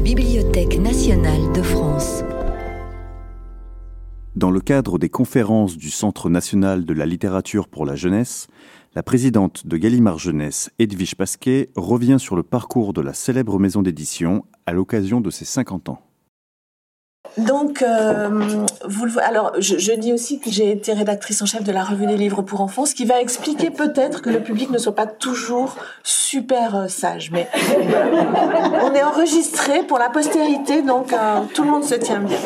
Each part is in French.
Bibliothèque nationale de France. Dans le cadre des conférences du Centre national de la littérature pour la jeunesse, la présidente de Gallimard Jeunesse, Edwige Pasquet, revient sur le parcours de la célèbre maison d'édition à l'occasion de ses 50 ans. Donc, euh, alors je, dis aussi que j'ai été rédactrice en chef de la revue des livres pour enfants, ce qui va expliquer peut-être que le public ne soit pas toujours super euh, sage. Mais on est enregistré pour la postérité, donc euh, tout le monde se tient bien.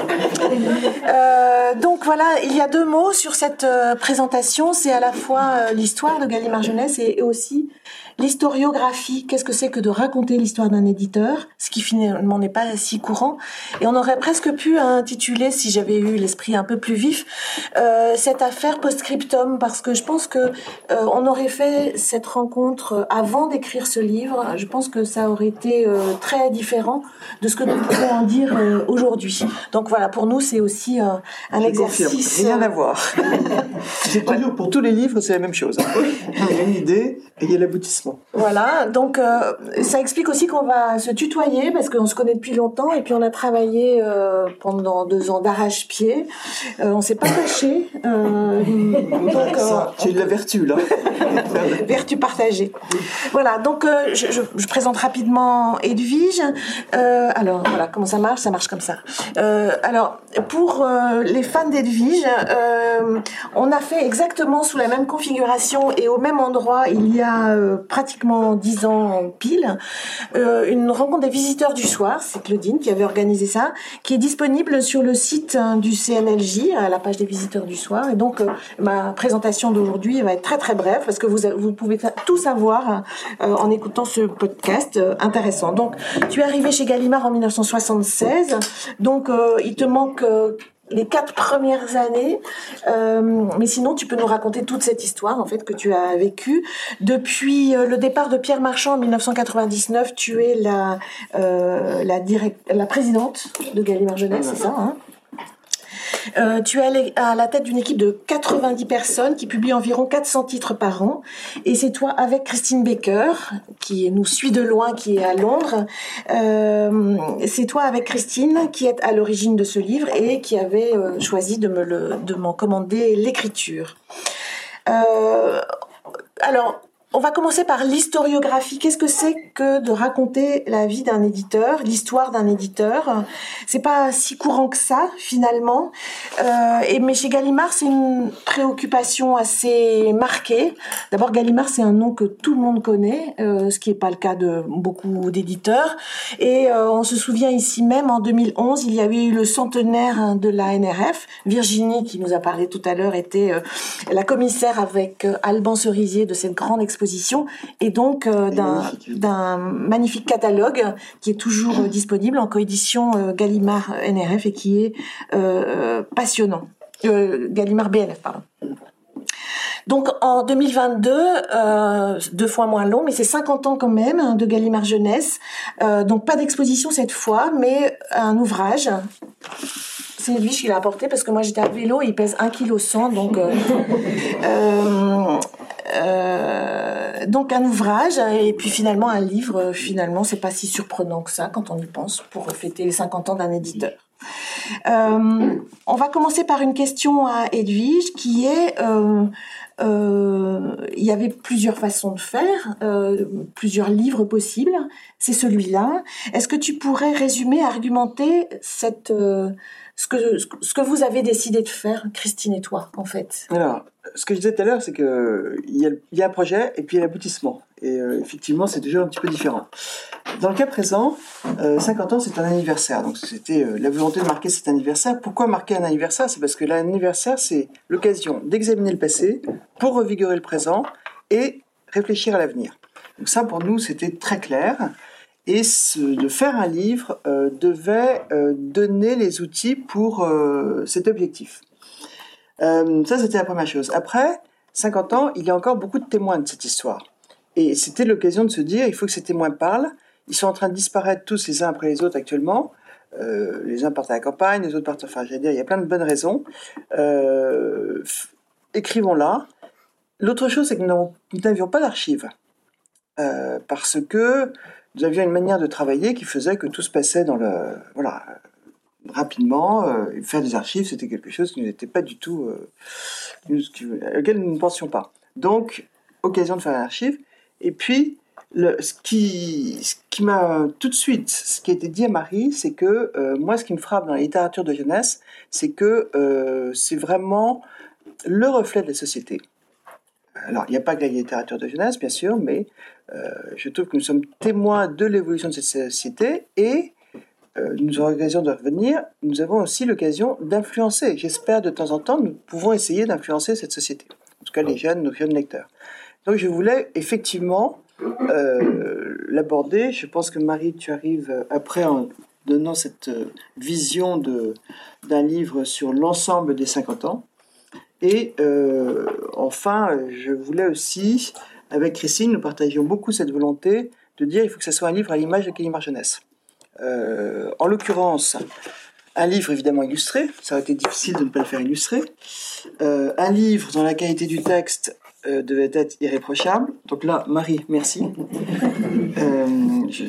donc voilà, il y a deux mots sur cette présentation. C'est à la fois l'histoire de Gallimard Jeunesse et aussi L'historiographie, qu'est-ce que c'est que de raconter l'histoire d'un éditeur, ce qui finalement n'est pas si courant. Et on aurait presque pu intituler, si j'avais eu l'esprit un peu plus vif, euh, cette affaire post-scriptum, parce que je pense que euh, on aurait fait cette rencontre avant d'écrire ce livre. Je pense que ça aurait été euh, très différent de ce que nous pouvons en dire aujourd'hui. Donc voilà, pour nous, c'est aussi un exercice. Rien à voir. c'est toujours pour tous les livres, c'est la même chose. Il y a une idée et il y a l'aboutissement. Voilà, donc euh, ça explique aussi qu'on va se tutoyer parce qu'on se connaît depuis longtemps et puis on a travaillé euh, pendant deux ans d'arrache-pied. Euh, on s'est pas caché. C'est de la vertu là. vertu partagée. Voilà, donc je, je, présente rapidement Edwige. alors voilà, comment ça marche? Ça marche comme ça. alors pour les fans d'Edwige, on a fait exactement sous la même configuration et au même endroit il y a pratiquement dix ans pile, euh, une rencontre des visiteurs du soir, c'est Claudine qui avait organisé ça, qui est disponible sur le site hein, du CNLJ, à la page des visiteurs du soir. Et donc, euh, ma présentation d'aujourd'hui va être très très brève parce que vous, vous pouvez tout savoir euh, en écoutant ce podcast intéressant. Donc, tu es arrivé chez Gallimard en 1976, donc il te manque les quatre premières années. Euh, mais sinon, tu peux nous raconter toute cette histoire en fait que tu as vécue depuis euh, le départ de Pierre Marchand en 1999. Tu es la euh, la, présidente de Gallimard Jeunesse, c'est ça hein? Euh, tu es à la tête d'une équipe de 90 personnes qui publie environ 400 titres par an. Et c'est toi avec Christine Baker, qui nous suit de loin, qui est à Londres. Euh, c'est toi avec Christine qui est à l'origine de ce livre et qui avait euh, choisi de me m'en commander l'écriture. alors, on va commencer par l'historiographie. Qu'est-ce que c'est que de raconter la vie d'un éditeur, l'histoire d'un éditeur? C'est pas si courant que ça finalement. Euh, et mais chez Gallimard, c'est une préoccupation assez marquée. D'abord, Gallimard, c'est un nom que tout le monde connaît, euh, ce qui n'est pas le cas de beaucoup d'éditeurs. Et euh, on se souvient ici même, en 2011, il y avait eu le centenaire de la NRF. Virginie, qui nous a parlé tout à l'heure, était la commissaire avec Alban Cerisier de cette grande exposition et donc euh, d'un magnifique catalogue qui est toujours euh, disponible en coédition euh, Gallimard NRF et qui est passionnant. Gallimard BNF, pardon. Donc en 2022, deux fois moins long, mais c'est 50 ans quand même hein, de Gallimard Jeunesse. donc pas d'exposition cette fois, mais un ouvrage. C'est lui qui l'a apporté parce que moi j'étais à vélo, il pèse 1 kg 100, donc euh, donc un ouvrage et puis finalement un livre. Finalement, c'est pas si surprenant que ça quand on y pense pour fêter les 50 ans d'un éditeur. Euh, on va commencer par une question à Edwige qui est euh, il y avait plusieurs façons de faire, plusieurs livres possibles. C'est celui-là. Est-ce que tu pourrais résumer, argumenter cette ce que, ce que vous avez décidé de faire, Christine et toi, en fait? Alors, ce que je disais tout à l'heure, c'est qu'il y, a, un projet et puis il y a l'aboutissement. Et euh, effectivement, c'est toujours un petit peu différent. Dans le cas présent, 50 euh, ans, c'est un anniversaire. Donc, c'était euh, la volonté de marquer cet anniversaire. Pourquoi marquer un anniversaire? C'est parce que l'anniversaire, c'est l'occasion d'examiner le passé pour revigorer le présent et réfléchir à l'avenir. Donc ça, pour nous, c'était très clair et de faire un livre euh, devait donner les outils pour cet objectif. Ça, c'était la première chose. Après 50 ans, il y a encore beaucoup de témoins de cette histoire. Et c'était l'occasion de se dire, il faut que ces témoins parlent. Ils sont en train de disparaître tous les uns après les autres actuellement. les uns partent à la campagne, les autres partent... Enfin, j'allais dire, il y a plein de bonnes raisons. Écrivons-la. L'autre chose, c'est que nous n'avions pas d'archives. parce que nous avions une manière de travailler qui faisait que tout se passait dans le voilà rapidement. Euh, faire des archives, c'était quelque chose qui n'était pas du tout euh, auquel nous ne pensions pas. Donc, occasion de faire un archive. Et puis, le, ce qui, ce qui m'a tout de suite, ce qui a été dit à Marie, c'est que euh, moi, ce qui me frappe dans la littérature de jeunesse, c'est que c'est vraiment le reflet de la société. Alors, il n'y a pas que la littérature de jeunesse, bien sûr, mais je trouve que nous sommes témoins de l'évolution de cette société et nous aurons l'occasion de revenir. Nous avons aussi l'occasion d'influencer. J'espère de temps en temps, nous pouvons essayer d'influencer cette société. En tout cas, les jeunes, nos jeunes lecteurs. Donc, je voulais effectivement euh, l'aborder. Je pense que Marie, tu arrives après en donnant cette euh, vision de, d'un livre sur l'ensemble des 50 ans. Et euh, enfin, je voulais aussi, avec Christine, nous partagions beaucoup cette volonté de dire qu'il faut que ce soit un livre à l'image de Calimard Jeunesse. En l'occurrence, un livre évidemment illustré, ça aurait été difficile de ne pas le faire illustrer, un livre dans la qualité du texte euh, devait être irréprochable. Donc là, Marie, merci. Euh,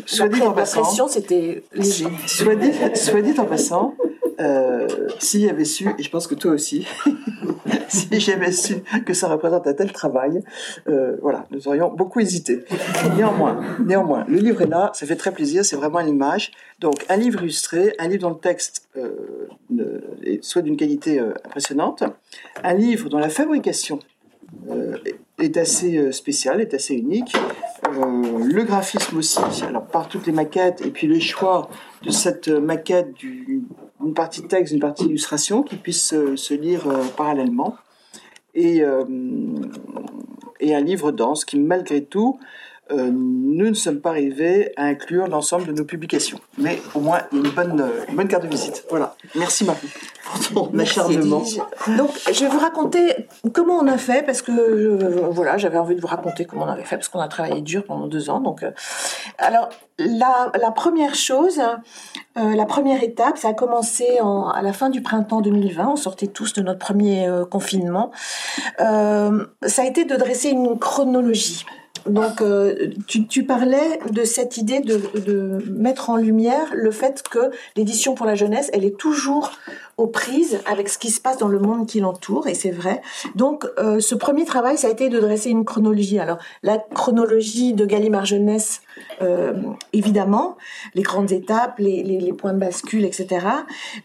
soit dit en passant, c'était léger. Soit dit, soit dit en passant, euh, s'il y avait su, et je pense que toi aussi, si j'avais su que ça représente un tel travail, euh, voilà, nous aurions beaucoup hésité. Néanmoins, le livre est là, ça fait très plaisir, c'est vraiment l'image. Donc, un livre illustré, un livre dont le texte euh, soit d'une qualité impressionnante, un livre dont la fabrication euh, est assez euh, spécial, est assez unique. Euh, le graphisme aussi, alors par toutes les maquettes, et puis le choix de cette maquette d'une partie texte, d'une partie illustration qui puisse se, lire parallèlement. Et, et un livre dense qui, malgré tout, nous ne sommes pas arrivés à inclure l'ensemble de nos publications. Mais au moins, une bonne, une bonne carte de visite. Voilà. Merci Marie. Donc, je vais vous raconter comment on a fait, parce que voilà, j'avais envie de vous raconter comment on avait fait, parce qu'on a travaillé dur pendant deux ans. Donc, euh, alors, la, première chose, euh, la première étape, ça a commencé à la fin du printemps 2020. On sortait tous de notre premier euh, confinement. ça a été de dresser une chronologie. Donc, euh, tu, parlais de cette idée de, mettre en lumière le fait que l'édition pour la jeunesse, elle est toujours aux prises avec ce qui se passe dans le monde qui l'entoure, et c'est vrai. Donc, euh, ce premier travail, ça a été de dresser une chronologie. Alors, la chronologie de Gallimard Jeunesse, euh, évidemment, les grandes étapes, les, points de bascule, etc.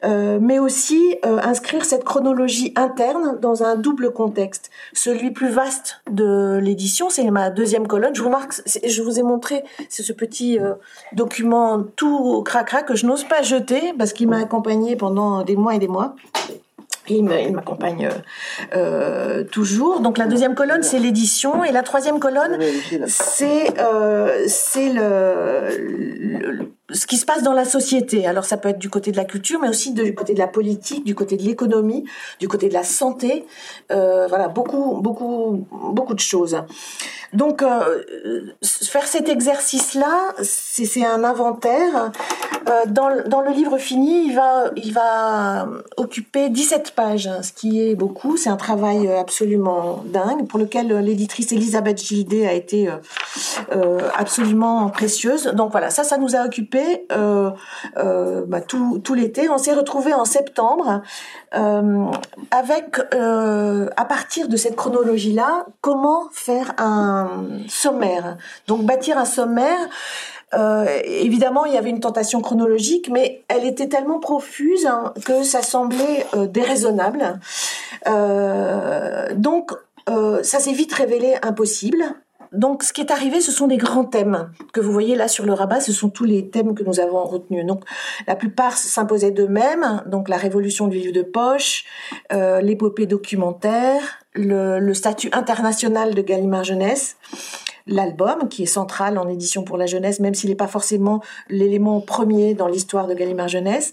mais aussi inscrire cette chronologie interne dans un double contexte. Celui plus vaste de l'édition, c'est ma deuxième colonne. Je vous marque, je vous ai montré, ce petit euh, document tout cracra que je n'ose pas jeter parce qu'il m'a accompagné pendant des mois et des mois. il m'accompagne euh, euh, toujours. Donc la deuxième colonne, c'est l'édition, et la troisième colonne, c'est c'est le, ce qui se passe dans la société. Alors ça peut être du côté de la culture, mais aussi du côté de la politique, du côté de l'économie, du côté de la santé. Euh, voilà, beaucoup, beaucoup, beaucoup de choses. Donc euh, faire cet exercice-là, c'est un inventaire. Euh, dans, dans, le livre fini, il va, il va occuper 17 pages, ce qui est beaucoup. C'est un travail absolument dingue pour lequel l'éditrice Elisabeth Gildé a été absolument précieuse. Donc voilà, ça, ça nous a occupé euh, euh, bah, tout, l'été. On s'est retrouvé en septembre euh, avec, à partir de cette chronologie-là, comment faire un sommaire. Donc bâtir un sommaire. évidemment, il y avait une tentation chronologique, mais elle était tellement profuse hein, que ça semblait déraisonnable. donc, ça s'est vite révélé impossible donc, ce qui est arrivé, ce sont des grands thèmes que vous voyez là sur le rabat. Ce sont tous les thèmes que nous avons retenus. Donc, la plupart s'imposaient d'eux-mêmes. Donc, la révolution du livre de poche, euh, l'épopée documentaire, le, statut international de Gallimard Jeunesse, l'album qui est central en édition pour la jeunesse, même s'il n'est pas forcément l'élément premier dans l'histoire de Gallimard Jeunesse,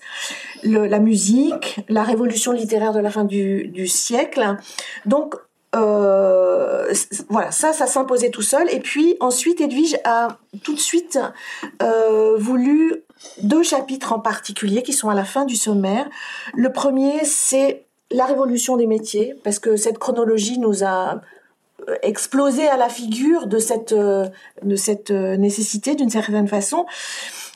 la musique, la révolution littéraire de la fin du, du siècle. Donc euh, voilà, ça, ça s'imposait tout seul. Et puis ensuite, Edwige a tout de suite euh, voulu deux chapitres en particulier qui sont à la fin du sommaire. Le premier, c'est la révolution des métiers, parce que cette chronologie nous a exploser à la figure de cette, de cette nécessité d'une certaine façon.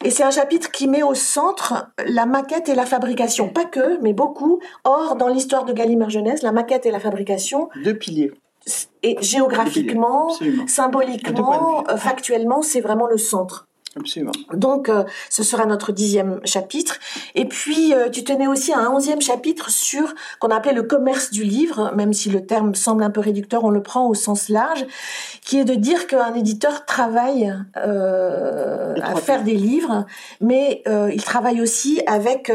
Et c'est un chapitre qui met au centre la maquette et la fabrication. Pas que, mais beaucoup. Or, dans l'histoire de Gallimard Jeunesse, la maquette et la fabrication. Deux piliers. Et géographiquement, symboliquement, factuellement, c'est vraiment le centre. Absolument. Donc, euh, ce sera notre dixième chapitre. Et puis, euh, tu tenais aussi à un onzième chapitre sur qu'on appelait le commerce du livre, même si le terme semble un peu réducteur, on le prend au sens large, qui est de dire qu'un éditeur travaille euh, à faire des livres, mais il travaille aussi avec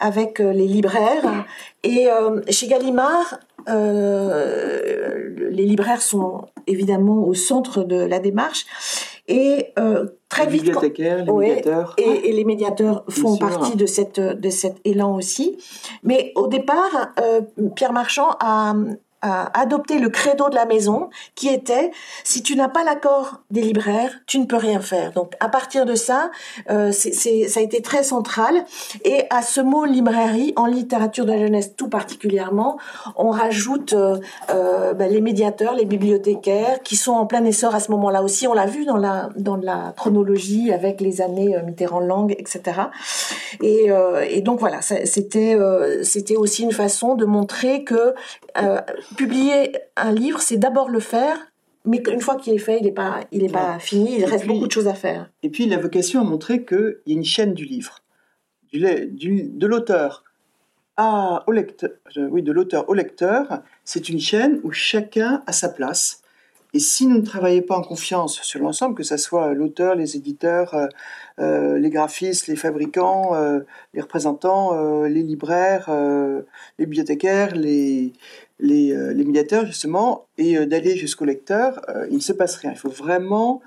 avec les libraires. Et chez Gallimard, les libraires sont évidemment au centre de la démarche. Et euh, très les vite, les médiateurs. Et, et, les médiateurs font partie de cette de cet élan aussi. Mais au départ, euh, Pierre Marchand a adopter le credo de la maison qui était si tu n'as pas l'accord des libraires, tu ne peux rien faire. Donc à partir de ça, euh, c'est, ça a été très central. Et à ce mot librairie, en littérature de la jeunesse tout particulièrement, on rajoute euh, euh, ben, les médiateurs, les bibliothécaires qui sont en plein essor à ce moment-là aussi. On l'a vu dans la dans la chronologie avec les années Mitterrand langue, etc. Et, et donc voilà, c'était c'était aussi une façon de montrer que publier un livre, c'est d'abord le faire, mais une fois qu'il est fait, il n'est pas, il est pas fini, il reste beaucoup de choses à faire. Et puis la vocation a montré qu'il y a une chaîne du livre, du, de l'auteur au lecteur, euh, oui, de l'auteur au lecteur, c'est une chaîne où chacun a sa place. Et si nous ne travaillons pas en confiance sur l'ensemble, que ce soit l'auteur, les éditeurs, euh, euh, les graphistes, les fabricants, les représentants, les libraires, les bibliothécaires, les, euh, les, médiateurs justement et euh, d'aller jusqu'au lecteur, euh, il ne se passe rien. Il faut vraiment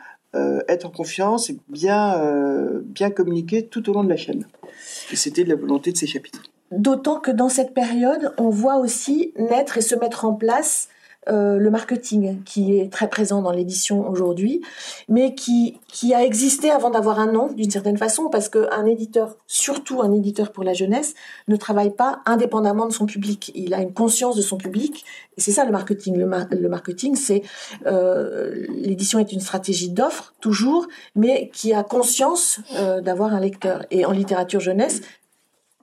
être en confiance et bien, bien communiquer tout au long de la chaîne. Et c'était la volonté de ces chapitres. D'autant que dans cette période, on voit aussi naître et se mettre en place euh, le marketing qui est très présent dans l'édition aujourd'hui, mais qui, qui a existé avant d'avoir un nom d'une certaine façon, parce qu'un éditeur, surtout un éditeur pour la jeunesse, ne travaille pas indépendamment de son public. Il a une conscience de son public, c'est ça le marketing. Le, marketing, c'est euh, l'édition est une stratégie d'offre toujours, mais qui a conscience euh, d'avoir un lecteur. Et en littérature jeunesse,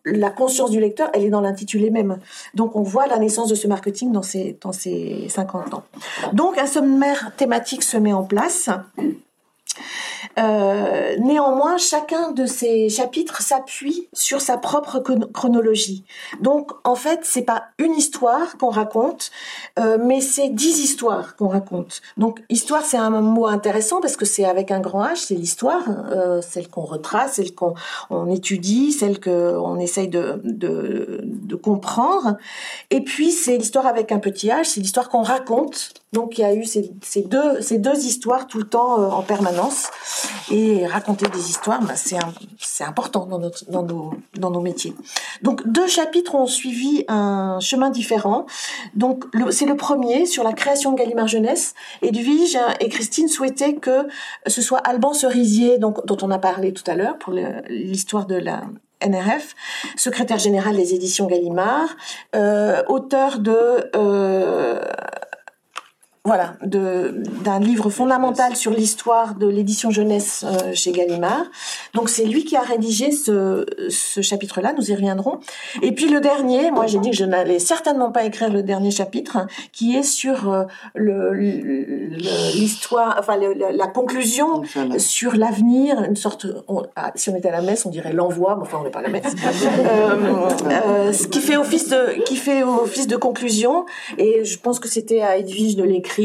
la conscience du lecteur, elle est dans l'intitulé même. Donc on voit la naissance de ce marketing dans ces, dans ces 50 ans. Donc un sommaire thématique se met en place euh, néanmoins, chacun de ces chapitres s'appuie sur sa propre chronologie. Donc, en fait, c'est pas une histoire qu'on raconte, euh, mais c'est dix histoires qu'on raconte. Donc, histoire, c'est un mot intéressant parce que c'est avec un grand H, c'est l'histoire, euh, celle qu'on retrace, celle qu'on on étudie, celle qu'on essaye de, de, de comprendre. Et puis, c'est l'histoire avec un petit H, c'est l'histoire qu'on raconte. Donc, il y a eu ces, deux, ces deux histoires tout le temps en permanence. Et raconter des histoires, bah, c'est important dans, nos métiers. Donc deux chapitres ont suivi un chemin différent. Donc c'est le premier sur la création de Gallimard Jeunesse. Edwige et Christine souhaitaient que ce soit Alban Cerisier, donc, dont on a parlé tout à l'heure pour l'histoire de la NRF, secrétaire général des éditions Gallimard, euh, auteur de... Euh, voilà, d'un livre fondamental sur l'histoire de l'édition jeunesse euh, chez Gallimard. Donc c'est lui qui a rédigé ce, ce chapitre-là, nous y reviendrons. Et puis le dernier, moi j'ai dit que je n'allais certainement pas écrire le dernier chapitre, qui est sur euh, l'histoire, enfin la conclusion sur l'avenir, une sorte, ah, si on était à la messe, on dirait l'envoi, mais enfin on n'est pas à la messe, euh, ce qui fait office de, qui fait office de conclusion. Et je pense que c'était à Edwige de l'écrire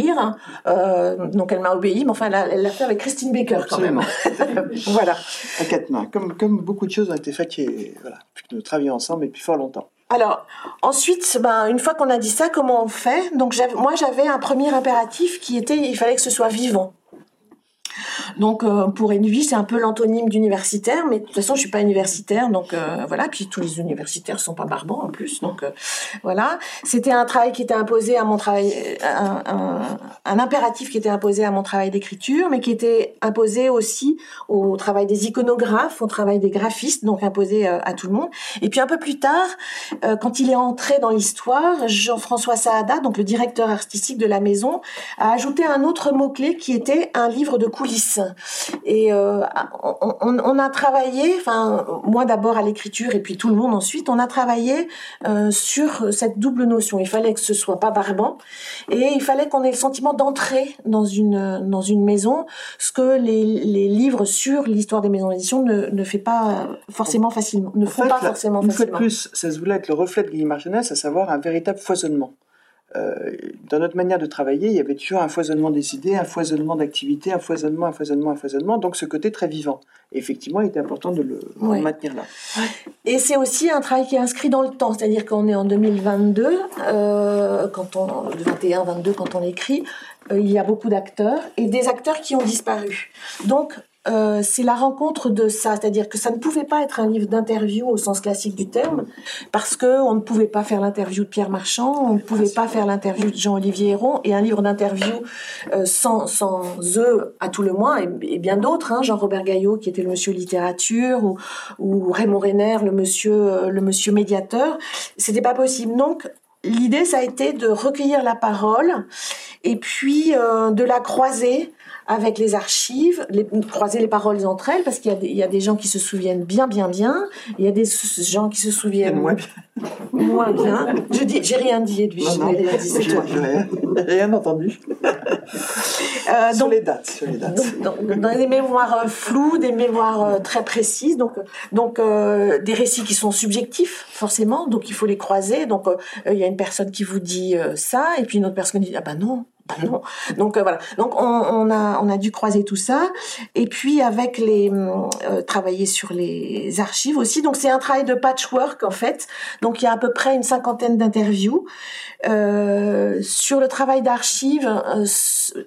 euh, donc elle m'a obéi, mais enfin elle l'a fait avec Christine Baker quand même. voilà. À quatre mains. Comme, comme beaucoup de choses ont été faites, et, voilà, nous travaillons ensemble depuis fort longtemps. Alors, ensuite, ben, une fois qu'on a dit ça, comment on fait? Donc, moi, j'avais un premier impératif qui était, il fallait que ce soit vivant. Donc euh, pour Edwige, c'est un peu l'antonyme d'universitaire, mais de toute façon, je suis pas universitaire, donc euh, voilà. Puis tous les universitaires sont pas barbants en plus, donc euh, voilà. C'était un travail qui était imposé à mon travail, un, un, impératif qui était imposé à mon travail d'écriture, mais qui était imposé aussi au travail des iconographes, au travail des graphistes, donc imposé à tout le monde. Et puis un peu plus tard, quand il est entré dans l'histoire, Jean-François Saada, donc le directeur artistique de la maison, a ajouté un autre mot clé qui était un livre de coulisses. Et euh, on, a travaillé, enfin moi d'abord à l'écriture et puis tout le monde ensuite, on a travaillé euh, sur cette double notion. Il fallait que ce soit pas barbant et il fallait qu'on ait le sentiment d'entrer dans une dans une maison, ce que les, les livres sur l'histoire des maisons d'édition ne, ne fait pas forcément facilement, ne font pas forcément une facilement. Une fois de plus, ça se voulait être le reflet de Guillemard Jeunesse, à savoir un véritable foisonnement. Euh, dans notre manière de travailler, il y avait toujours un foisonnement des idées, un foisonnement d'activités, un foisonnement, un foisonnement, un foisonnement, donc ce côté très vivant. Et effectivement, il était important de le maintenir là. Et c'est aussi un travail qui est inscrit dans le temps, c'est-à-dire qu'on est en 2022, euh, quand on, 21, 22, quand on écrit, euh, il y a beaucoup d'acteurs et des acteurs qui ont disparu. Donc, euh, c'est la rencontre de ça, c'est-à-dire que ça ne pouvait pas être un livre d'interview au sens classique du terme, parce que on ne pouvait pas faire l'interview de Pierre Marchand, on ne pouvait pas faire l'interview de Jean-Olivier Héron, et un livre d'interview euh, sans, sans eux à tout le moins, et, bien d'autres, hein, Jean-Robert Gaillot qui était le monsieur littérature, ou, ou Raymond Renner, le monsieur, euh, le monsieur médiateur, c'était pas possible. Donc l'idée, ça a été de recueillir la parole et puis euh, de la croiser avec les archives, les, croiser les paroles entre elles, parce qu'il y, y, a des gens qui se souviennent bien, bien, bien. Il y a des gens qui se souviennent moins bien. Moins bien. Je dis, j'ai rien dit, Edwige. Non, non, c'est toi. Rien, rien entendu. Euh, sur les dates. Sur les dates. Donc, dans, des mémoires euh, floues, des mémoires euh, très précises, donc, donc euh, des récits qui sont subjectifs, forcément, donc il faut les croiser. Donc il y a une personne qui vous dit ça, et puis une autre personne qui dit, ah ben non, Donc euh, voilà. Donc on, a dû croiser tout ça et puis avec les euh, travailler sur les archives aussi. Donc c'est un travail de patchwork en fait. Donc il y a à peu près une cinquantaine d'interviews euh, sur le travail d'archives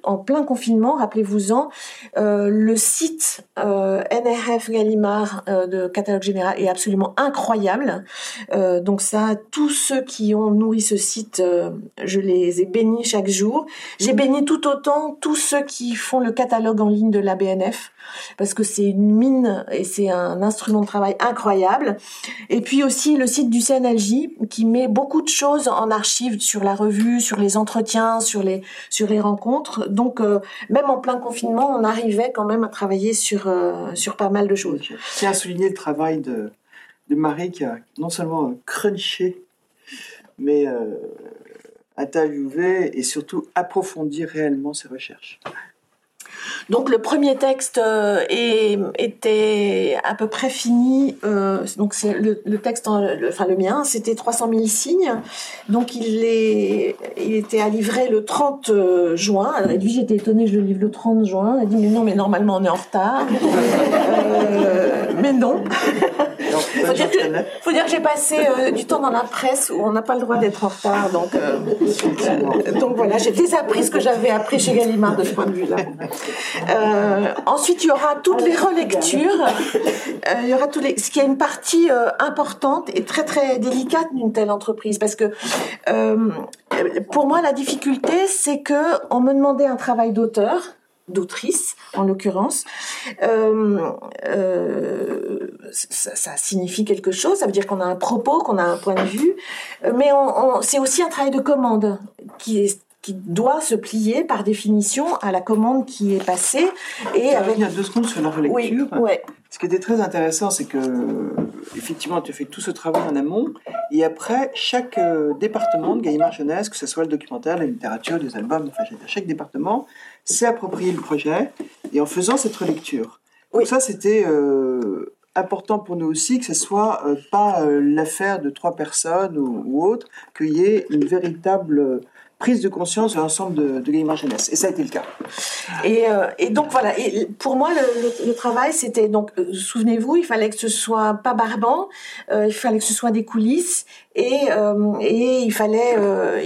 en plein confinement. Rappelez-vous-en, le site NRF Gallimard de catalogue général est absolument incroyable. donc ça, tous ceux qui ont nourri ce site, je les ai bénis chaque jour. J'ai béni tout autant tous ceux qui font le catalogue en ligne de la BNF parce que c'est une mine et c'est un instrument de travail incroyable. Et puis aussi le site du CNLJ qui met beaucoup de choses en archive sur la revue, sur les entretiens, sur les sur les rencontres. Donc euh, même en plein confinement, on arrivait quand même à travailler sur euh, sur pas mal de choses. Je tiens à souligner le travail de Marie qui a non seulement crunché mais euh, interviewer et surtout approfondir réellement ses recherches. Donc le premier texte euh, était à peu près fini. Euh, donc le, texte, enfin le mien, c'était 300 000 signes. Donc il est, il était à livrer le 30 euh, juin. Alors Edwige était étonnée, je le livre le 30 juin. Elle dit mais non, mais normalement on est en retard. mais non. Faut, dire que, faut dire que j'ai passé du temps dans la presse où on n'a pas le droit d'être en retard. Donc, donc voilà, j'ai désappris ce que j'avais appris chez Gallimard de ce point de vue-là. Euh, ensuite, il y aura toutes les relectures. Euh, il y aura tous les, ce qui est une partie euh, importante et très très délicate d'une telle entreprise, parce que euh, pour moi, la difficulté, c'est que on me demandait un travail d'auteur d'autrice en l'occurrence euh, euh, ça, ça, signifie quelque chose ça veut dire qu'on a un propos qu'on a un point de vue mais on, on, c'est aussi un travail de commande qui est qui doit se plier par définition à la commande qui est passée. Et avec... Il y a deux secondes sur la relecture. Oui, ouais. Ce qui était très intéressant, c'est que effectivement, tu fais tout ce travail en amont, et après, chaque euh, département de Gallimard Jeunesse, que ce soit le documentaire, la littérature, les albums, enfin, chaque département s'est approprié le projet, et en faisant cette relecture. Oui. Donc ça, c'était euh, important pour nous aussi que ce soit euh, pas euh, l'affaire de trois personnes ou, ou autre, qu'il y ait une véritable prise de conscience de l'ensemble de, de Gallimard Jeunesse. Et ça a été le cas. Et, euh, et donc voilà. Et pour moi, le, le, le travail, c'était donc, euh, souvenez-vous, il fallait que ce soit pas barbant, euh, il fallait que ce soit des coulisses, et, et il fallait,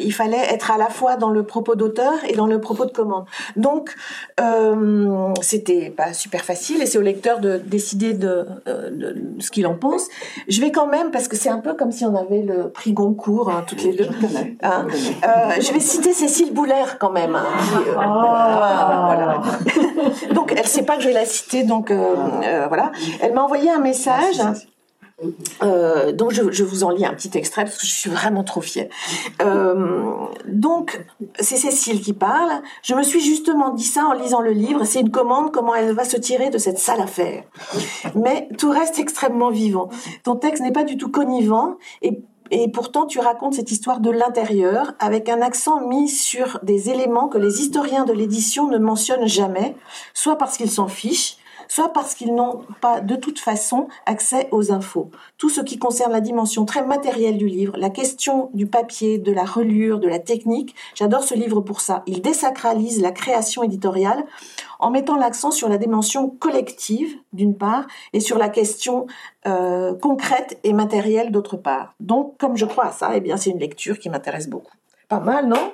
il fallait être à la fois dans le propos d'auteur et dans le propos de commande. Donc c'était pas super facile, et c'est au lecteur de décider de, de, de ce qu'il en pense. Je vais quand même, parce que c'est un peu comme si on avait le prix Goncourt hein, toutes les deux. Hein, je vais citer Cécile Boulaire quand même. Hein, qui, euh, voilà. donc elle sait pas que je vais la citer, donc euh, euh, voilà. Elle m'a envoyé un message. Euh, donc je, je, vous en lis un petit extrait parce que je suis vraiment trop fière. Euh, donc c'est Cécile qui parle. Je me suis justement dit ça en lisant le livre. C'est une commande comment elle va se tirer de cette sale affaire. Mais tout reste extrêmement vivant. Ton texte n'est pas du tout connivant et et pourtant, tu racontes cette histoire de l'intérieur avec un accent mis sur des éléments que les historiens de l'édition ne mentionnent jamais, soit parce qu'ils s'en fichent, soit parce qu'ils n'ont pas de toute façon accès aux infos. Tout ce qui concerne la dimension très matérielle du livre, la question du papier, de la relure, de la technique, j'adore ce livre pour ça. Il désacralise la création éditoriale en mettant l'accent sur la dimension collective d'une part et sur la question euh, concrète et matérielle d'autre part. Donc, comme je crois à ça, eh bien, c'est une lecture qui m'intéresse beaucoup. Pas mal, non?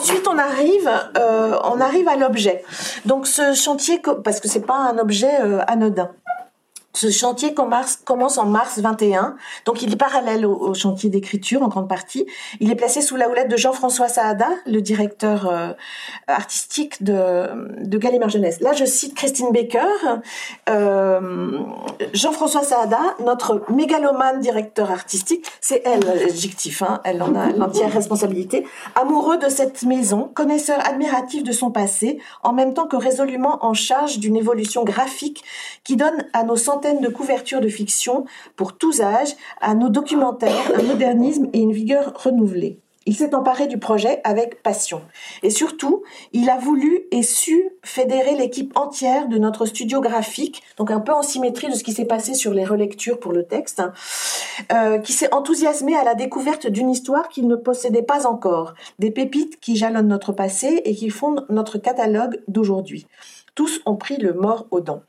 Ensuite, on arrive, euh, on arrive à l'objet. Donc, ce chantier, parce que c'est pas un objet euh, anodin. Ce chantier commence en mars 21, donc il est parallèle au, chantier d'écriture en grande partie. Il est placé sous la houlette de Jean-François Saada, le directeur euh, artistique de, de Gallimard Jeunesse. Là, je cite Christine Baker. Euh, Jean-François Saada, notre mégalomane directeur artistique, c'est elle l'adjectif, hein, elle en a l'entière responsabilité, amoureux de cette maison, connaisseur admiratif de son passé, en même temps que résolument en charge d'une évolution graphique qui donne à nos centaines de couvertures de fiction pour tous âges, à nos documentaires, un modernisme et une vigueur renouvelée. Il s'est emparé du projet avec passion. Et surtout, il a voulu et su fédérer l'équipe entière de notre studio graphique, donc un peu en symétrie de ce qui s'est passé sur les relectures pour le texte, euh, qui s'est enthousiasmé à la découverte d'une histoire qu'il ne possédait pas encore, des pépites qui jalonnent notre passé et qui fondent notre catalogue d'aujourd'hui. Tous ont pris le mort aux dents.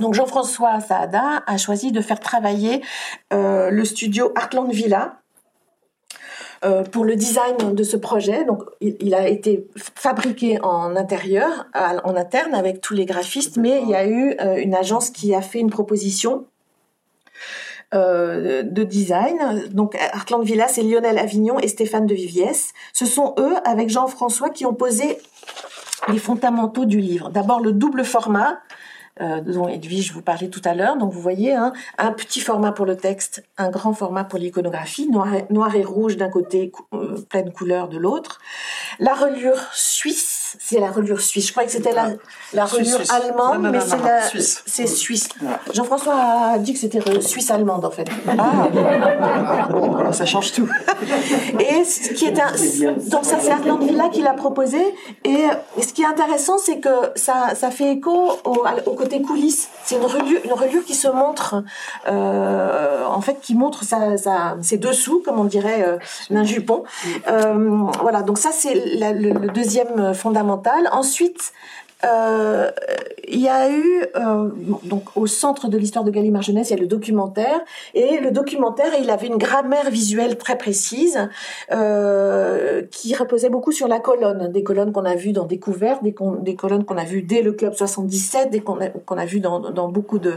Donc Jean-François Saada a choisi de faire travailler euh, le studio Artland Villa euh, pour le design de ce projet. Donc il, a été fabriqué en intérieur, en interne avec tous les graphistes, mais il y a eu euh, une agence qui a fait une proposition de design. Donc Artland Villa, c'est Lionel Avignon et Stéphane de Viviès. Ce sont eux, avec Jean-François, qui ont posé les fondamentaux du livre. D'abord le double format, euh, dont Edwige vous parlait tout à l'heure. Donc vous voyez, hein, un petit format pour le texte, un grand format pour l'iconographie, noir, noir et rouge d'un côté, euh, pleine couleur de l'autre. La relure suisse, c'est la relure suisse. Je croyais que c'était la, la relure suisse. allemande, non, non, mais c'est la, suisse. C'est suisse. Jean-François a dit que c'était suisse allemande en fait. Ah. ça change tout. et ce qui est un, donc ça c'est Arland Villa qui l'a proposé. Et, ce qui est intéressant, c'est que ça, ça fait écho au, au côté coulisses. C'est une reliure, une reliure qui se montre, euh, en fait, qui montre sa, sa, ses dessous, comme on dirait euh, d'un jupon. Euh, voilà, donc ça c'est le, le, deuxième Ensuite, euh, il y a eu euh, donc au centre de l'histoire de Gallimard Jeunesse, il y a le documentaire. Et le documentaire il avait une grammaire visuelle très précise euh, qui reposait beaucoup sur la colonne, des colonnes qu'on a vues dans Découverte, des, des colonnes qu'on a vues dès le club 77, des qu'on a, qu'on a vues dans, dans beaucoup de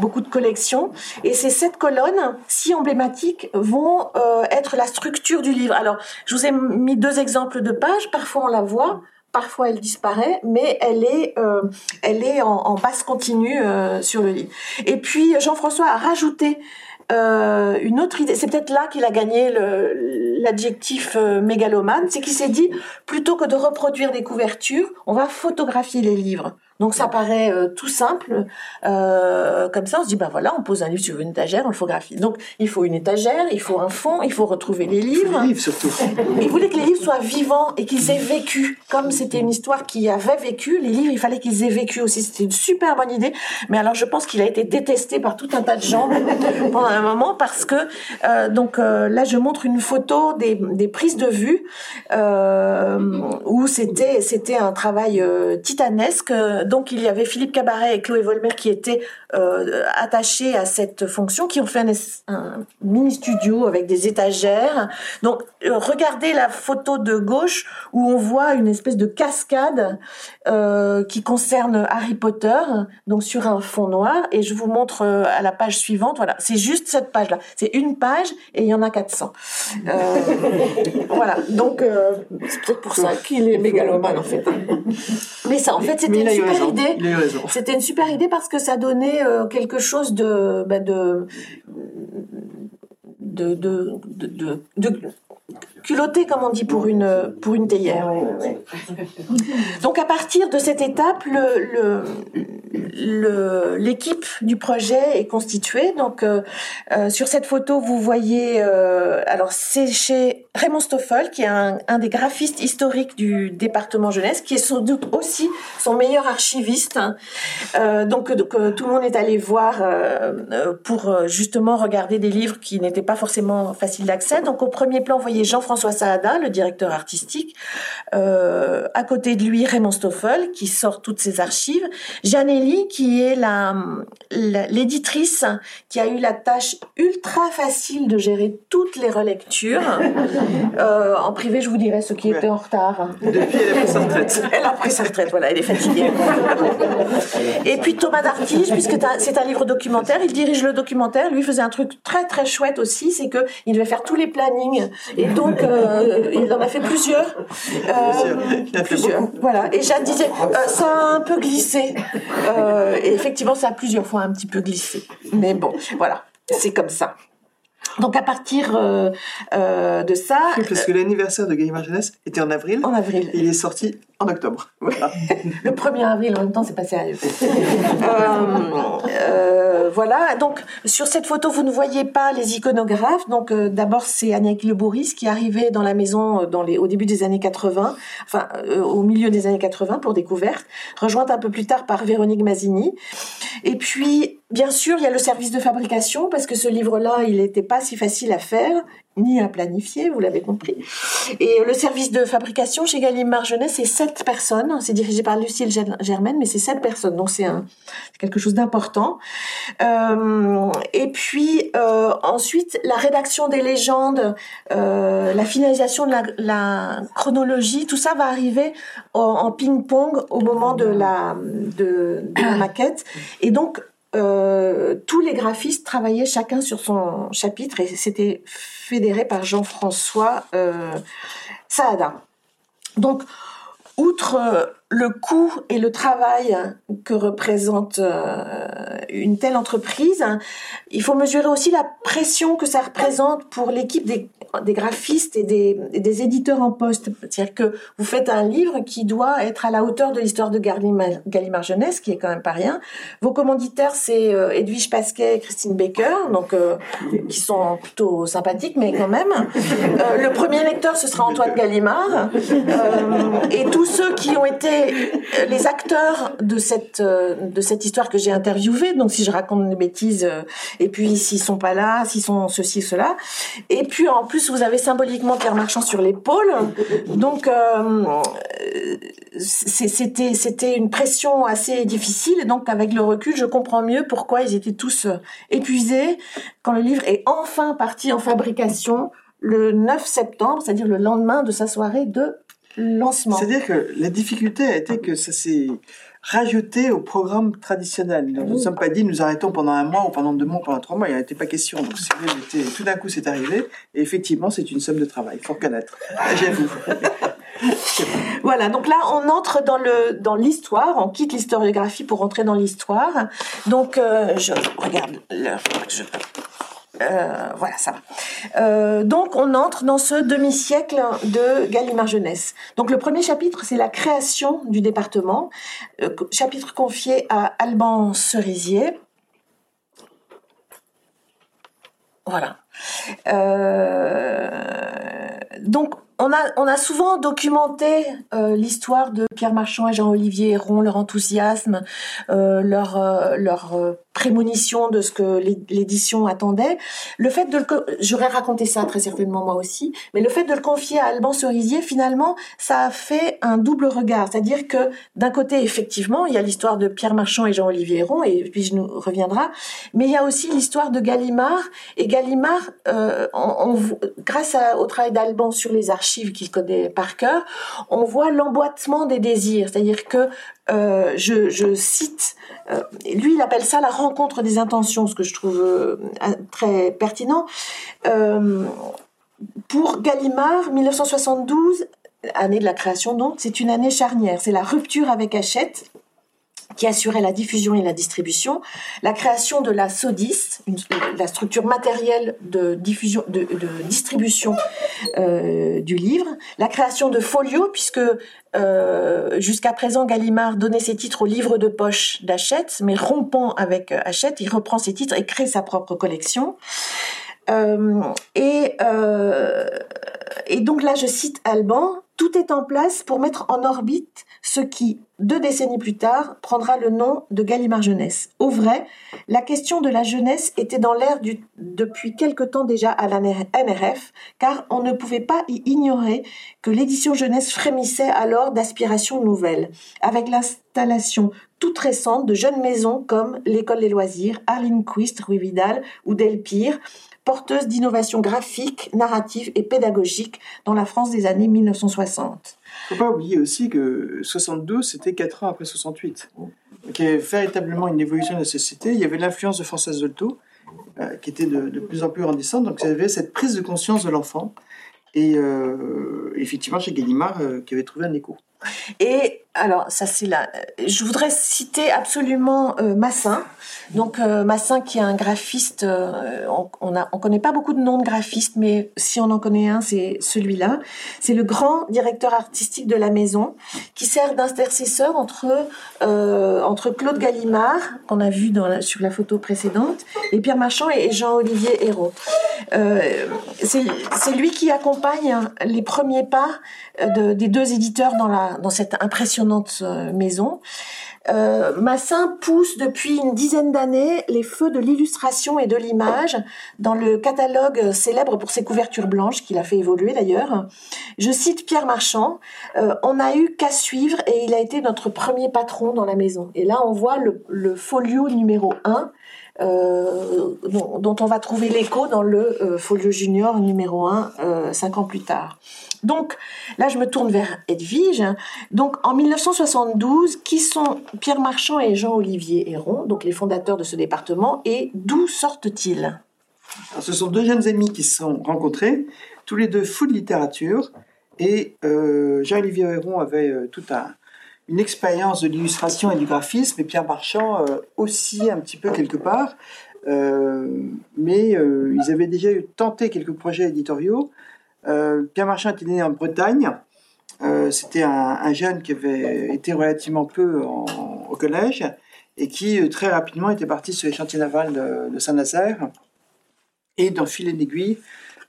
beaucoup de collections. Et ces sept colonnes si emblématiques vont être la structure du livre. Alors je vous ai mis deux exemples de pages, parfois on la voit parfois elle disparaît, mais elle est, euh, elle est en, en basse continue euh, sur le livre. Et puis Jean-François a rajouté euh, une autre idée. C'est peut-être là qu'il a gagné l'adjectif euh, mégalomane, c'est qu'il s'est dit, plutôt que de reproduire des couvertures, on va photographier les livres. Donc ça paraît euh, tout simple, euh, comme ça on se dit ben voilà, on pose un livre sur une étagère, on le photographie. Donc il faut une étagère, il faut un fond, il faut retrouver les livres. Les livres surtout. Il voulait que les livres soient vivants et qu'ils aient vécu. Comme c'était une histoire qui avait vécu, les livres il fallait qu'ils aient vécu aussi. C'était une super bonne idée. Mais alors je pense qu'il a été détesté par tout un tas de gens pendant un moment parce que euh, donc là je montre une photo des, des prises de vue où c'était c'était un travail titanesque donc il y avait Philippe Cabaret et Chloé Volmer qui étaient euh, attachés à cette fonction, qui ont fait un, un mini studio avec des étagères. Donc euh, regardez la photo de gauche où on voit une espèce de cascade euh, qui concerne Harry Potter, donc sur un fond noir. Et je vous montre à la page suivante. Voilà, c'est juste cette page-là. C'est une page et il y en a 400. Euh, voilà, donc c'est peut-être pour ça qu'il est mégalomane en fait. Mais ça, en fait, c'était une super raison. idée. Il a eu raison. C'était une super idée parce que ça donnait euh, quelque chose de, bah, de, de, de, de, de- de culotté, comme on dit, pour une, pour une théière. Donc à partir de cette étape, le, le, l'équipe du projet est constituée. Donc euh, euh, sur cette photo, vous voyez, euh, alors c'est chez Raymond Stoffel, qui est un, un des graphistes historiques du département jeunesse, qui est sans doute aussi son meilleur archiviste. hein. Donc, donc, tout le monde est allé voir pour justement regarder des livres qui n'étaient pas forcément faciles d'accès. Donc au premier plan, vous voyez Jean-François Saada, le directeur artistique. Euh, à côté de lui, Raymond Stoffel, qui sort toutes ses archives. Janelli, qui est la l'éditrice qui a eu la tâche ultra facile de gérer toutes les relectures. Euh, en privé, je vous dirais ce qui était en retard. Depuis, elle a pris sa retraite. Elle a pris sa retraite, voilà, elle est fatiguée. Et puis Thomas Dartige, puisque c'est un livre documentaire, il dirige le documentaire. Lui faisait un truc très très chouette aussi, c'est que il devait faire tous les plannings. Et donc euh, il en a fait plusieurs. Euh, Il a fait plusieurs. Voilà. Et Jeanne disait, euh, ça a un peu glissé. Et effectivement, ça a plusieurs fois un petit peu glissé. Mais bon, voilà, c'est comme ça. Donc à partir euh, euh, de ça, Oui, Parce que l'anniversaire de Gallimard Jeunesse était en avril. en avril. Et il est sorti en octobre. Voilà. Le 1er avril, en même temps, c'est pas sérieux. Euh, euh, voilà. Donc, sur cette photo, vous ne voyez pas les iconographes. Donc, euh, d'abord, c'est Agnès Le Bourris qui arrivait dans la maison euh, dans les, au début des années 80, enfin, euh, au milieu des années 80 pour découverte, rejointe un peu plus tard par Véronique Mazzini. Et puis, bien sûr, il y a le service de fabrication parce que ce livre-là, il n'était pas si facile à faire ni à planifier, vous l'avez compris. Et le service de fabrication chez Gallimard Jeunesse, c'est sept personnes. C'est dirigé par Lucille Ger- Germaine, mais c'est sept personnes. Donc c'est quelque chose d'important. Euh, et puis euh, ensuite, la rédaction des légendes, euh, la finalisation de la, la chronologie, tout ça va arriver en, ping-pong au moment de la, de la maquette. Et donc, euh, tous les graphistes travaillaient chacun sur son chapitre et c'était fédéré par Jean-François euh, Saada. Donc, outre euh, le coût et le travail que représente une telle entreprise, il faut mesurer aussi la pression que ça représente pour l'équipe des, des graphistes et des, éditeurs en poste. C'est-à-dire que vous faites un livre qui doit être à la hauteur de l'histoire de Gallimard, Jeunesse, qui est quand même pas rien. Vos commanditaires, c'est euh, Edwige Pasquet et Christine Baker, donc euh, qui sont plutôt sympathiques, mais quand même. Euh, le premier lecteur, ce sera Antoine Gallimard. Et tous ceux qui ont été les acteurs de cette histoire que j'ai interviewée. Donc si je raconte des bêtises, et puis s'ils sont pas là, s'ils sont ceci cela. Et puis en plus vous avez symboliquement Pierre Marchand sur l'épaule. Donc euh, c'était c'était une pression assez difficile. Et donc avec le recul, je comprends mieux pourquoi ils étaient tous euh, épuisés quand le livre est enfin parti en fabrication le 9 septembre, c'est-à-dire le lendemain de sa soirée de lancement. C'est-à-dire que la difficulté a été que ça s'est rajouté au programme traditionnel. Nous ne sommes pas dit nous arrêtons pendant un mois ou pendant deux mois ou pendant trois mois, il n'y en était pas question. Donc tout d'un coup c'est arrivé et effectivement c'est une somme de travail, il faut reconnaître. J'avoue. Voilà, donc là on entre dans le dans l'histoire, on quitte l'historiographie pour entrer dans l'histoire. Donc euh, je regarde l'heure, je Euh, voilà, ça va. Euh, donc, on entre dans ce demi-siècle de Gallimard Jeunesse. Donc, le premier chapitre, c'est la création du département, euh, chapitre confié à Alban Cerisier. Voilà. donc, on a, souvent documenté euh, l'histoire de Pierre Marchand et Jean-Olivier Héron, leur enthousiasme, euh, leur, euh, leur prémonition de ce que l'édition attendait. Le fait de le, j'aurais raconté ça très certainement moi aussi, mais le fait de le confier à Alban Cerisier, finalement, ça a fait un double regard. C'est-à-dire que d'un côté, effectivement, il y a l'histoire de Pierre Marchand et Jean-Olivier Héron, et puis je nous reviendra, mais il y a aussi l'histoire de Gallimard. Et Gallimard, grâce au travail d'Alban sur les archives, qu'il connaît par cœur, on voit l'emboîtement des désirs. C'est-à-dire que, euh, je, cite, euh, lui, il appelle ça la rencontre des intentions, ce que je trouve euh, très pertinent. pour Gallimard, 1972, année de la création donc, c'est une année charnière. C'est la rupture avec Hachette qui assurait la diffusion et la distribution, la création de la SODIS, la structure matérielle de, diffusion, de, distribution euh, du livre, la création de Folio, puisque euh, jusqu'à présent Gallimard donnait ses titres au livre de poche d'Hachette, mais rompant avec Hachette, il reprend ses titres et crée sa propre collection. Euh, et donc là, je cite Alban, tout est en place pour mettre en orbite ce qui, deux décennies plus tard, prendra le nom de Gallimard Jeunesse. Au vrai, la question de la jeunesse était dans l'air depuis quelque temps déjà à la NRF, car on ne pouvait pas y ignorer que l'édition jeunesse frémissait alors d'aspirations nouvelles, avec l'installation toute récente de jeunes maisons comme l'École des loisirs, Arlene Quist, Vidal ou Delpire, porteuses d'innovations graphiques, narratives et pédagogiques dans la France des années 1960 faut pas oublier aussi que 72, c'était 4 ans après 68. Donc il y avait véritablement une évolution de la société. Il y avait l'influence de Françoise Dolto, euh, qui était de, plus en plus grandissante. Donc il y avait cette prise de conscience de l'enfant. Et euh, effectivement, chez Gallimard, euh, qui avait trouvé un écho. Et alors, ça c'est là. Je voudrais citer absolument euh, Massin. Donc euh, Massin qui est un graphiste. Euh, on, on connaît pas beaucoup de noms de graphistes, mais si on en connaît un, c'est celui-là. C'est le grand directeur artistique de la maison, qui sert d'intercesseur entre entre Claude Gallimard qu'on a vu dans sur la photo précédente et Pierre Marchand et, Jean-Olivier Hérault. c'est lui qui accompagne les premiers pas des deux éditeurs dans la dans cette euh, maison. Euh, Massin pousse depuis une dizaine d'années les feux de l'illustration et de l'image dans le catalogue célèbre pour ses couvertures blanches qu'il a fait évoluer d'ailleurs. Je cite Pierre Marchand, euh, on n'a eu qu'à suivre et il a été notre premier patron dans la maison. Et là on voit le, folio numéro 1 dont, on va trouver l'écho dans le folio junior numéro 1 cinq ans plus tard. Donc là, je me tourne vers Edwige. Donc en 1972, qui sont Pierre Marchand et Jean-Olivier Héron, donc les fondateurs de ce département, et d'où sortent-ils? Ce sont deux jeunes amis qui se sont rencontrés, tous les deux fous de littérature, et euh, Jean-Olivier Héron avait euh, toute une expérience de l'illustration et du graphisme, et Pierre Marchand euh, aussi un petit peu quelque part. mais ils avaient déjà tenté quelques projets éditoriaux euh, Pierre Marchand était né en Bretagne. Euh, c'était un, jeune qui avait été relativement peu au collège et qui euh, très rapidement était parti sur les chantiers navals de, Saint-Nazaire et dans fil et d'aiguille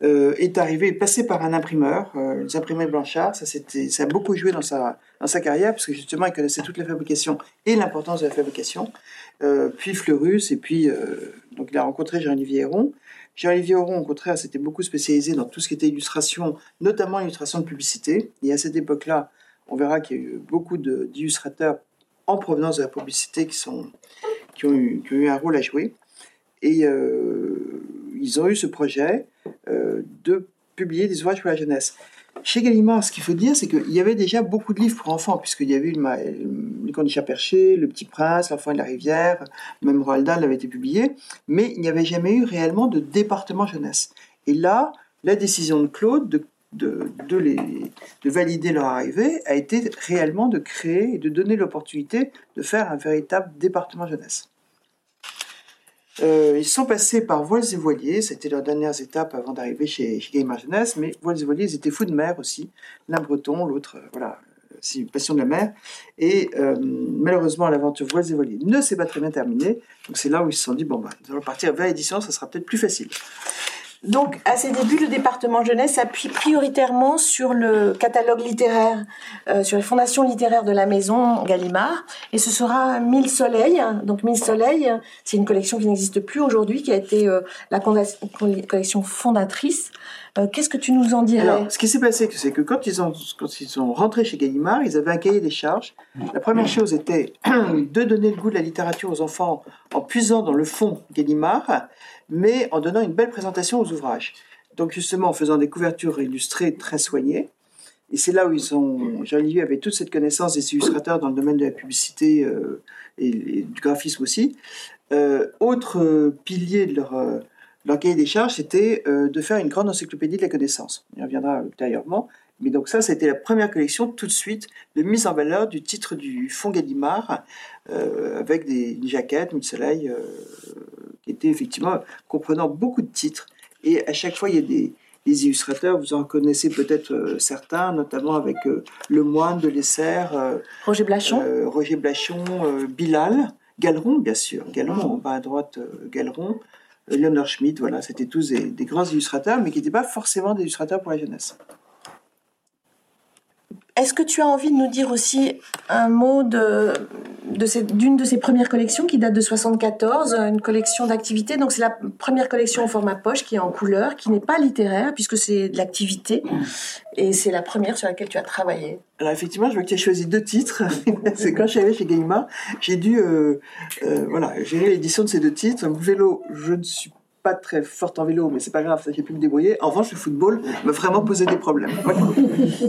est arrivé, passé par un imprimeur, les imprimeurs Blanchard. Ça, a beaucoup joué dans sa, dans sa carrière parce que justement, il connaissait toute la fabrication et l'importance de la fabrication. puis Fleurus, et puis donc il a rencontré Jean-Olivier Héron. Jean-Olivier Auron, au contraire, s'était beaucoup spécialisé dans tout ce qui était illustration, notamment illustration de publicité. Et à cette époque-là, on verra qu'il y a eu beaucoup d'illustrateurs en provenance de la publicité qui, sont, qui, ont, eu, qui ont eu un rôle à jouer. Et euh, ils ont eu ce projet euh, de publier des ouvrages pour la jeunesse. Chez Gallimard, ce qu'il faut dire, c'est qu'il y avait déjà beaucoup de livres pour enfants, puisqu'il y avait eu Le Cornichat Perché, Le Petit Prince, L'Enfant de la Rivière, même Roald Dahl avait été publié, mais il n'y avait jamais eu réellement de département jeunesse. Et là, la décision de Claude de valider leur arrivée a été réellement de créer et de donner l'opportunité de faire un véritable département jeunesse. Euh, ils sont passés par Voiles et Voiliers, c'était leurs dernières étapes avant d'arriver chez, chez Jeunesse, mais Voiles et Voiliers, ils étaient fous de mer aussi, l'un breton, l'autre, euh, voilà, c'est une passion de la mer. Et euh, malheureusement, l'aventure Voiles et Voiliers ne s'est pas très bien terminée, donc c'est là où ils se sont dit, bon, bah, nous allons partir vers l'édition, ça sera peut-être plus facile. Donc, à ses débuts, le département jeunesse appuie prioritairement sur le catalogue littéraire, euh, sur les fondations littéraires de la maison Gallimard. Et ce sera Mille Soleils. Donc, Mille Soleils, c'est une collection qui n'existe plus aujourd'hui, qui a été euh, la collection fondatrice. Euh, Qu'est-ce que tu nous en dirais? Alors, ce qui s'est passé, c'est que quand ils, ont, quand ils sont rentrés chez Gallimard, ils avaient un cahier des charges. La première chose était de donner le goût de la littérature aux enfants en puisant dans le fond Gallimard, mais en donnant une belle présentation aux ouvrages. Donc justement en faisant des couvertures illustrées très soignées. Et c'est là où ils ont, Jean-Olivier avait toute cette connaissance des illustrateurs dans le domaine de la publicité euh, et, du graphisme aussi. Euh, autre pilier de leur, euh, leur cahier des charges, c'était de faire une grande encyclopédie de la connaissance. On y reviendra ultérieurement. Mais donc ça, c'était la première collection tout de suite de mise en valeur du titre du Fonds Gallimard, euh, avec des, une jaquette, une soleil, euh, qui était effectivement comprenant beaucoup de titres. Et à chaque fois, il y a des, des illustrateurs, vous en connaissez peut-être euh, certains, notamment avec euh, Le Moine de Lesser, euh, Roger Blachon Roger Blachon, Bilal, Galeron, bien sûr, Galeron, en bas à droite, Galeron, Leonard Schmidt, voilà, c'était tous des, des grands illustrateurs, mais qui n'étaient pas forcément des illustrateurs pour la jeunesse. Est-ce que tu as envie de nous dire aussi un mot de, d'une de ces premières collections qui date de 74, une collection d'activités? Donc c'est la première collection au format poche qui est en couleur, qui n'est pas littéraire puisque c'est de l'activité et c'est la première sur laquelle tu as travaillé. Alors effectivement, je vois que tu as choisi deux titres. c'est quand arrivée chez Gallimard, j'ai dû euh, euh, voilà, gérer l'édition de ces deux titres. Donc vélo, je ne suis pas très forte en vélo, mais c'est pas grave, ça j'ai pu me débrouiller. En revanche, le football m'a vraiment posé des problèmes. Voilà.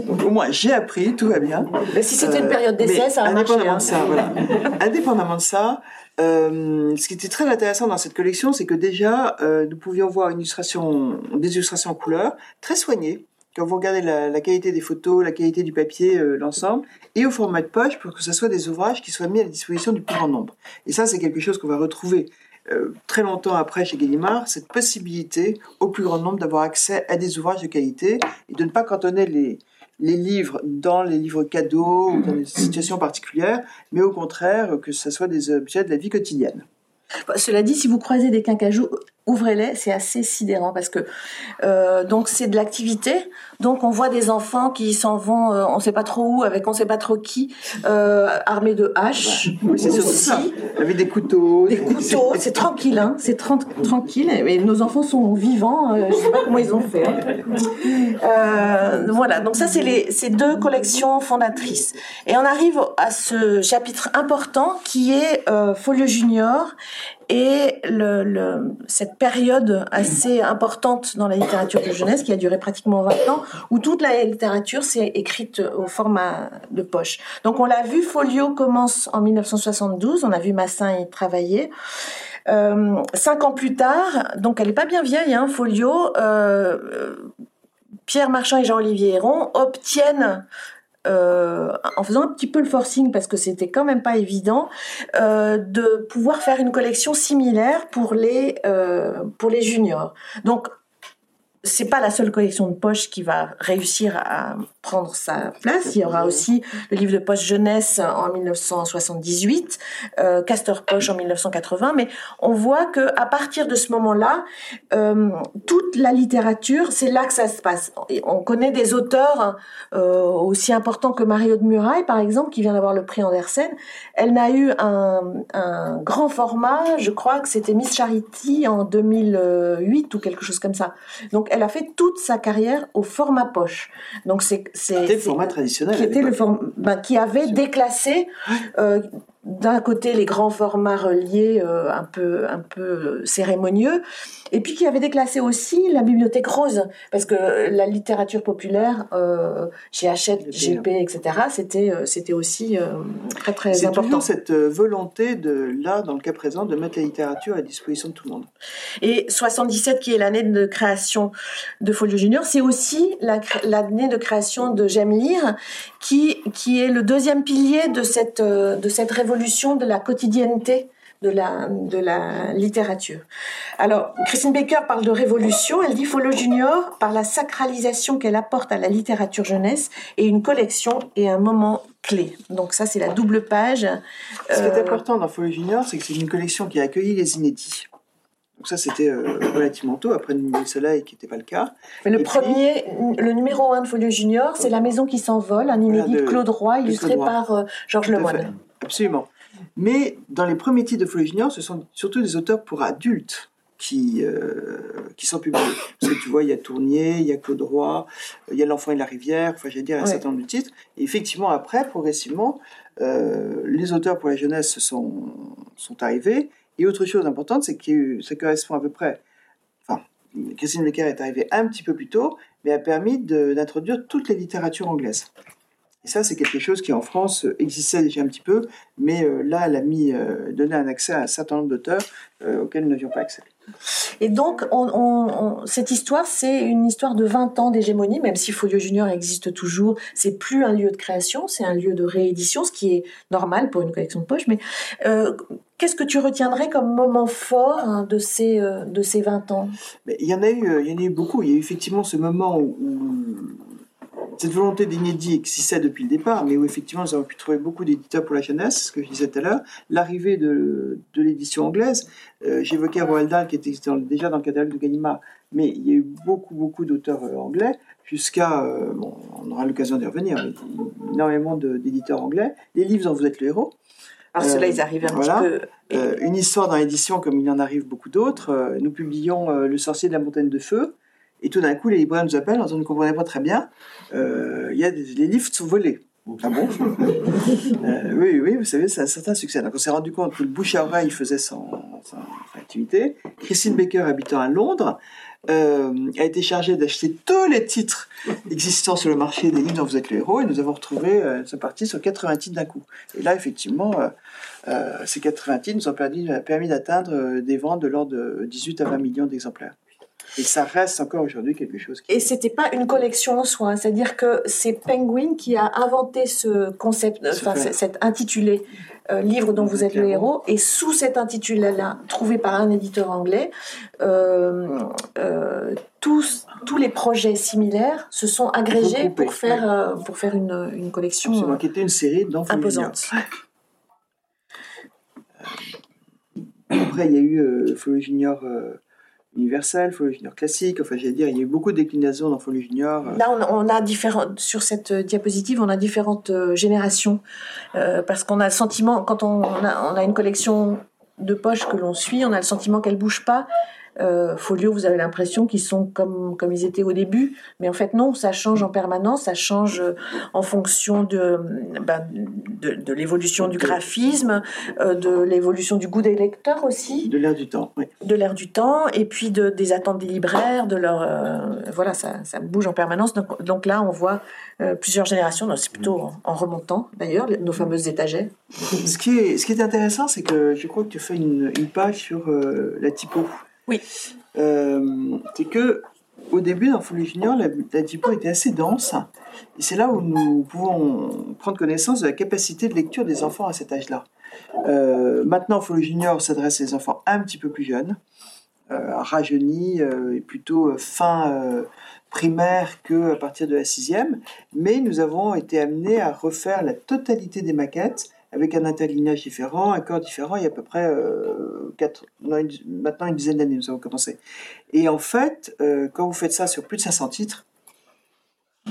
Donc au moins, j'ai appris, tout va bien. Mais si c'était une Euh, période d'essai, mais ça a marché. indépendamment hein. de ça, voilà. Indépendamment de ça, euh, ce qui était très intéressant dans cette collection, c'est que déjà, euh, nous pouvions voir une illustration, des illustrations en couleur, très soignées. Quand vous regardez la, la qualité des photos, la qualité du papier, euh, l'ensemble, et au format de poche pour que ce soit des ouvrages qui soient mis à la disposition du plus grand nombre. Et ça, c'est quelque chose qu'on va retrouver euh, très longtemps après chez Gallimard, cette possibilité au plus grand nombre d'avoir accès à des ouvrages de qualité et de ne pas cantonner les, livres dans les livres cadeaux ou dans des situations particulières, mais au contraire que ce soit des objets de la vie quotidienne. Cela dit, si vous croisez des quinquajous, ouvrez-les, c'est assez sidérant parce que euh, donc c'est de l'activité. Donc on voit des enfants qui s'en vont, euh, on sait pas trop où, avec on sait pas trop qui, euh, armés de haches. Oui, c'est ça. Avec des couteaux. Des couteaux, c'est tranquille, hein, c'est tran- tranquille. Et nos enfants sont vivants, je sais pas comment ils ont fait. hein. Voilà, donc ça c'est les ces deux collections fondatrices. Et on arrive à ce chapitre important qui est Folio Junior et cette période assez importante dans la littérature de jeunesse qui a duré pratiquement 20 ans, où toute la littérature s'est écrite au format de poche. Donc on l'a vu, Folio commence en 1972, on a vu Massin y travailler. Euh, cinq ans plus tard, donc elle est pas bien vieille, hein, Folio, euh, Pierre Marchand et Jean-Olivier Héron obtiennent euh, en faisant un petit peu le forcing parce que c'était quand même pas évident euh, de pouvoir faire une collection similaire pour les euh, pour les juniors. Donc c'est pas la seule collection de poche qui va réussir à prendre sa place. Il y aura aussi le livre de poche jeunesse en 1978, euh, Castor Poche en 1980. Mais on voit que à partir de ce moment-là, euh, toute la littérature, c'est là que ça se passe. On connaît des auteurs euh, aussi importants que Mario de Muraille, par exemple, qui vient d'avoir le prix Andersen. Elle n'a eu un, un grand format, je crois que c'était Miss Charity en 2008 ou quelque chose comme ça. Donc elle a fait toute sa carrière au format poche. Donc c'est C'était le format traditionnel. qui était le form- ben, qui avait déclassé euh, d'un côté les grands formats reliés euh, un peu un peu euh, cérémonieux et puis qui avait déclassé aussi la bibliothèque rose parce que la littérature populaire euh, chez Hachette, GP, etc. C'était euh, c'était aussi euh, très très C'est important. toujours cette euh, volonté de, là, dans le cas présent, de mettre la littérature à disposition de tout le monde. Et 77, qui est l'année de création de Folio Junior, c'est aussi la l'année de création de J'aime lire, qui, qui est le deuxième pilier de cette, euh, de cette révolution de la quotidienneté de la, de la littérature. Alors, Christine Baker parle de révolution, elle dit Folio Junior par la sacralisation qu'elle apporte à la littérature jeunesse et une collection et un moment clé. Donc ça, c'est la double page. Ce qui est Euh, important dans Folio Junior, c'est que c'est une collection qui a accueilli les inédits. Donc ça, c'était euh, relativement tôt, après et Soleil, qui n'était pas le cas. Mais le Et puis- premier, le numéro un de Folio Junior, c'est La maison qui s'envole, un inédit Voilà, de de- Claude Roy, illustré Claude Roy. par euh, Georges. Lemoine. Absolument. Mais dans les premiers titres de Folio Junior, ce sont surtout des auteurs pour adultes qui, euh, qui sont publiés. Parce que tu vois, il y a Tournier, il y a Claude Roy, il y a L'Enfant et la Rivière, enfin, j'allais dire un Ouais. certain nombre de titres. Et effectivement, après, progressivement, euh, les auteurs pour la jeunesse sont, sont arrivés. Et autre chose importante, c'est que ça correspond à peu près. Enfin, Christine Becker est arrivée un petit peu plus tôt, mais a permis d'introduire toutes les littératures anglaises. Et ça, c'est quelque chose qui en France euh, existait déjà un petit peu, mais euh, là, elle a mis, euh, donné un accès à un certain nombre d'auteurs auxquels nous n'avions pas accès. Et donc, on, on- on- cette histoire, c'est une histoire de 20 ans d'hégémonie, même si Folio Junior existe toujours. C'est plus un lieu de création, c'est un lieu de réédition, ce qui est normal pour une collection de poche. Mais euh, qu'est-ce que tu retiendrais comme moment fort hein, de, ces, euh, de ces 20 ans? Mais il y en a eu, il y en a eu beaucoup. Il y a eu effectivement ce moment où, où cette volonté d'inédit existait depuis le départ, mais où effectivement nous avons pu trouver beaucoup d'éditeurs pour la jeunesse, ce que je disais tout à l'heure. L'arrivée de, de l'édition anglaise, euh, j'évoquais Roald Dahl qui était dans- déjà dans le catalogue de Gallimard, mais il y a eu beaucoup, beaucoup d'auteurs euh, anglais, jusqu'à, euh, bon, on aura l'occasion d'y revenir, mais énormément d'éditeurs anglais. Les livres dont vous êtes le héros, Alors, ceux-là, ils arrivent un voilà. petit peu. euh, une histoire dans l'édition comme il en arrive beaucoup d'autres. Euh, nous publions euh, Le sorcier de la montagne de feu. Et tout d'un coup, les libraires nous appellent en disant, ne comprenait pas très bien. Euh, y a les livres sont volés. Ah bon Euh, Oui, oui, vous savez, c'est un certain succès. Donc on s'est rendu compte que le bouche à oreille faisait son, activité. Christine Baker, habitant à Londres, euh, a été chargée d'acheter tous les titres existants sur le marché des livres dont vous êtes le héros. Et nous avons retrouvé, euh, sommes partis sur 80 titres d'un coup. Et là, effectivement, euh, ces 80 titres nous ont permis, d'atteindre des ventes de l'ordre de 18 à 20 millions d'exemplaires. Et ça reste encore aujourd'hui quelque chose qui... Et c'était pas une collection en soi, c'est-à-dire que c'est Penguin qui a inventé ce concept, enfin cet intitulé euh, livre dont vous êtes le héros, et sous cet intitulé-là, trouvé par un éditeur anglais, euh, euh, tous tous les projets similaires se sont agrégés pour faire pour faire une, une collection Absolument, qui était une série d'enfants imposante. Après, il y a eu Folio Junior universel, Folio Junior classique. Enfin, j'allais dire, il y a eu beaucoup de déclinaisons dans Folio Junior. euh. Là, on, a différentes sur cette euh, diapositive, on a différentes euh, générations parce qu'on a le sentiment quand on, on a, on a une collection de poches que l'on suit, on a le sentiment qu'elle bouge pas. Euh, Folio, vous avez l'impression qu'ils sont comme comme ils étaient au début, mais en fait non, ça change en permanence, ça change euh, en fonction de ben, de, de l'évolution du graphisme, euh, de l'évolution du goût des lecteurs aussi De l'air du temps, oui. de l'air du temps et puis de, des attentes des libraires, de leur euh, voilà ça, ça bouge en permanence. Donc, donc là on voit plusieurs générations. C'est plutôt en, en remontant d'ailleurs nos fameuses étagères. Ce qui est, ce qui est intéressant, c'est que je crois que tu fais une, une page sur la typo. Oui. Euh, c'est que au début, dans Folio Junior, la, la typo était assez dense. C'est là où nous pouvons prendre connaissance de la capacité de lecture des enfants à cet âge-là. Euh, maintenant, Folio Junior s'adresse à des enfants un petit peu plus jeunes, euh, rajeunis et plutôt fin primaire que à partir de la sixième. Mais nous avons été amenés à refaire la totalité des maquettes avec un interlignage différent, un corps différent, il y a à peu près euh, quatre, non, une- maintenant une dizaine d'années, nous avons commencé. Et en fait, euh, quand vous faites ça sur plus de 500 titres,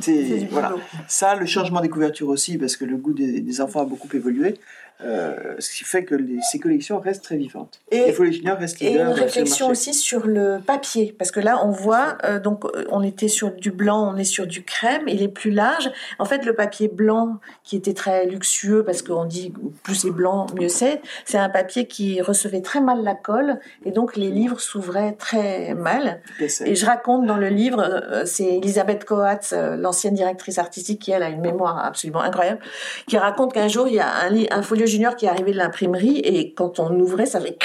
C'est voilà. Ça, le changement des couvertures aussi, parce que le goût des, des enfants a beaucoup évolué, euh, ce qui fait que les- ces collections restent très vivantes. Et- Et, Folio Junior reste Et une réflexion aussi sur le papier, parce que là on voit, euh, donc euh, on était sur du blanc, on est sur du crème, il est plus large. En fait, le papier blanc, qui était très luxueux, parce qu'on dit plus c'est blanc, mieux c'est, c'est un papier qui recevait très mal la colle, et donc les livres s'ouvraient très mal. Et je raconte dans le livre, c'est Elisabeth euh, l'ancienne directrice artistique, qui elle a une mémoire absolument incroyable, qui raconte qu'un jour il y a un, un folio junior qui arrivé de l'imprimerie et quand on ouvrait, ça fait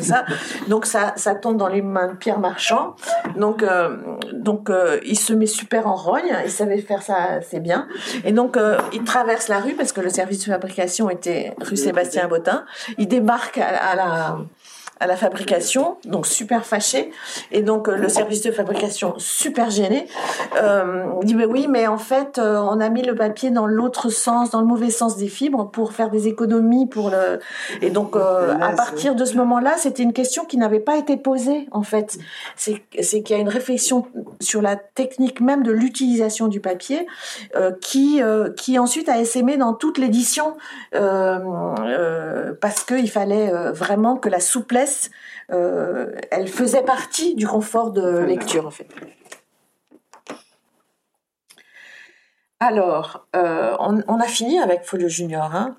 ça. Donc ça, tombe dans les mains de Pierre Marchand. Donc, euh, donc euh, il se met super en rogne. Il savait faire ça, c'est bien. Et donc euh, il traverse la rue parce que le service de fabrication était rue Sébastien Bottin. Il débarque à la à la fabrication, donc super fâché, et donc euh, le service de fabrication super gêné. Euh, dit mais oui, mais en fait, euh, on a mis le papier dans l'autre sens, dans le mauvais sens des fibres, pour faire des économies pour le. Et donc euh, à partir de ce moment-là, c'était une question qui n'avait pas été posée en fait. C'est c'est qu'il y a une réflexion sur la technique même de l'utilisation du papier qui qui ensuite a essaimé dans toute l'édition parce qu'il fallait vraiment que la souplesse euh, elle faisait partie du confort de lecture en fait. Alors, euh, on, a fini avec Folio Junior. Hein.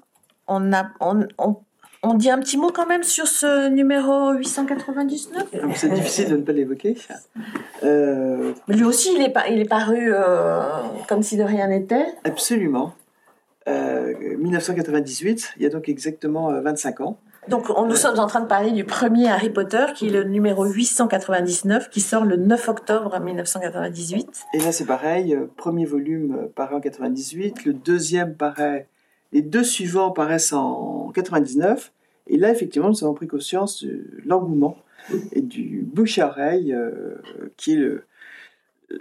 On, a, on, dit un petit mot quand même sur ce numéro 899 C'est difficile de ne pas l'évoquer. Euh, Lui aussi, il est, il est paru comme si de rien n'était. Absolument. 1998, il y a donc exactement 25 ans. Donc, on, nous sommes en train de parler du premier Harry Potter, qui est le numéro 899, qui sort le 9 octobre 1998. Et là, c'est pareil, euh, premier volume euh, paraît en 98, le deuxième paraît, les deux suivants paraissent en 99. Et là, effectivement, nous avons pris conscience de l'engouement et du bouche à oreille, euh, qui est le,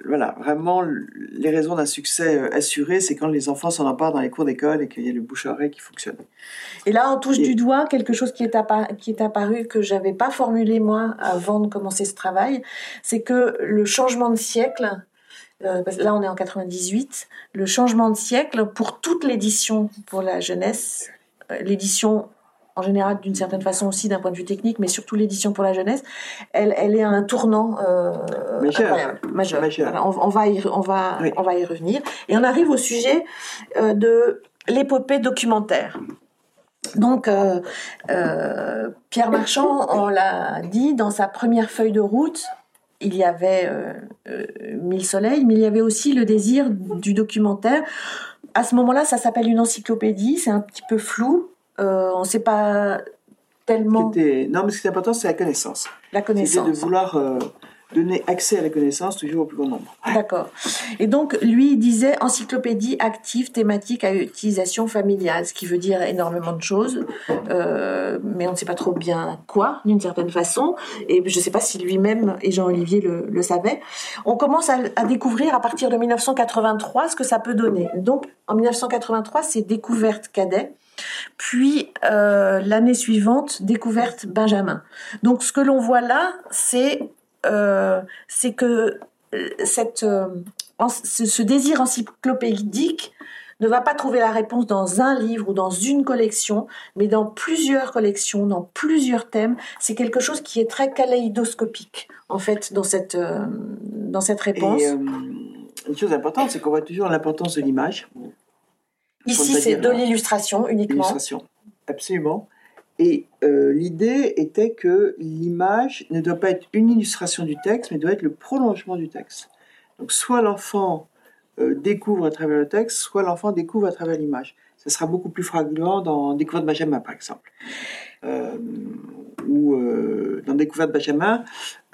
voilà, vraiment, les raisons d'un succès euh, assuré, c'est quand les enfants s'en emparent dans les cours d'école et qu'il y a le bouche-oreille qui fonctionne. Et là, on touche du doigt quelque chose qui est, apparu, qui est apparu que j'avais pas formulé moi avant de commencer ce travail, c'est que le changement de siècle, euh, là on est en 98, le changement de siècle pour toute l'édition pour la jeunesse, euh, l'édition en général d'une certaine façon aussi d'un point de vue technique, mais surtout l'édition pour la jeunesse, elle, elle est à un tournant euh, majeur. majeur. on, va y, on, va, on va y revenir. Et on arrive au sujet euh, de l'épopée documentaire. Donc, euh, euh, Pierre Marchand, on l'a dit, dans sa première feuille de route, il y avait euh, Mille Soleils, mais il y avait aussi le désir du documentaire. À ce moment-là, ça s'appelle une encyclopédie, c'est un petit peu flou. Euh, on ne sait pas tellement. Non, mais ce qui est important, c'est la connaissance. La connaissance. C'est de vouloir euh, donner accès à la connaissance toujours au plus grand nombre. D'accord. Et donc, lui, disait encyclopédie active thématique à utilisation familiale, ce qui veut dire énormément de choses, euh, mais on ne sait pas trop bien quoi, d'une certaine façon, et je ne sais pas si lui-même et Jean-Olivier le, le savaient. On commence à, à, découvrir à partir de 1983 ce que ça peut donner. Donc, en 1983, c'est découverte cadet puis euh, l'année suivante, découverte Benjamin. Donc ce que l'on voit là, c'est euh, que euh, cette, ce désir encyclopédique ne va pas trouver la réponse dans un livre ou dans une collection, mais dans plusieurs collections, dans plusieurs thèmes. C'est quelque chose qui est très kaléidoscopique, en fait, dans cette, dans cette réponse. une chose importante, c'est qu'on voit toujours l'importance de l'image. Ici, c'est de l'illustration uniquement. Illustration, absolument. Et euh, l'idée était que l'image ne doit pas être une illustration du texte, mais doit être le prolongement du texte. Donc, soit l'enfant euh, découvre à travers le texte, soit l'enfant découvre à travers l'image. Ça sera beaucoup plus fragment dans Découverte Benjamin, par exemple. Euh, ou euh, dans Découverte Benjamin,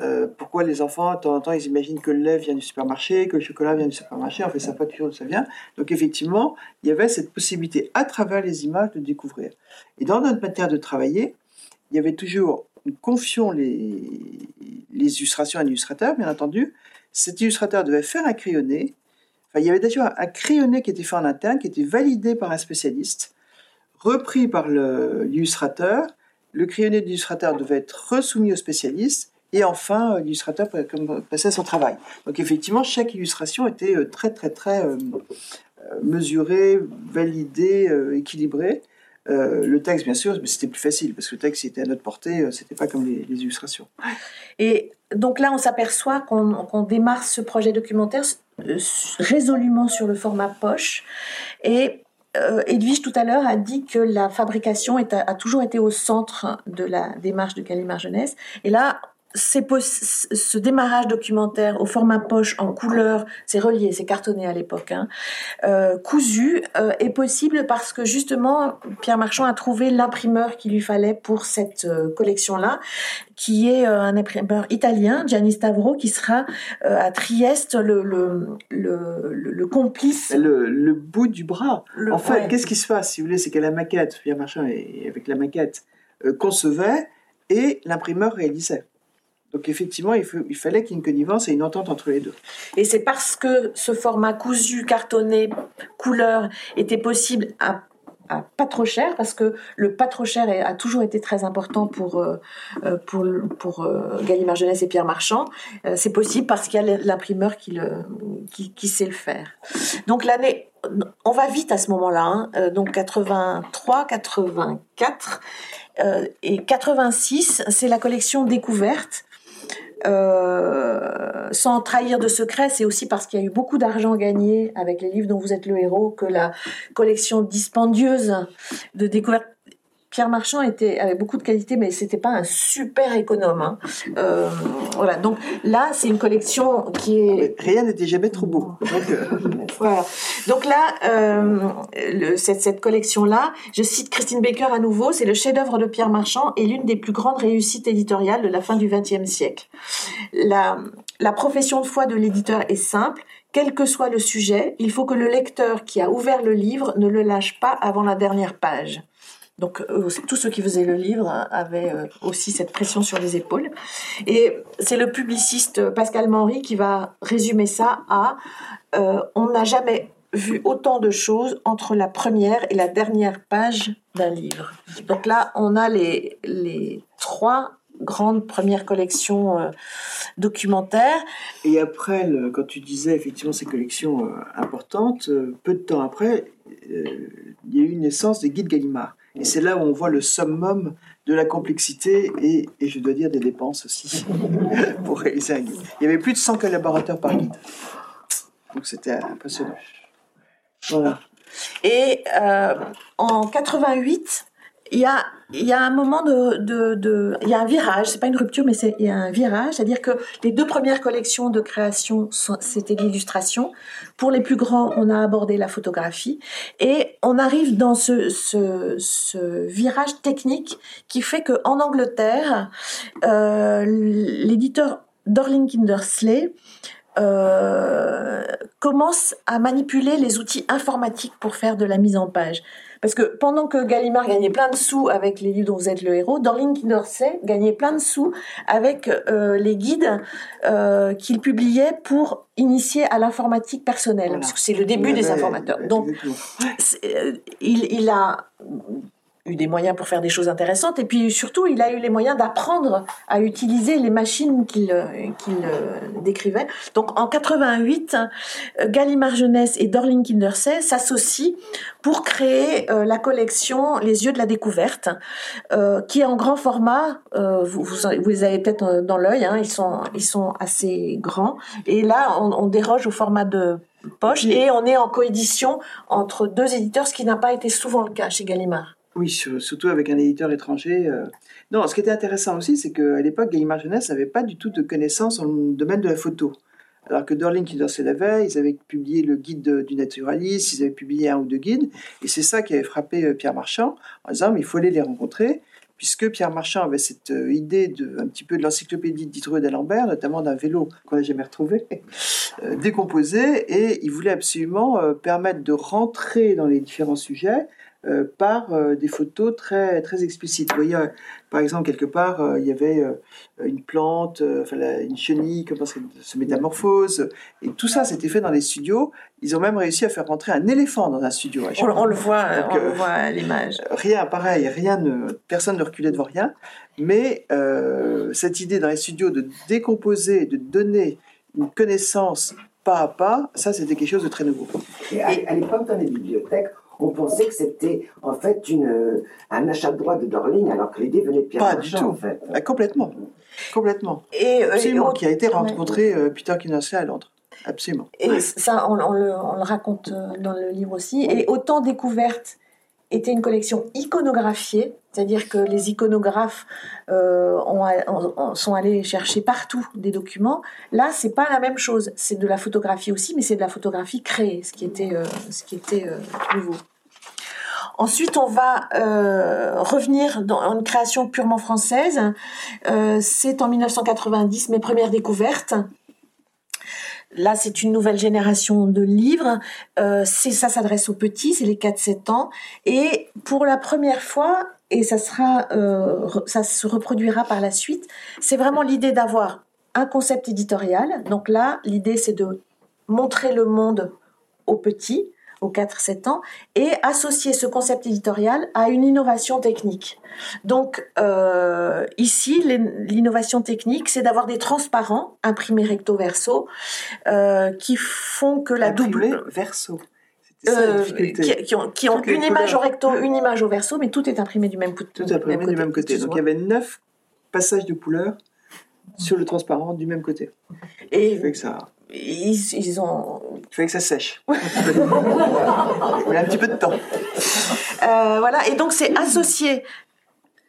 euh, pourquoi les enfants, de temps en temps, ils imaginent que le lait vient du supermarché, que le chocolat vient du supermarché, en fait, ça pas toujours ça vient. Donc, effectivement, il y avait cette possibilité, à travers les images, de découvrir. Et dans notre manière de travailler, il y avait toujours, nous confions les, illustrations à un illustrateur, bien entendu. Cet illustrateur devait faire un crayonné. Enfin, il y avait déjà un crayonné qui était fait en interne, qui était validé par un spécialiste, repris par l'illustrateur, le crayonné de l'illustrateur devait être resoumis au spécialiste, et enfin, euh, l'illustrateur passait son travail. Donc effectivement, chaque illustration était euh, très très très euh, mesurée, validée, équilibrée. Le texte, bien sûr, c'était plus facile parce que le texte était à notre portée, c'était pas comme les, illustrations. Et donc là, on s'aperçoit qu'on démarre ce projet documentaire résolument sur le format poche et euh, Edwige tout à l'heure a dit que la fabrication a toujours été au centre de la démarche de Gallimard Jeunesse. Et là, ce démarrage documentaire au format poche en couleur, c'est relié, c'est cartonné à l'époque, hein, euh, cousu, euh, est possible parce que justement Pierre Marchand a trouvé l'imprimeur qu'il lui fallait pour cette euh, collection-là, qui est un imprimeur italien, Gianni Stavro, qui sera à Trieste le, le, le, le complice. Le, bout du bras. en fait, qu'est-ce qui se passe, si vous voulez, c'est que la maquette, Pierre Marchand, avec la maquette, concevait et l'imprimeur réalisait. Donc effectivement, il, fallait qu'il y ait une connivence et une entente entre les deux. Et c'est parce que ce format cousu, cartonné, couleur était possible à, pas trop cher, parce que le pas trop cher a toujours été très important pour, euh, euh, pour, pour euh, Gallimard Jeunesse et Pierre Marchand. c'est possible parce qu'il y a l'imprimeur qui, qui, sait le faire. Donc l'année, on va vite à ce moment-là, hein. donc 83, 84. et 86, c'est la collection découverte euh, sans trahir de secret, c'est aussi parce qu'il y a eu beaucoup d'argent gagné avec les livres dont vous êtes le héros que la collection dispendieuse de découvertes Pierre Marchand était avait beaucoup de qualité, mais c'était pas un super économe. Hein. Euh, voilà. Donc là, c'est une collection qui est rien n'était jamais trop beau. Donc, euh, voilà. Donc là, euh, le, cette, cette collection là, je cite Christine Baker à nouveau, c'est le chef-d'œuvre de Pierre Marchand et l'une des plus grandes réussites éditoriales de la fin du XXe siècle. La la profession de foi de l'éditeur est simple. Quel que soit le sujet, il faut que le lecteur qui a ouvert le livre ne le lâche pas avant la dernière page. Donc euh, tous ceux qui faisaient le livre avaient euh, aussi cette pression sur les épaules. Et c'est le publiciste Pascal Manry qui va résumer ça à euh, on n'a jamais vu autant de choses entre la première et la dernière page d'un livre. Donc là, on a les, les trois grandes premières collections documentaires. Et après, quand tu disais effectivement ces collections importantes, peu de temps après, il y a eu une naissance des guides Gallimard. Et c'est là où on voit le summum de la complexité et, je dois dire des dépenses aussi pour réaliser un guide. Il y avait plus de 100 collaborateurs par guide. Donc c'était impressionnant. Voilà. Et euh, en 88, il y a, un moment de, de, il y a un virage, c'est pas une rupture, mais c'est, il y a un virage, c'est-à-dire que les deux premières collections de création, c'était l'illustration. Pour les plus grands, on a abordé la photographie. Et on arrive dans ce virage technique qui fait que en Angleterre, euh, l'éditeur Dorling Kindersley euh, commence à manipuler les outils informatiques pour faire de la mise en page. Parce que pendant que Gallimard gagnait plein de sous avec les livres dont vous êtes le héros, Dorling Kindersley gagnait plein de sous avec euh, les guides euh, qu'il publiait pour initier à l'informatique personnelle, parce que c'est le début des informateurs. Donc, euh, il, il a eu des moyens pour faire des choses intéressantes et puis surtout il a eu les moyens d'apprendre à utiliser les machines qu'il euh, euh, décrivait. Donc en 88, euh, Gallimard Jeunesse et Dorling Kindersey s'associent pour créer la collection Les yeux de la découverte, qui est en grand format. vous, vous, les avez peut-être dans l'œil, hein, ils sont ils sont assez grands. Et là, on, on déroge au format de poche et on est en coédition entre deux éditeurs, ce qui n'a pas été souvent le cas chez Gallimard. Oui, surtout avec un éditeur étranger. Euh. Non, ce qui était intéressant aussi, c'est qu'à l'époque, Gallimard Jeunesse n'avait pas du tout de connaissances dans le domaine de la photo. Alors que Dorling qui dansait la veille, ils avaient publié le guide du naturaliste, ils avaient publié un ou deux guides, et c'est ça qui avait frappé euh, Pierre Marchand, en disant, mais il faut aller les rencontrer, puisque Pierre Marchand avait cette euh, idée de un petit peu de l'encyclopédie Diderot d'Alembert, notamment d'un vélo qu'on n'a jamais retrouvé, décomposé, et il voulait absolument permettre de rentrer dans les différents sujets par euh, des photos très, très explicites. Vous voyez, euh, par exemple, quelque part, il y avait une plante, une chenille, comment ça se métamorphose, et tout ça, c'était fait dans les studios. Ils ont même réussi à faire rentrer un éléphant dans un studio. On, le voit, on le voit à l'image. Rien, pareil, rien ne, personne ne reculait devant rien. Mais cette idée dans les studios de décomposer, de donner une connaissance pas à pas, ça c'était quelque chose de très nouveau. Et à, à l'époque, dans les bibliothèques, on pensait que c'était en fait une, un achat de droit de Dorling, alors que l'idée venait de Pierre Pas du tout. en fait. Ah, complètement. Complètement. Et, euh, Absolument, qui a été rencontré euh, Peter Kindersley à Londres. Absolument. Et ça, on, le, on, le, raconte euh, dans le livre aussi. Et autant découverte était une collection iconographiée, c'est-à-dire que les iconographes euh, ont, sont allés chercher partout des documents. Là, c'est pas la même chose. C'est de la photographie aussi, mais c'est de la photographie créée, ce qui était, euh, ce qui était euh, nouveau. Ensuite, on va euh, revenir dans une création purement française. Euh, c'est en 1990 mes premières découvertes. Là, c'est une nouvelle génération de livres. Euh, c'est ça s'adresse aux petits, c'est les 4-7 ans. Et pour la première fois, et ça sera, euh, ça se reproduira par la suite, c'est vraiment l'idée d'avoir un concept éditorial. Donc là, l'idée c'est de montrer le monde aux petits aux 4-7 ans, et associer ce concept éditorial à une innovation technique. Donc euh, ici, l'innovation technique, c'est d'avoir des transparents imprimés recto verso euh, qui font que la double verso. Euh, qui, ont, qui ont une image au recto, une image au verso, mais tout est imprimé du même, tout imprimé même côté. Du même côté. Donc il y avait neuf passages de couleurs sur le transparent du même côté. Et ça ils, ils, ont. Il fallait que ça sèche. Il a un petit peu de temps. Euh, voilà, et donc c'est associer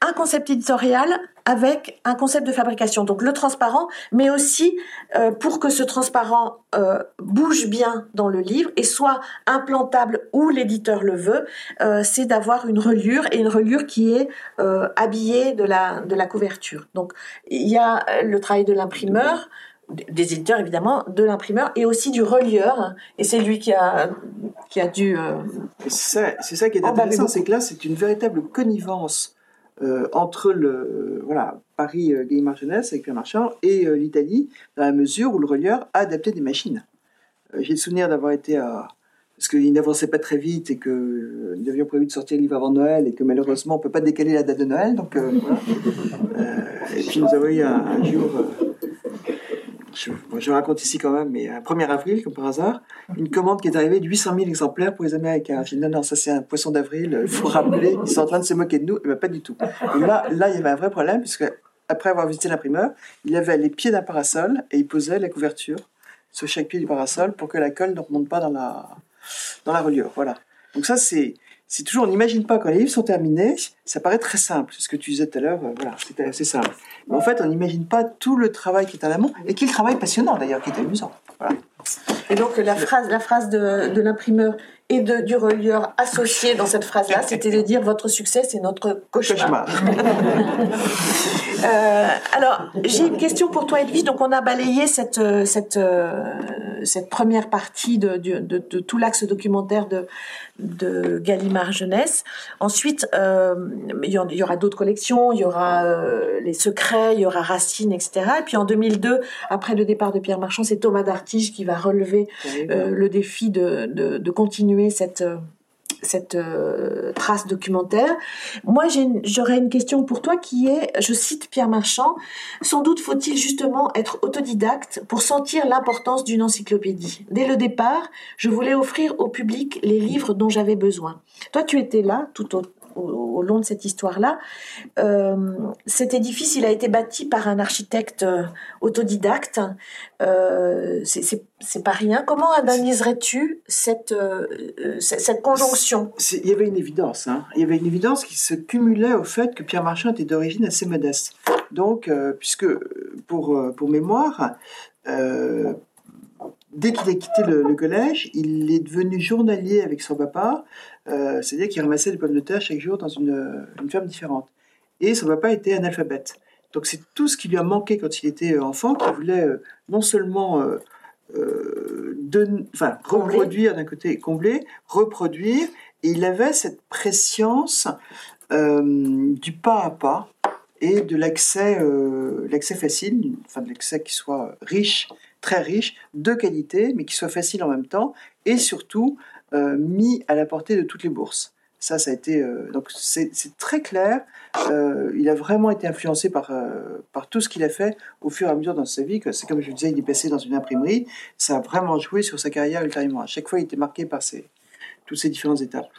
un concept éditorial avec un concept de fabrication. Donc le transparent, mais aussi euh, pour que ce transparent euh, bouge bien dans le livre et soit implantable où l'éditeur le veut, euh, c'est d'avoir une reliure et une reliure qui est habillée de la, de la couverture. Donc il y a le travail de l'imprimeur, des éditeurs évidemment, de l'imprimeur et aussi du relieur. Et c'est lui qui a, qui a dû. Euh, c'est ça, ça, qui est intéressant, c'est que là, c'est une véritable connivence euh, entre le voilà Paris euh, Jeunesse avec Pierre Marchand et euh, l'Italie, dans la mesure où le relieur a adapté des machines. J'ai le souvenir d'avoir été à parce qu'il n'avançait pas très vite et que nous avions prévu de sortir le livre avant Noël et que malheureusement on peut pas décaler la date de Noël, donc voilà. et puis nous avons eu un, un jour je, raconte ici quand même, mais un 1er avril, comme par hasard, une commande qui est arrivée de 800 000 exemplaires pour les Américains. J'ai dit non, non, ça c'est un poisson d'avril, il faut rappeler, ils sont en train de se moquer de nous. Et bien, pas du tout. Et là, là, il y avait un vrai problème, puisque après avoir visité l'imprimeur, il avait les pieds d'un parasol et il posait la couverture sur chaque pied du parasol pour que la colle ne remonte pas dans la, dans la reliure. Voilà. Donc ça, c'est, c'est toujours, on n'imagine pas quand les livres sont terminés, ça paraît très simple. C'est ce que tu disais tout à l'heure, euh, voilà, c'était assez simple. Mais en fait, on n'imagine pas tout le travail qui est en amont, et qui est le travail passionnant d'ailleurs, qui est amusant. Voilà. Et donc la phrase, la phrase de, de l'imprimeur et de, du relieur associé dans cette phrase-là, c'était de dire votre succès, c'est notre cauchemar. euh, alors, j'ai une question pour toi, Edwige. Donc, on a balayé cette, cette, euh, cette première partie de, de, de, de tout l'axe documentaire de, de Gallimard Jeunesse. Ensuite, euh, il y aura d'autres collections, il y aura euh, Les Secrets, il y aura Racine, etc. Et puis en 2002, après le départ de Pierre Marchand, c'est Thomas Dartige qui va relever euh, le défi de, de, de continuer cette cette euh, trace documentaire. Moi, j'aurais une question pour toi qui est, je cite Pierre Marchand, sans doute faut-il justement être autodidacte pour sentir l'importance d'une encyclopédie. Dès le départ, je voulais offrir au public les livres dont j'avais besoin. Toi, tu étais là tout au, au, long de cette histoire-là. Euh, cet édifice, il a été bâti par un architecte euh, autodidacte. Euh, c'est pas rien. Comment analyserais-tu cette, cette conjonction? Il y avait une évidence. Hein. Il y avait une évidence qui se cumulait au fait que Pierre Marchand était d'origine assez modeste. Donc, puisque pour, pour mémoire, dès qu'il a quitté le, collège, il est devenu journalier avec son papa, euh, c'est-à-dire qu'il ramassait des pommes de terre chaque jour dans une, ferme différente. Et son papa était analphabète. Donc c'est tout ce qui lui a manqué quand il était euh, enfant, qu'il voulait euh, non seulement reproduire d'un côté, combler, reproduire, et il avait cette préscience du pas à pas et de l'accès, l'accès facile, enfin de l'accès qui soit riche très riche, de qualité, mais qui soit facile en même temps, et surtout euh, mis à la portée de toutes les bourses. Ça, ça a été euh, donc c'est très clair. Euh, il a vraiment été influencé par par tout ce qu'il a fait au fur et à mesure dans sa vie. C'est comme je disais, il est passé dans une imprimerie. Ça a vraiment joué sur sa carrière ultérieurement. À chaque fois, il était marqué par ces toutes ces différentes étapes.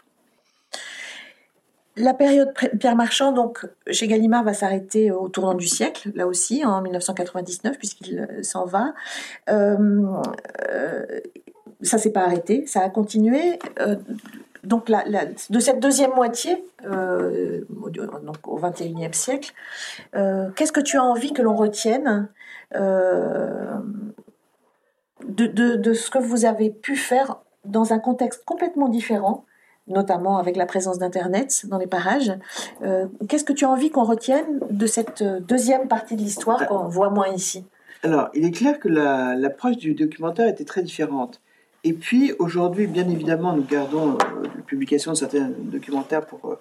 La période Pierre Marchand, donc chez Gallimard, va s'arrêter au tournant du siècle, là aussi, en 1999, puisqu'il euh, s'en va. Euh, euh, ça s'est pas arrêté, ça a continué. Euh, donc la, de cette deuxième moitié, euh, donc au XXIe siècle, euh, qu'est-ce que tu as envie que l'on retienne euh, de, de, ce que vous avez pu faire dans un contexte complètement différent, notamment avec la présence d'Internet dans les parages. Qu'est-ce que tu as envie qu'on retienne de cette deuxième partie de l'histoire qu'on voit moins ici? Alors, il est clair que l'approche du documentaire était très différente. Et puis aujourd'hui, bien évidemment, nous gardons euh, la publication de certains documentaires pour, euh,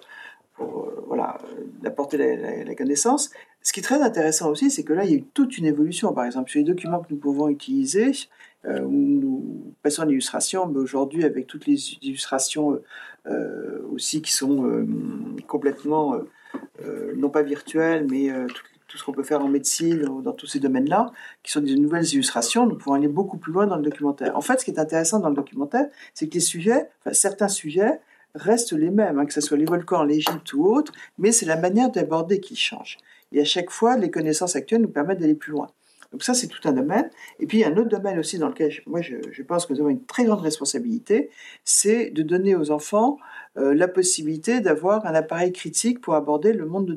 euh, voilà, apporter la, connaissance. Ce qui est très intéressant aussi, c'est que là, il y a eu toute une évolution. Par exemple, sur les documents que nous pouvons utiliser, où nous passons à l'illustration, mais aujourd'hui, avec toutes les illustrations aussi qui sont complètement, non pas virtuelles, mais toutes tout ce qu'on peut faire en médecine ou dans tous ces domaines-là, qui sont des nouvelles illustrations, nous pouvons aller beaucoup plus loin dans le documentaire. En fait, ce qui est intéressant dans le documentaire, c'est que les sujets, certains sujets, restent les mêmes, hein, que ce soit les volcans, l'Égypte ou autres, mais c'est la manière d'aborder qui change. Et à chaque fois, les connaissances actuelles nous permettent d'aller plus loin. Donc ça, c'est tout un domaine. Et puis, il y a un autre domaine aussi dans lequel, moi, je, je pense que nous avons une très grande responsabilité, c'est de donner aux enfants la possibilité d'avoir un appareil critique pour aborder le monde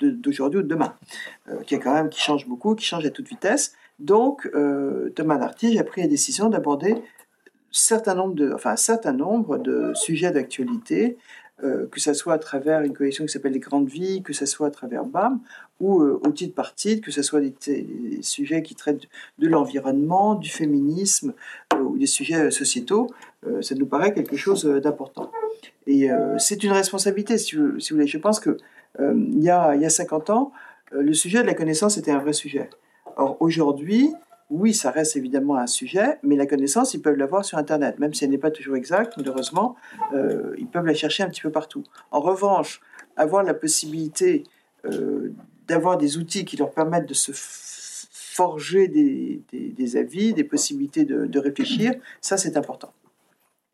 d'aujourd'hui ou de demain, euh, qui, est quand même, qui change beaucoup, qui change à toute vitesse. Donc, euh, Thomas Dartige a pris la décision d'aborder certain nombre de, enfin, un certain nombre de sujets d'actualité euh, que ce soit à travers une collection qui s'appelle Les Grandes Vies, que ce soit à travers BAM, ou euh, au titre par que ce soit des, sujets qui traitent de l'environnement, du féminisme, euh, ou des sujets sociétaux, ça nous paraît quelque chose d'important. Et c'est une responsabilité, si vous, voulez. Je pense que il, y a, y a 50 ans, le sujet de la connaissance était un vrai sujet. Or, aujourd'hui, oui, ça reste évidemment un sujet, mais la connaissance, ils peuvent l'avoir sur Internet, même si elle n'est pas toujours exacte, malheureusement, euh, ils peuvent la chercher un petit peu partout. En revanche, avoir la possibilité euh, d'avoir des outils qui leur permettent de se forger des, avis, des possibilités de réfléchir, ça c'est important.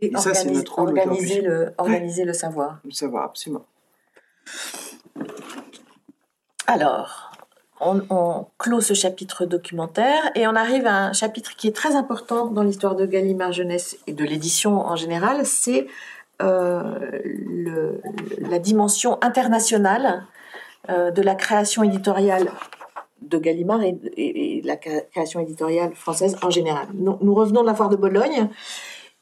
Et, Et ça, c'est notre rôle organiser le, organiser le savoir. Le savoir, absolument. Alors, on, on, clôt ce chapitre documentaire et on arrive à un chapitre qui est très important dans l'histoire de Gallimard Jeunesse et de l'édition en général, c'est euh, le, la dimension internationale euh, de la création éditoriale de Gallimard et, et, et, la création éditoriale française en général. Nous, nous, revenons de la foire de Bologne,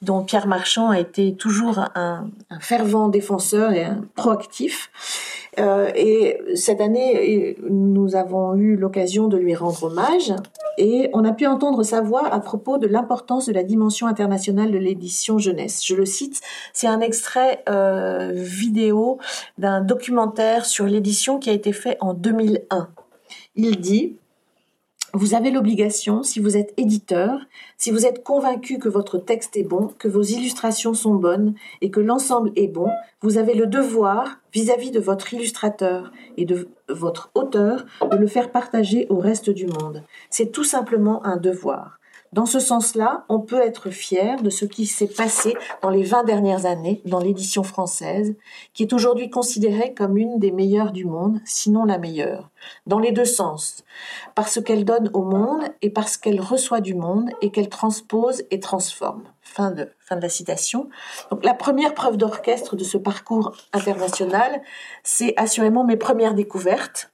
dont Pierre Marchand a été toujours un, fervent défenseur et un proactif. Euh, et cette année, nous avons eu l'occasion de lui rendre hommage et on a pu entendre sa voix à propos de l'importance de la dimension internationale de l'édition jeunesse. Je le cite, c'est un extrait euh, vidéo d'un documentaire sur l'édition qui a été fait en 2001. Il dit vous avez l'obligation, si vous êtes éditeur, si vous êtes convaincu que votre texte est bon, que vos illustrations sont bonnes et que l'ensemble est bon, vous avez le devoir, vis-à-vis -vis de votre illustrateur et de votre auteur, de le faire partager au reste du monde. C'est tout simplement un devoir. Dans ce sens-là, on peut être fier de ce qui s'est passé dans les 20 dernières années dans l'édition française, qui est aujourd'hui considérée comme une des meilleures du monde, sinon la meilleure, dans les deux sens, parce qu'elle donne au monde et parce qu'elle reçoit du monde et qu'elle transpose et transforme. Fin de, fin de la citation. Donc la première preuve d'orchestre de ce parcours international, c'est assurément mes premières découvertes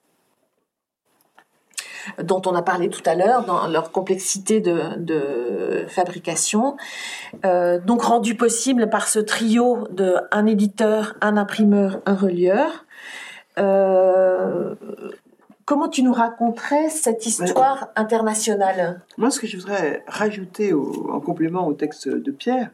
dont on a parlé tout à l'heure, dans leur complexité de, de fabrication, euh, donc rendu possible par ce trio de un éditeur, un imprimeur, un relieur. Euh, comment tu nous raconterais cette histoire internationale? Moi, ce que je voudrais rajouter au, en complément au texte de Pierre,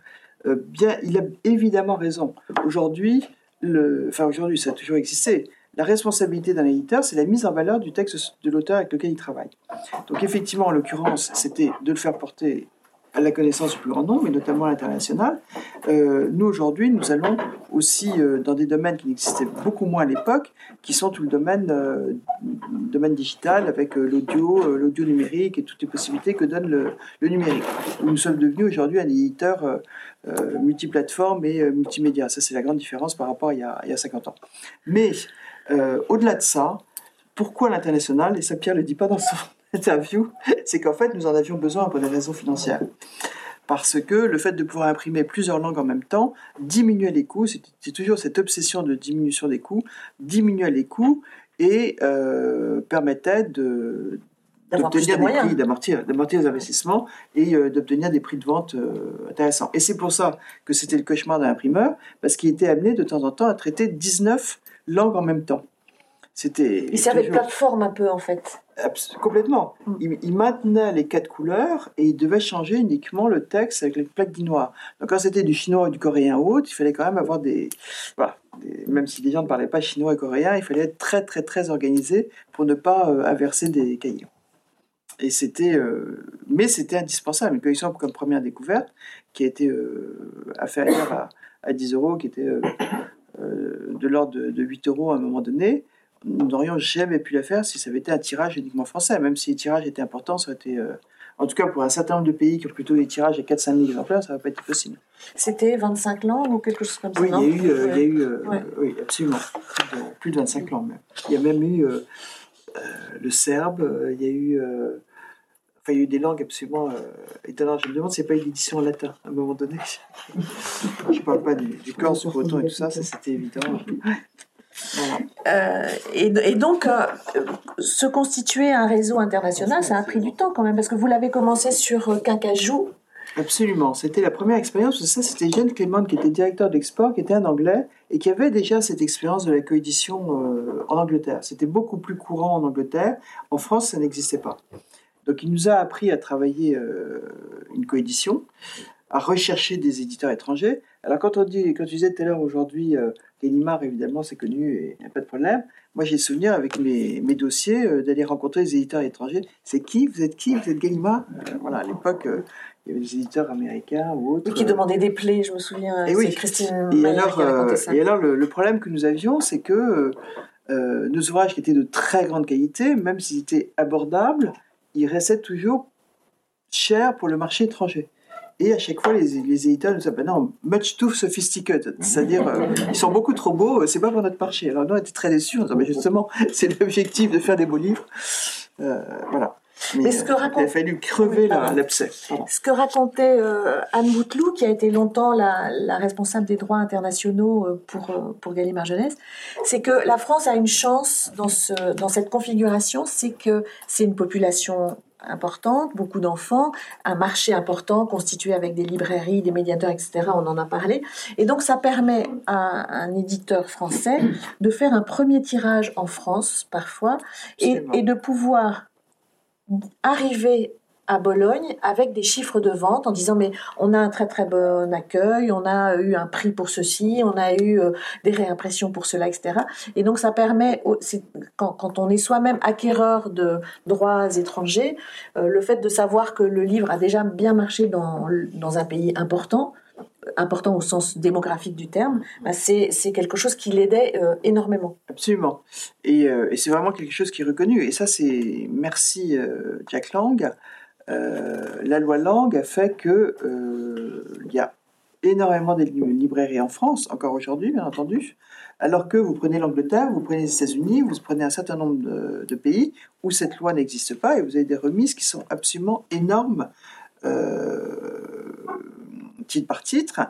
euh, bien, il a évidemment raison. Aujourd'hui, le, enfin aujourd'hui, ça a toujours existé la responsabilité d'un éditeur, c'est la mise en valeur du texte de l'auteur avec lequel il travaille. Donc effectivement, en l'occurrence, c'était de le faire porter à la connaissance du plus grand nombre, et notamment à l'international. Euh, nous, aujourd'hui, nous allons aussi euh, dans des domaines qui n'existaient beaucoup moins à l'époque, qui sont tout le domaine, euh, domaine digital, avec l'audio, l'audio numérique et toutes les possibilités que donne le, numérique. Nous sommes devenus aujourd'hui un éditeur multiplateforme et multimédia. Ça, c'est la grande différence par rapport à il y a, il y a 50 ans. Mais euh, au-delà de ça, pourquoi l'international Et ça, Pierre ne le dit pas dans son interview, c'est qu'en fait, nous en avions besoin pour des raisons financières. parce que le fait de pouvoir imprimer plusieurs langues en même temps diminuait les coûts. C'était toujours cette obsession de diminution des coûts, diminuait les coûts et euh, permettait de d'obtenir des prix, d'amortir, les investissements et euh, d'obtenir des prix de vente euh, intéressants. Et c'est pour ça que c'était le cauchemar d'un imprimeur, parce qu'il était amené de temps en temps à traiter 19 langues en même temps. C'était. Il servait de plateforme un peu en fait. complètement. Mm. Il, maintenait les quatre couleurs et il devait changer uniquement le texte avec les plaques noir. Donc quand c'était du chinois ou du coréen ou autre, il fallait quand même avoir des, voilà, même si les gens ne parlaient pas chinois et coréen, il fallait être très très très organisé pour ne pas euh, inverser des cahiers. Et c'était, euh, mais c'était indispensable. Une collection comme première découverte qui a été euh, inférieure à, à, 10 euros, qui était de l'ordre de, de 8 euros à un moment donné nous n'aurions jamais pu la faire si ça avait été un tirage uniquement français. Même si les tirages étaient importants, ça aurait été. Euh, en tout cas, pour un certain nombre de pays qui ont plutôt des tirages à 4-5 000 exemplaires, ça n'aurait pas été possible. C'était 25 langues ou quelque chose comme ça Oui, il y a eu, euh, il y a eu euh, oui, absolument, plus de, 25 langues même. Il y a même eu le serbe, il y a eu. Enfin, il y a eu des langues absolument étonnantes. Je me demande si c'est pas une édition en latin à un moment donné. Je ne parle pas du, du corse, du breton et tout ça, ça c'était évident. Euh, et, donc, euh, se constituer un réseau international, ça a pris du temps quand même, parce que vous l'avez commencé sur euh, Quincajou. Absolument, c'était la première expérience, ça c'était Jeanne Clément qui était directeur d'export, qui était un Anglais, et qui avait déjà cette expérience de la coédition en Angleterre. C'était beaucoup plus courant en Angleterre, en France ça n'existait pas. Donc il nous a appris à travailler une coédition, à rechercher des éditeurs étrangers. Alors quand on dit, quand tu disais tout à l'heure aujourd'hui, Gallimard, évidemment, c'est connu et il n'y a pas de problème. Moi, j'ai souvenir avec mes, mes dossiers euh, d'aller rencontrer les éditeurs étrangers. C'est qui? Vous êtes qui? Vous êtes Gallimard? Euh, Voilà, à l'époque, euh, il y avait des éditeurs américains ou autres. qui demandaient des plaies, je me souviens. Et oui. Christine et alors, ça. Et alors, le, problème que nous avions, c'est que nos ouvrages qui étaient de très grande qualité, même s'ils étaient abordables, ils restaient toujours chers pour le marché étranger. Et à chaque fois, les, éditeurs nous disent ben non, much too sophisticated. C'est-à-dire, euh, ils sont beaucoup trop beaux, c'est pas pour notre marché. Alors nous, on était très déçus. On disait, mais justement, c'est l'objectif de faire des beaux livres. Euh, voilà. Mais, ce que euh, il a fallu crever l'abcès. Ce que racontait Anne Bouteloup, qui a été longtemps la, la responsable des droits internationaux pour, pour Gallimard Jeunesse, c'est que la France a une chance dans, ce, dans cette configuration, c'est que c'est une population importante, beaucoup d'enfants, un marché important constitué avec des librairies, des médiateurs, etc. On en a parlé. Et donc ça permet à un éditeur français de faire un premier tirage en France parfois et, et, de pouvoir arriver à Bologne avec des chiffres de vente en disant mais on a un très très bon accueil, on a eu un prix pour ceci, on a eu euh, des réimpressions pour cela, etc. Et donc ça permet, quand, quand on est soi-même acquéreur de droits étrangers, euh, le fait de savoir que le livre a déjà bien marché dans, dans un pays important, important au sens démographique du terme, bah c'est quelque chose qui l'aidait euh, énormément. Absolument. Et, et c'est vraiment quelque chose qui est reconnu. Et ça, c'est merci Jack Lang. Euh, la loi Langue a fait que euh, il y a énormément de librairies en France, encore aujourd'hui, bien entendu, alors que vous prenez l'Angleterre, vous prenez les États-Unis, vous prenez un certain nombre de, pays où cette loi n'existe pas et vous avez des remises qui sont absolument énormes. Euh, titre par titre,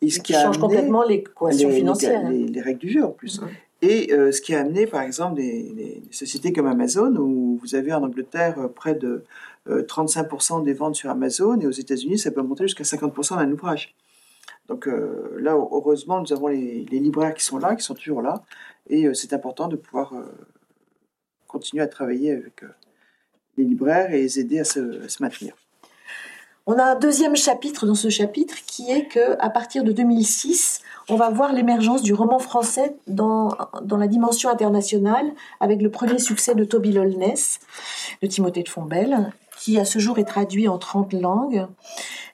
et ce qui, change complètement l'équation financière. Les, règles du jeu en plus. Et ce qui a amené, par exemple, des, des, sociétés comme Amazon, où vous avez en Angleterre près de 35% euh, des ventes sur Amazon et aux États-Unis, ça peut monter jusqu'à 50% d'un ouvrage. Donc euh, là, heureusement, nous avons les, libraires qui sont là, qui sont toujours là, et euh, c'est important de pouvoir continuer à travailler avec les libraires et les aider à se, se, maintenir. On a un deuxième chapitre dans ce chapitre qui est que à partir de 2006, on va voir l'émergence du roman français dans, la dimension internationale avec le premier succès de Toby Lolness, de Timothée de Fombelle, qui à ce jour est traduit en 30 langues.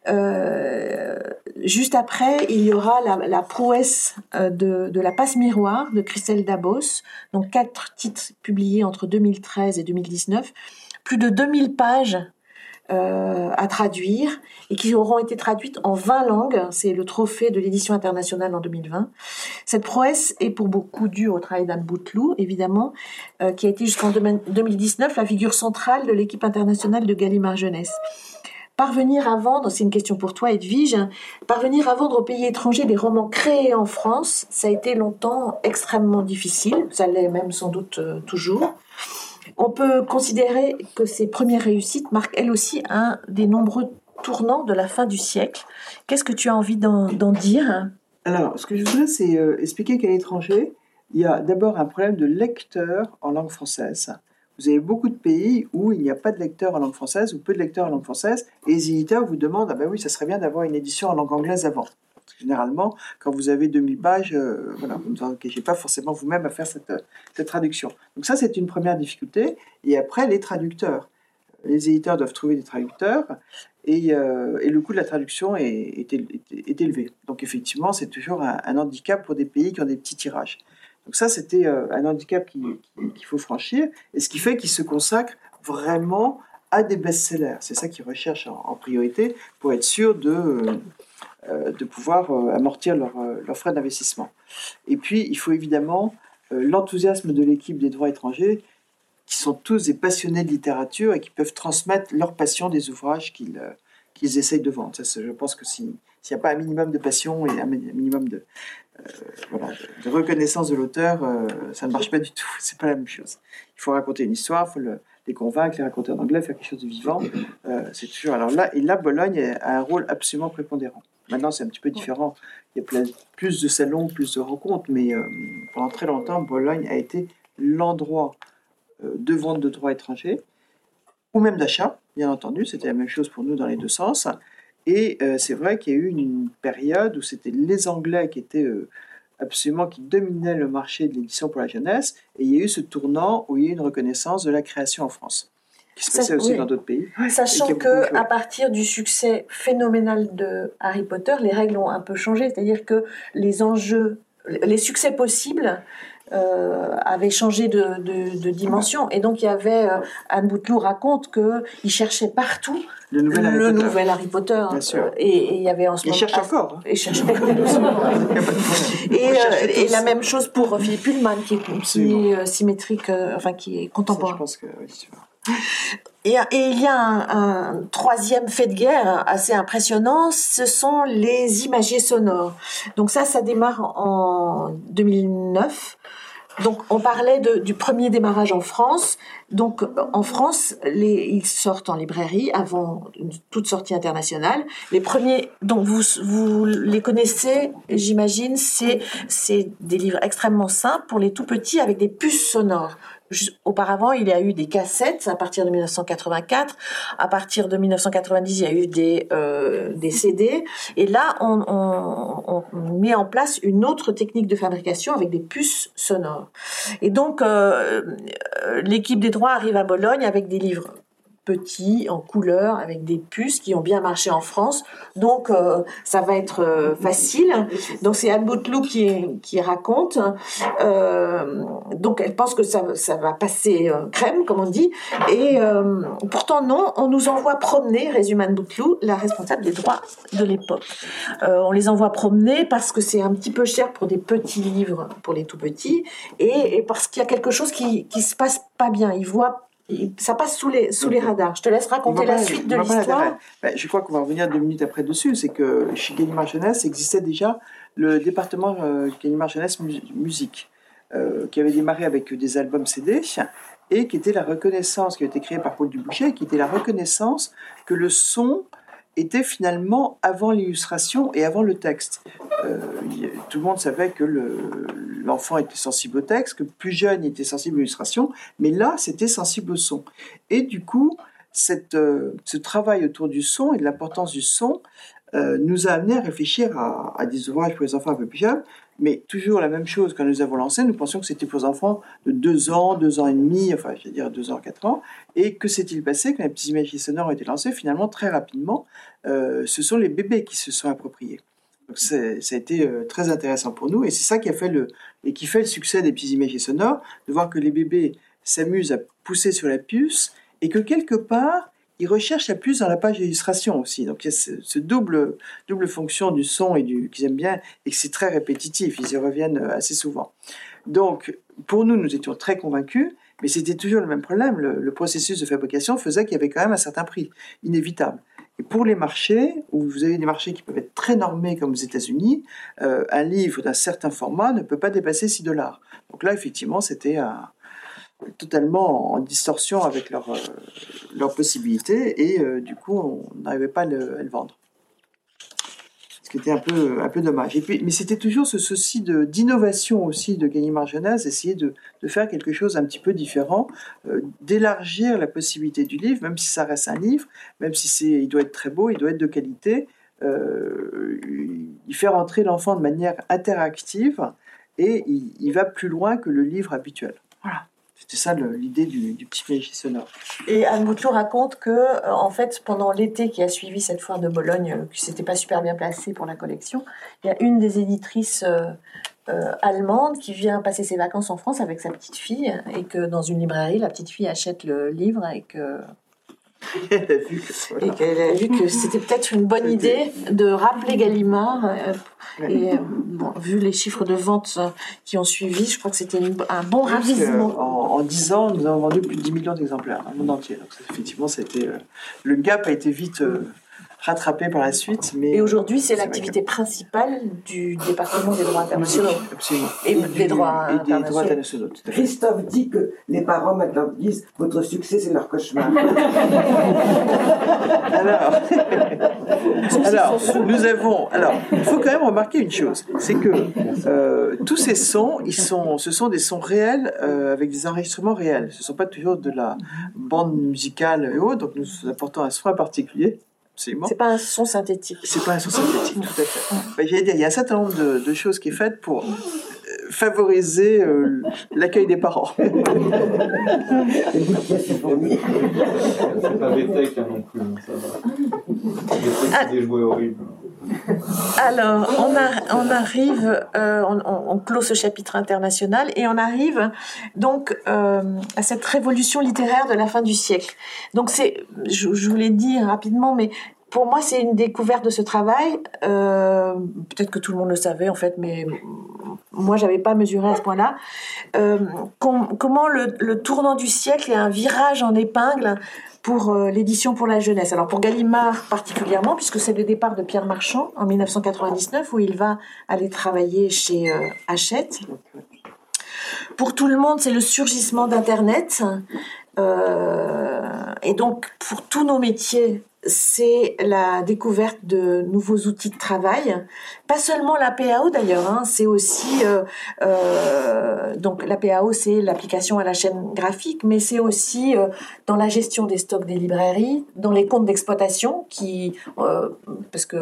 Euh, juste après, il y aura la, prouesse euh, de, de, La Passe Miroir de Christelle Dabos, donc quatre titres publiés entre 2013 et 2019, plus de 2000 pages euh, à traduire et qui auront été traduites en 20 langues. C'est le trophée de l'édition internationale en 2020. Cette prouesse est pour beaucoup due au travail d'Anne Bouteloup, évidemment, euh, qui a été jusqu'en 2019 la figure centrale de l'équipe internationale de Gallimard Jeunesse. parvenir à vendre, c'est une question pour toi Edwige, parvenir à vendre aux pays étrangers des romans créés en France, ça a été longtemps extrêmement difficile, ça l'est même sans doute euh, toujours. On peut considérer que ces premières réussites marquent elles aussi un des nombreux tournants de la fin du siècle. Qu'est-ce que tu as envie d'en dire? Alors, ce que je voudrais, c'est euh, expliquer qu'à l'étranger, il y a d'abord un problème de lecteur en langue française. Vous avez beaucoup de pays où il n'y a pas de lecteurs en langue française ou peu de lecteurs en langue française, et les éditeurs vous demandent ah ben oui, ça serait bien d'avoir une édition en langue anglaise avant. Généralement, quand vous avez 2000 pages, euh, voilà, vous ne vous engagez pas forcément vous-même à faire cette, cette traduction. Donc ça, c'est une première difficulté. Et après, les traducteurs. Les éditeurs doivent trouver des traducteurs et, euh, et le coût de la traduction est, est, élevé. Donc effectivement, c'est toujours un, handicap pour des pays qui ont des petits tirages. Donc ça, c'était euh, un handicap qu'il qui, faut franchir, et ce qui fait qu'ils se consacrent vraiment à des best-sellers. C'est ça qu'ils recherchent en, en, priorité pour être sûr de, de pouvoir euh, amortir leurs leur frais d'investissement. Et puis, il faut évidemment euh, l'enthousiasme de l'équipe des droits étrangers, qui sont tous des passionnés de littérature et qui peuvent transmettre leur passion des ouvrages qu'ils euh, qu'ils essayent de vendre. Ça, je pense que s'il n'y a pas un minimum de passion et un minimum de, euh, voilà, de, reconnaissance de l'auteur, euh, ça ne marche pas du tout. C'est pas la même chose. Il faut raconter une histoire, il faut le, les convaincre, les raconter en anglais, faire quelque chose de vivant. Euh, c'est toujours. Alors là, et là, Bologne a un rôle absolument prépondérant. Maintenant, c'est un petit peu différent. Il y a plus de salons, plus de rencontres, mais euh, pendant très longtemps, Bologne a été l'endroit euh, de vente de droits étrangers, ou même d'achat, bien entendu. C'était la même chose pour nous dans les deux sens. Et c'est vrai qu'il y a eu une période où c'était les Anglais qui étaient absolument qui dominaient le marché de l'édition pour la jeunesse, et il y a eu ce tournant où il y a eu une reconnaissance de la création en France, qui se passait aussi oui. dans d'autres pays. Sachant que à partir du succès phénoménal de Harry Potter, les règles ont un peu changé, c'est-à-dire que les enjeux, les succès possibles euh, avait changé de, de, de, dimension. Et donc, il y avait, euh, Anne Bouteloup raconte qu'il cherchait partout le nouvel, le Harry, Potter. nouvel Harry Potter. Bien sûr. Et, il y avait en ce il moment. cherche encore. Hein. Et, cherche... et, euh, et la même chose pour Philippe Pullman, qui est, qui est symétrique, enfin, qui est contemporain. Ça, je pense que, oui, tu vois. Et, et, il y a un, un, troisième fait de guerre assez impressionnant, ce sont les imagiers sonores. Donc ça, ça démarre en 2009. Donc on parlait de, du premier démarrage en France. Donc en France, les, ils sortent en librairie avant toute sortie internationale. Les premiers, donc vous, vous les connaissez, j'imagine, c'est c'est des livres extrêmement simples pour les tout petits avec des puces sonores. Auparavant, il y a eu des cassettes à partir de 1984. À partir de 1990, il y a eu des, euh, des CD. Et là, on, on, on, met en place une autre technique de fabrication avec des puces sonores. Et donc, euh, l'équipe des droits arrive à Bologne avec des livres petits, en couleur, avec des puces qui ont bien marché en France. Donc, euh, ça va être euh, facile. Donc, c'est Anne Bouteloup qui, raconte. Euh, donc, elle pense que ça, va passer crème, comme on dit. Et pourtant, non, on nous envoie promener, résume Anne Bouteloup, la responsable des droits de l'époque. On les envoie promener parce que c'est un petit peu cher pour des petits livres, pour les tout petits, et, et parce qu'il y a quelque chose qui, qui se passe pas bien. Ils voient ça passe sous les, sous les radars. Je te laisse raconter la suite de l'histoire. Ben, je crois qu'on va revenir deux minutes après dessus. C'est que chez Gallimard Jeunesse existait déjà le département euh, Gallimard Jeunesse Musique, euh, qui avait démarré avec des albums CD et qui était la reconnaissance, qui a été créé par Paul Duboucher, qui était la reconnaissance que le son était finalement avant l'illustration et avant le texte. Euh, tout le monde savait que l'enfant le, était sensible au texte, que plus jeune il était sensible à l'illustration, mais là c'était sensible au son. Et du coup, euh, ce travail autour du son et de l'importance du son euh, nous a amené à réfléchir à, à, des ouvrages pour les enfants un peu plus jeunes, mais toujours la même chose quand nous avons lancé, nous pensions que c'était pour les enfants de 2 ans, 2 ans et demi, enfin je veux dire 2 ans, 4 ans, et que s'est-il passé quand les petits images sonores ont été lancés Finalement, très rapidement, euh, ce sont les bébés qui se sont appropriés. Donc ça a été euh, très intéressant pour nous, et c'est ça qui a fait le, et qui fait le succès des petits images sonores, de voir que les bébés s'amusent à pousser sur la puce, et que quelque part, ils recherchent la puce dans la page d'illustration aussi. Donc il y a ce, double, double fonction du son et du qu'ils aiment bien et que c'est très répétitif. Ils y reviennent assez souvent. Donc pour nous, nous étions très convaincus, mais c'était toujours le même problème. Le, le processus de fabrication faisait qu'il y avait quand même un certain prix inévitable. Et pour les marchés, où vous avez des marchés qui peuvent être très normés comme aux États-Unis, euh, un livre d'un certain format ne peut pas dépasser 6 dollars. Donc là, effectivement, c'était un- totalement en distorsion avec leurs euh, leurs possibilités et euh, du coup, on n'arrivait pas à le, vendre. Ce qui était un peu, un peu dommage. Mais c'était toujours ce souci d'innovation aussi de Gallimard Jeunesse, essayer de, de faire quelque chose un petit peu différent, euh, d'élargir la possibilité du livre, même si ça reste un livre, même si il doit être très beau, il doit être de qualité, euh, il fait rentrer l'enfant de manière interactive et il, il va plus loin que le livre habituel. Voilà. C'était ça l'idée du, du petit péché sonore. Et Anne Bouteloup raconte que, euh, en fait, pendant l'été qui a suivi cette foire de Bologne, euh, qui s'était pas super bien placée pour la collection, il y a une des éditrices euh, euh, allemandes qui vient passer ses vacances en France avec sa petite fille et que dans une librairie, la petite fille achète le livre et que Elle a vu que- voilà. et qu'elle a vu que c'était peut-être une bonne idée de rappeler Gallimard. euh, et euh, bon, vu les chiffres de vente euh, qui ont suivi, je crois que c'était un bon ravissement. en, en 10 ans, nous avons vendu plus de 10 millions d'exemplaires dans le monde entier. Donc, effectivement, c'était, euh, le gap a été vite euh, rattrapé par la suite. Mais, Et aujourd'hui, c'est l'activité principale du département des droits internationaux. Absolument. Et des droits et des internationaux. droits internationaux. tout à fait. Christophe dit que les parents maintenant disent votre succès c'est leur cauchemar. Alors, alors, nous avons. Alors, il faut quand même remarquer une chose, c'est que euh, tous ces sons, ils sont, ce sont des sons réels euh, avec des enregistrements réels. Ce ne sont pas toujours de la bande musicale et autres. Donc, nous apportons un soin particulier. Absolument. C'est pas un son synthétique. C'est pas un son synthétique, tout à fait. Ben, j'allais dire, il y a un certain nombre de, de choses qui est faites pour euh, favoriser euh, l'accueil des parents. C'est pas VTech hein, non plus, hein, ça va. VTech, c'est des jouets horribles. Alors, on, arrive, euh, on, on- clôt ce chapitre international et on arrive donc euh, à cette révolution littéraire de la fin du siècle. Donc c'est, je, je vous l'ai dit rapidement, mais pour moi c'est une découverte de ce travail. Euh, Peut-être que tout le monde le savait en fait, mais moi j'avais pas mesuré à ce point-là. Com- comment le, le tournant du siècle est un virage en épingle pour euh, l'édition pour la jeunesse. Alors pour Gallimard particulièrement, puisque c'est le départ de Pierre Marchand en 1999 où il va aller travailler chez euh, Hachette. Pour tout le monde, c'est le surgissement d'Internet. Euh, et donc pour tous nos métiers, c'est la découverte de nouveaux outils de travail. Pas seulement la PAO d'ailleurs, hein, c'est aussi euh, euh, donc la PAO, c'est l'application à la chaîne graphique, mais c'est aussi euh, dans la gestion des stocks des librairies, dans les comptes d'exploitation qui, parce que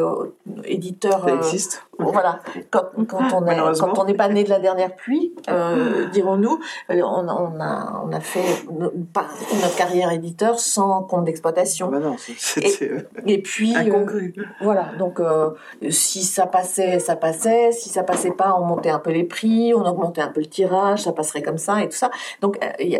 éditeur, Ça existe. voilà, quand, quand on est, quand on n'est pas né de la dernière pluie, euh, dirons-nous, on, on a, on a fait notre carrière éditeur sans compte d'exploitation. Ben non, c'est- Et puis, euh, voilà, donc euh, si ça passait, ça passait. Si ça passait pas, on montait un peu les prix, on augmentait un peu le tirage, ça passerait comme ça et tout ça. Donc euh,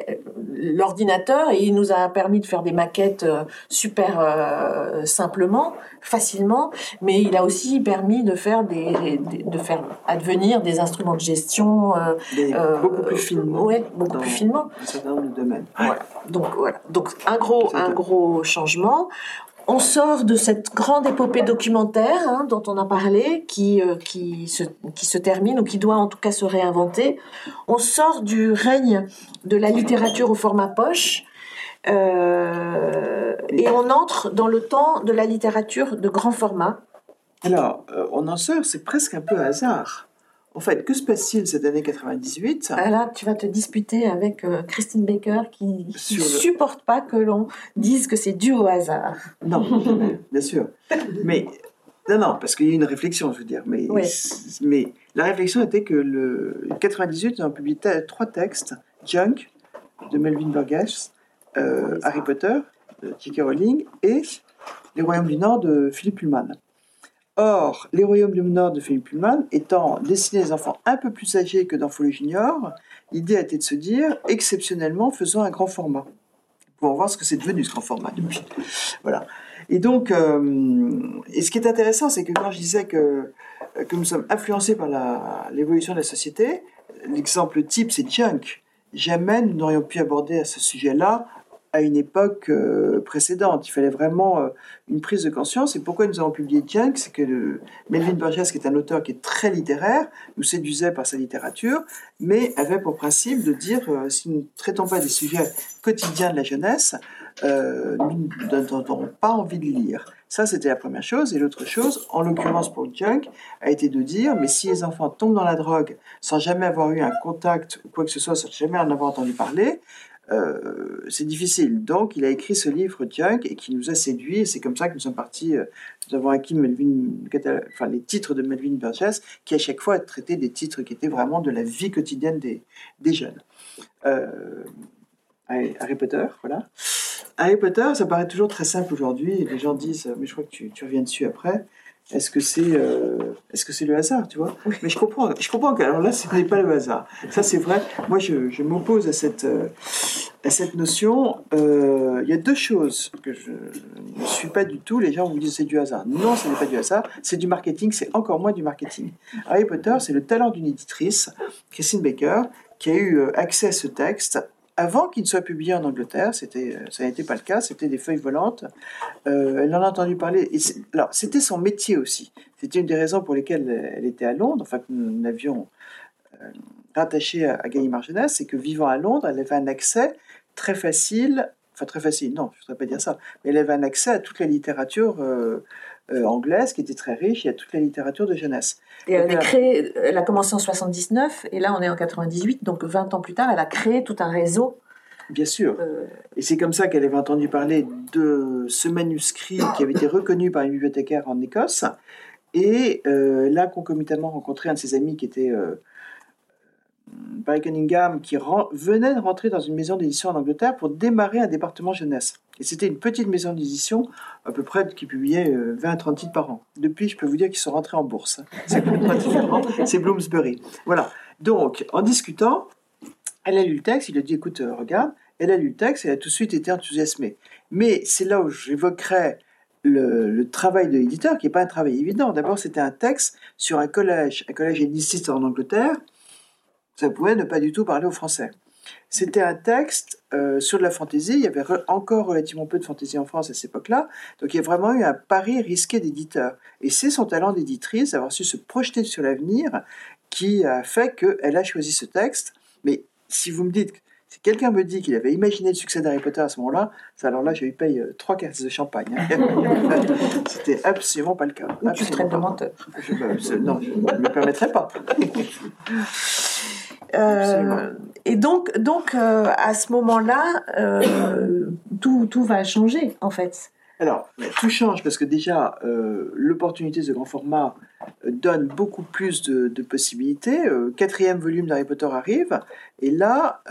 l'ordinateur, il nous a permis de faire des maquettes euh, super euh, simplement, facilement, mais il a aussi permis de faire des, des- de faire advenir des instruments de gestion. euh, euh, beaucoup plus finement. ouais, beaucoup plus finement. Un certain nombre de domaines. Voilà. Donc voilà. Donc un gros, un gros changement. On sort de cette grande épopée documentaire hein, dont on a parlé, qui, euh, qui, se, qui se termine ou qui doit en tout cas se réinventer. On sort du règne de la littérature au format poche. euh, et on entre dans le temps de la littérature de grand format. Alors, euh, on en sort, c'est presque un peu hasard. En fait, que se passe-t-il cette année 98 Ah, Là, tu vas te disputer avec euh, Christine Baker qui ne le- supporte pas que l'on dise que c'est dû au hasard. Non, bien sûr. Mais, non, non, parce qu'il y a une réflexion, je veux dire. Mais, Oui. mais la réflexion était que le 98, on a publié trois textes Junk, de Melvin Burgess, euh, Harry Potter, de J.K. Rowling, et Les Royaumes du Nord de Philippe Pullman. Or, Les Royaumes du Nord de Philippe Pullman étant destinés à des enfants un peu plus âgés que dans Folio Junior, l'idée a été de se dire, exceptionnellement, faisons un grand format. Pour voir ce que c'est devenu ce grand format. Voilà. Et donc, euh, et ce qui est intéressant, c'est que quand je disais que, que nous sommes influencés par l'évolution de la société, l'exemple type, c'est Junk. Jamais nous n'aurions pu aborder à ce sujet-là à une époque euh, précédente. Il fallait vraiment euh, une prise de conscience. Et pourquoi nous avons publié Junk? C'est que Melvin Burgess, qui est un auteur qui est très littéraire, nous séduisait par sa littérature, mais avait pour principe de dire euh, si nous ne traitons pas des sujets quotidiens de la jeunesse, nous n'aurons pas envie de lire. Ça, c'était la première chose. Et l'autre chose, en l'occurrence pour Junk, a été de dire mais si les enfants tombent dans la drogue sans jamais avoir eu un contact ou quoi que ce soit, sans jamais en avoir entendu parler, euh, c'est difficile. Donc, il a écrit ce livre Junk et qui nous a séduits. C'est comme ça que nous sommes partis. euh, nous avons acquis Melvin, enfin, les titres de Melvin Burgess, qui à chaque fois traitaient des titres qui étaient vraiment de la vie quotidienne des, des jeunes. Euh, Harry Potter, voilà. Harry Potter, ça paraît toujours très simple aujourd'hui. Les gens disent, mais je crois que tu reviens dessus après. Est-ce que c'est euh, est-ce que c'est le hasard, tu vois? Mais je comprends, je comprends que alors là, ce n'est pas le hasard. Ça, c'est vrai. Moi, je, je m'oppose à cette euh, à cette notion. Euh, Il y a deux choses que je ne suis pas du tout. Les gens vous disent c'est du hasard. Non, ce n'est pas du hasard. C'est du marketing. C'est encore moins du marketing. Harry Potter, c'est le talent d'une éditrice, Christine Baker, qui a eu accès à ce texte avant qu'il ne soit publié en Angleterre, euh, ça n'était pas le cas, c'était des feuilles volantes. Euh, elle en a entendu parler. Alors, c'était son métier aussi. C'était une des raisons pour lesquelles elle était à Londres, enfin que nous l'avions euh, rattachée à, à Gallimard Jeunesse, c'est que vivant à Londres, elle avait un accès très facile, enfin très facile, non, je ne voudrais pas dire ça, mais elle avait un accès à toute la littérature euh, euh, anglaise qui était très riche et à toute la littérature de jeunesse. Et elle, a Voilà. créé, elle a commencé en 79, et là on est en 98, donc 20 ans plus tard, elle a créé tout un réseau. Bien sûr. euh, Et c'est comme ça qu'elle avait entendu parler de ce manuscrit qui avait été reconnu par une bibliothécaire en Écosse. Et euh, là, concomitamment, rencontré un de ses amis qui était euh, Barry Cunningham, qui venait de rentrer dans une maison d'édition en Angleterre pour démarrer un département jeunesse. Et c'était une petite maison d'édition, à peu près, qui publiait euh, 20 à 30 titres par an. Depuis, je peux vous dire qu'ils sont rentrés en bourse. hein. C'est. C'est Bloomsbury. Voilà. Donc, en discutant, elle a lu le texte, il a dit écoute, euh, regarde. Elle a lu le texte et elle a tout de suite été enthousiasmée. Mais c'est là où j'évoquerai le, le travail de l'éditeur, qui n'est pas un travail évident. D'abord, c'était un texte sur un collège, un collège éditiste en Angleterre. Ça pouvait ne pas du tout parler au français. C'était un texte euh, sur de la fantaisie. Il y avait re- encore relativement peu de fantaisie en France à cette époque-là. Donc il y a vraiment eu un pari risqué d'éditeur. Et c'est son talent d'éditrice, d'avoir su se projeter sur l'avenir, qui a fait qu'elle a choisi ce texte. Mais si vous me dites, si quelqu'un me dit qu'il avait imaginé le succès d'Harry Potter à ce moment-là, alors là, je lui paye euh, trois caisses de champagne. hein. C'était absolument pas le cas. ou tu de pas. menteur. Je- non, je ne me permettrai pas. Euh, et donc, donc euh, à ce moment-là, euh, tout, tout va changer en fait. Alors, tout change parce que déjà, l'opportunité de grand format donne beaucoup plus de, de possibilités. Quatrième volume d'Harry Potter arrive, et là,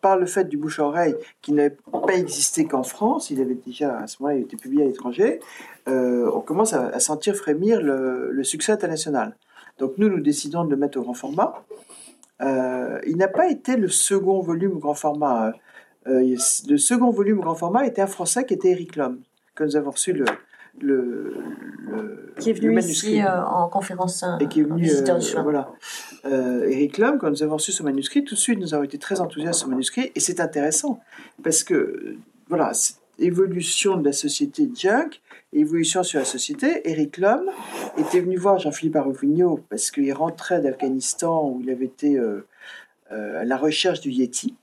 par le fait du bouche-oreille qui n'avait pas existé qu'en France, il avait déjà, à ce moment-là, il était publié à l'étranger, on commence à, à sentir frémir le, le succès international. Donc nous, nous décidons de le mettre au grand format. Euh, il n'a pas été le second volume grand format. Euh, le second volume grand format était un Français qui était Eric Lhomme, que nous avons reçu le, le, le- Qui est le venu manuscrit. ici euh, en conférence et qui est en venu, voilà. Eric Lhomme, quand nous avons reçu ce manuscrit, tout de suite, nous avons été très enthousiastes de ce manuscrit, et c'est intéressant, parce que, voilà, évolution de la société junk, évolution sur la société, Eric Lhomme était venu voir Jean-Philippe Arovigno, parce qu'il rentrait d'Afghanistan, où il avait été euh, euh, à la recherche du Yeti,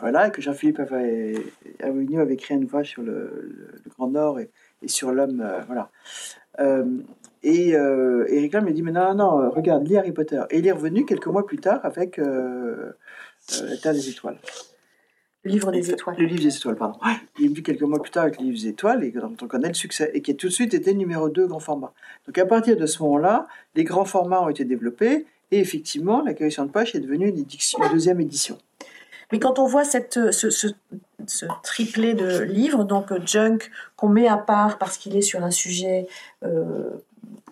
voilà, et que Jean-Philippe avait, Arovigno avait écrit un ouvrage sur le, Grand Nord et, sur l'homme, euh, voilà. Et Eric Lhomme lui dit, mais non, non, regarde, lis Harry Potter. Et il est revenu quelques mois plus tard avec La Terre des Étoiles. Le livre des étoiles. Le livre des étoiles, pardon. Il est venu quelques mois plus tard avec le livre des étoiles, et dont on connaît le succès, et qui a tout de suite été numéro 2 grand format. Donc à partir de ce moment-là, les grands formats ont été développés, et effectivement, la collection de poche est devenue une, édition- une deuxième édition. Mais quand on voit cette, ce, ce, ce triplé de livres, donc euh, Junk, qu'on met à part parce qu'il est sur un sujet euh,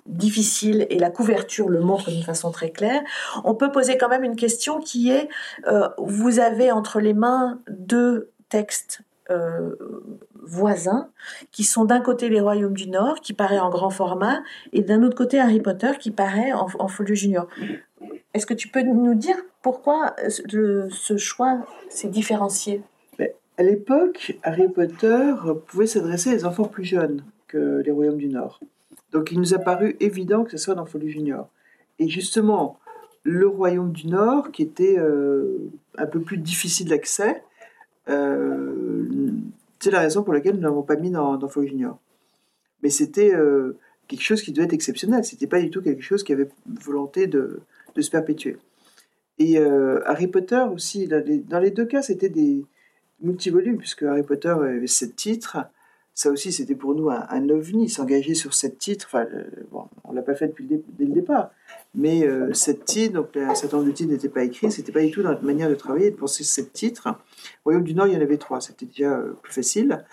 difficile et la couverture le montre d'une façon très claire, on peut poser quand même une question qui est, euh, vous avez entre les mains deux textes euh, voisins, qui sont d'un côté les Royaumes du Nord, qui paraît en grand format, et d'un autre côté Harry Potter, qui paraît en, folio junior. Est-ce que tu peux nous dire pourquoi ce choix s'est différencié? À l'époque, Harry Potter pouvait s'adresser des enfants plus jeunes que les Royaumes du Nord. Donc il nous a paru évident que ce soit dans Folie Junior. Et justement, le Royaume du Nord, qui était euh, un peu plus difficile d'accès, euh, c'est la raison pour laquelle nous ne l'avons pas mis dans, dans Junior. Mais c'était euh, quelque chose qui devait être exceptionnel. C'était pas du tout quelque chose qui avait volonté de, se perpétuer. Et Harry Potter aussi, dans les, dans les deux cas, c'était des multivolumes, puisque Harry Potter avait sept titres. Ça aussi, c'était pour nous un, ovni, s'engager sur sept titres. Enfin, euh, on l'a pas fait depuis le dès le départ. Mais euh, sept titres, donc un certain nombre de titres n'étaient pas écrits. C'était pas du tout dans notre manière de travailler, de penser sept titres. Au Royaume du Nord, il y en avait trois. C'était déjà euh, plus facile.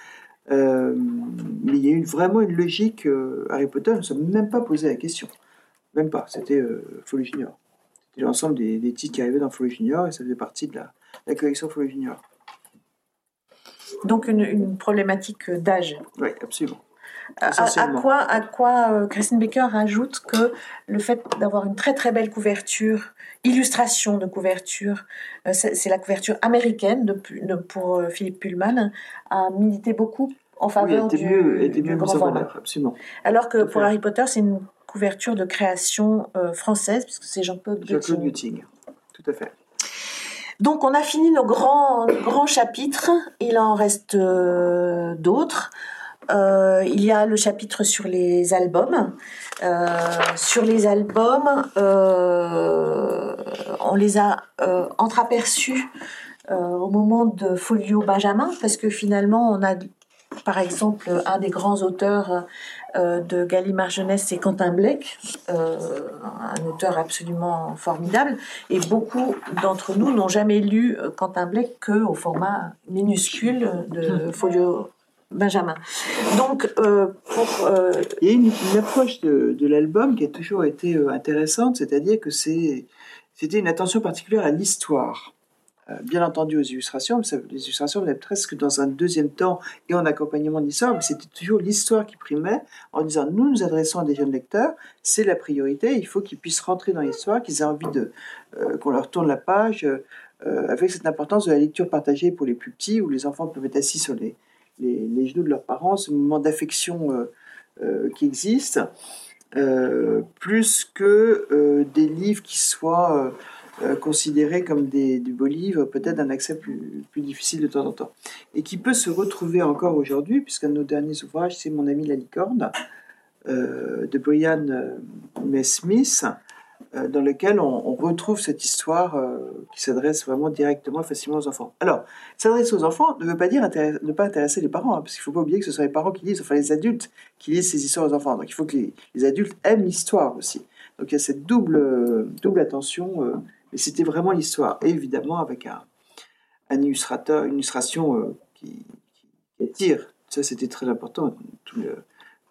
Euh, mais il y a eu vraiment une logique. euh, Harry Potter, nous ne sommes même pas posé la question. Même pas. C'était Folie Junior. C'était l'ensemble des, titres qui arrivaient dans Folie Junior et ça faisait partie de la, la collection Folie Junior. Donc une, une problématique d'âge. Oui, absolument. À, à- quoi, à quoi euh, Christine Baker rajoute que le fait d'avoir une très très belle couverture, illustration de couverture, euh, c'est la couverture américaine de, Pu- de- pour euh, Philippe Pullman, a milité beaucoup en Oui, faveur était du, mieux, du mieux grand format. absolument. Alors que pour. Harry Potter, c'est une couverture de création euh, française, puisque c'est Jean-Claude Gutting. Gutting. Tout à fait. Donc on a fini nos grands, chapitres, il en reste euh, d'autres. Euh, il y a le chapitre sur les albums. Euh, sur les albums, on les a entreaperçus au moment de Folio Benjamin, parce que finalement, on a, par exemple, un des grands auteurs euh, de Gallimard Jeunesse, c'est Quentin Blake, euh, un auteur absolument formidable. Et beaucoup d'entre nous n'ont jamais lu euh, Quentin Blake qu'au format minuscule de Folio Benjamin. Donc, euh, pour euh, Il y a une, une approche de, de l'album qui a toujours été euh, intéressante, c'est-à-dire que c'est, c'était une attention particulière à l'histoire. Euh, bien entendu aux illustrations, mais ça- les illustrations venaient presque dans un deuxième temps et en accompagnement de l'histoire, mais c'était toujours l'histoire qui primait en disant nous nous adressons à des jeunes lecteurs, c'est la priorité, il faut qu'ils puissent rentrer dans l'histoire, qu'ils aient envie de euh, qu'on leur tourne la page, euh, avec cette importance de la lecture partagée pour les plus petits, où les enfants peuvent être assis sur les, les, genoux de leurs parents, ce moment d'affection qui existe, plus que des livres qui soient euh, considérés comme des, des beaux livres, peut-être d'un accès plus, difficile de temps en temps. Et qui peut se retrouver encore aujourd'hui, puisqu'un de nos derniers ouvrages, c'est Mon ami la licorne, euh, de Brian euh, Smith, dans lequel on, retrouve cette histoire qui s'adresse vraiment directement, facilement aux enfants. Alors, s'adresser aux enfants ne veut pas dire ne pas intéresser les parents, hein, parce qu'il ne faut pas oublier que ce sont les parents qui lisent, enfin les adultes qui lisent ces histoires aux enfants. Donc il faut que les, les adultes aiment l'histoire aussi. Donc il y a cette double, double attention, mais c'était vraiment l'histoire. Et évidemment avec un, un illustrateur, une illustration euh, qui, qui- attire. Ça c'était très important, tout le,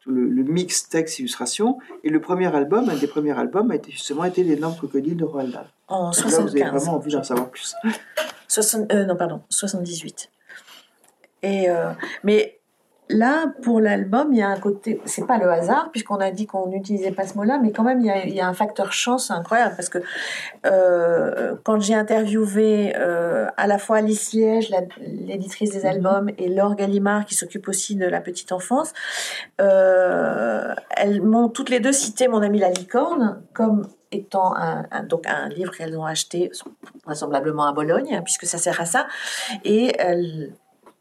tout le, le mix texte-illustration. Et le premier album, un des premiers albums, a été justement été l'énorme crocodile de Roald Dahl. en Là, vous avez 75. vraiment envie d'en savoir plus. 60, euh, non, pardon, 78. Et, euh, mais là, pour l'album, il y a un côté, c'est pas le hasard, puisqu'on a dit qu'on n'utilisait pas ce mot-là, mais quand même, il y a, il y a un facteur chance incroyable, parce que euh, quand j'ai interviewé euh, à la fois Alice Liège, l'éditrice des albums, et Laure Gallimard, qui s'occupe aussi de la petite enfance, euh, elles m'ont toutes les deux cité Mon ami la licorne comme étant un, un- donc un livre qu'elles ont acheté vraisemblablement à Bologne, puisque ça sert à ça. Et elles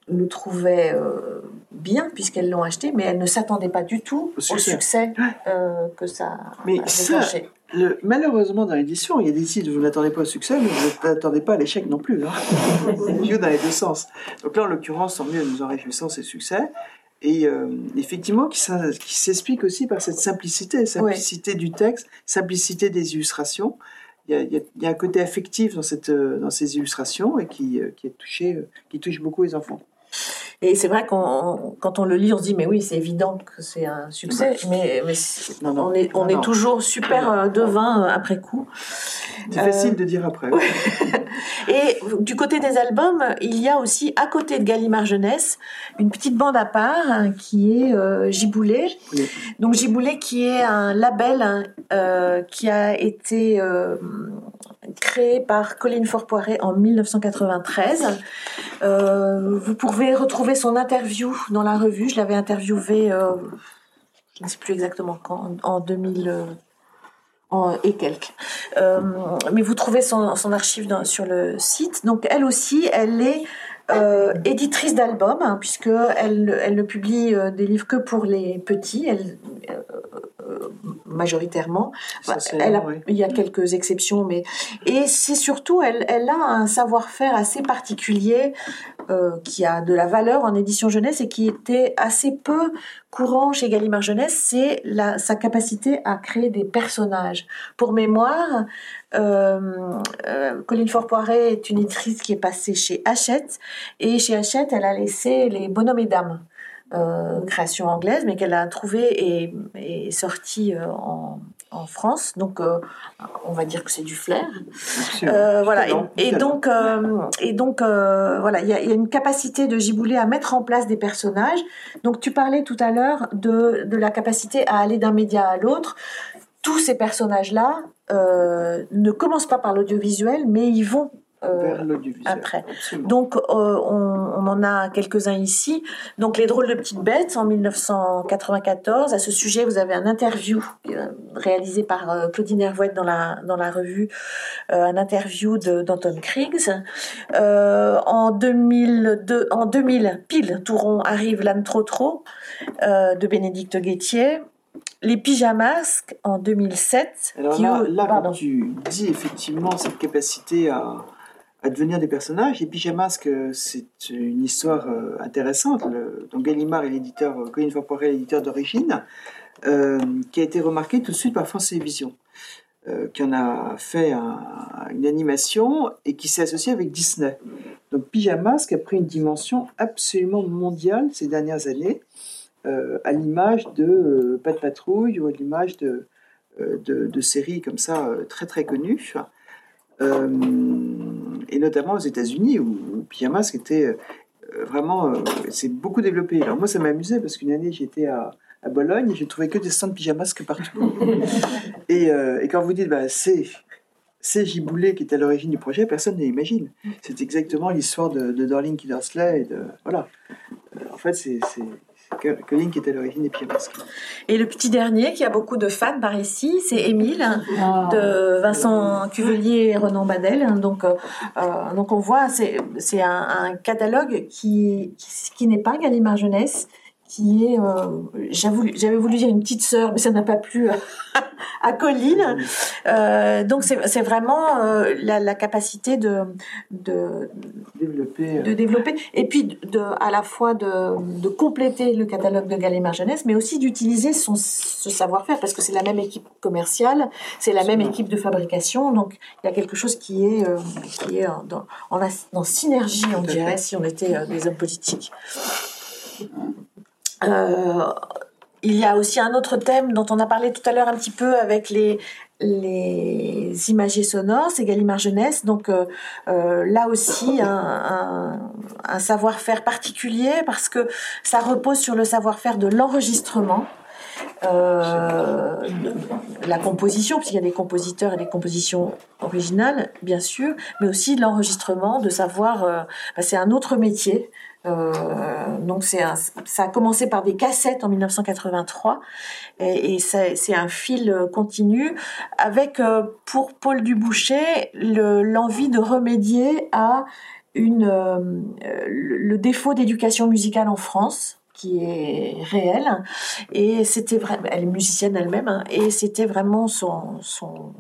le trouvaient euh, bien, puisqu'elles l'ont acheté, mais elles ne s'attendaient pas du tout Au succès. euh, que ça Mais a ça, déclenché. Le- malheureusement, dans l'édition, il y a des titres, vous n'attendez pas au succès, mais vous n'attendez pas à l'échec non plus. Hein. C'est mieux dans les deux sens. Donc là, en l'occurrence, tant mieux, nous en réjouissons, c'est succès. Et euh, effectivement, qui, s'explique aussi par cette simplicité, simplicité du texte, simplicité des illustrations. Il y, a, il y a- il y a un côté affectif dans, cette, euh, dans ces illustrations et qui, qui, est touché, qui touche beaucoup les enfants. Et c'est vrai qu'on, quand on le lit, on se dit, mais oui, c'est évident que c'est un succès, mais, mais c'est- Non, non, on est, on non, est non. toujours super euh, devin euh, après coup. C'est Euh, facile de dire après. Et du côté des albums, il y a aussi, à côté de Gallimard Jeunesse, une petite bande à part hein, qui est euh, Giboulet. Oui. Donc Giboulet qui est un label hein, euh, qui a été euh, créé par Colline Forpoiré en 1993. Euh, vous pouvez retrouver son interview dans la revue. Je l'avais interviewé, euh, je ne sais plus exactement quand, en 2000 euh, et quelques. Mais vous trouvez son, archive sur le site. Donc elle aussi, elle est éditrice d'albums, hein, puisque elle, ne publie des livres que pour les petits, elle, majoritairement. Bah, elle a-. Il y a quelques exceptions, mais et c'est surtout elle, elle a un savoir-faire assez particulier euh, qui a de la valeur en édition jeunesse et qui était assez peu courant chez Gallimard Jeunesse, c'est sa capacité à créer des personnages. Pour mémoire, euh, euh, Colline Forpoiré est une éditrice qui est passée chez Hachette et chez Hachette, elle a laissé les bonhommes et dames. Euh, création anglaise, mais qu'elle a trouvée et, et sortie euh, en, en France. Donc, euh, on va dire que c'est du flair. Voilà. Et, donc, et donc, voilà, il y, a- il y a une capacité de Giboulet à mettre en place des personnages. Donc, tu parlais tout à l'heure de, de la capacité à aller d'un média à l'autre. Tous ces personnages-là ne commencent pas par l'audiovisuel, mais ils vont vers l'audiovisuel. après. Absolument. donc, euh, on, on en a quelques-uns ici. Donc, Les drôles de petites bêtes en 1994. À ce sujet, vous avez un interview euh, réalisé par euh, Claudine Hervouette dans la, dans la revue, euh, un interview d'Anton Kriegs. Euh, en, 2002, en 2000, pile, Touron arrive l'âne trop trop euh, de Bénédicte Guettier. Les pyjamasques en 2007. Alors qui, là, eux- là quand tu dis effectivement cette capacité à, à devenir des personnages, et Pyjamasque, c'est une histoire euh, intéressante. Le, donc Gallimard est l'éditeur, euh, Colin Forpoiré est l'éditeur d'origine, euh, qui a été remarqué tout de suite par France Télévisions, euh, qui en a fait un- une animation et qui s'est associé avec Disney. Donc Pyjamasque a pris une dimension absolument mondiale ces dernières années, à l'image de Pas de patrouille ou à l'image de, de, séries comme ça très très connues, et notamment aux États-Unis où, où Pyjamas était euh, vraiment, euh, c'est beaucoup développé. Alors moi ça m'amusait parce qu'une année j'étais à, à Bologne et je trouvais que des stands de pyjamas que partout. et, euh, et quand vous dites bah, c'est c'est Giboulet qui est à l'origine du projet, personne ne l'imagine. C'est exactement l'histoire de, de Darling Kindersley et de voilà. Euh, en fait c'est qui est à l'origine des pyjamas. Et le petit dernier, qui a beaucoup de fans par ici, c'est Émile, de Vincent Cuvelier et Renan Badel. Donc, euh, euh, donc on voit, c'est c'est un, un catalogue qui, qui, qui n'est pas Gallimard Jeunesse, qui est, euh, j'avais voulu, dire une petite sœur, mais ça n'a pas plu à, Colline. Euh, donc c'est vraiment euh, la, la capacité de, de, Développé. euh, de développer et puis de à la fois de, de compléter le catalogue de Gallimard Jeunesse mais aussi d'utiliser son ce savoir-faire parce que c'est la même équipe commerciale c'est la même équipe de fabrication donc il y a quelque chose qui est qui est en- dans en, dans synergie on dirait si on était des hommes politiques Euh, il y a aussi un autre thème dont on a parlé tout à l'heure un petit peu avec les les imagiers sonores, c'est Gallimard Jeunesse. Donc euh, euh, là aussi un, savoir-faire particulier parce que ça repose sur le savoir-faire de l'enregistrement. euh, la composition, puisqu'il y a des compositeurs et des compositions originales, bien sûr, mais aussi l'enregistrement, de savoir, euh, bah, c'est un autre métier. Euh, donc c'est ça a commencé par des cassettes en 1983 et, c'est un fil continu avec euh, pour Paul Duboucher le- l'envie de remédier à une, euh, le le défaut d'éducation musicale en France qui est réel. Et c'était vraiment elle est musicienne elle-même hein, et c'était vraiment son, son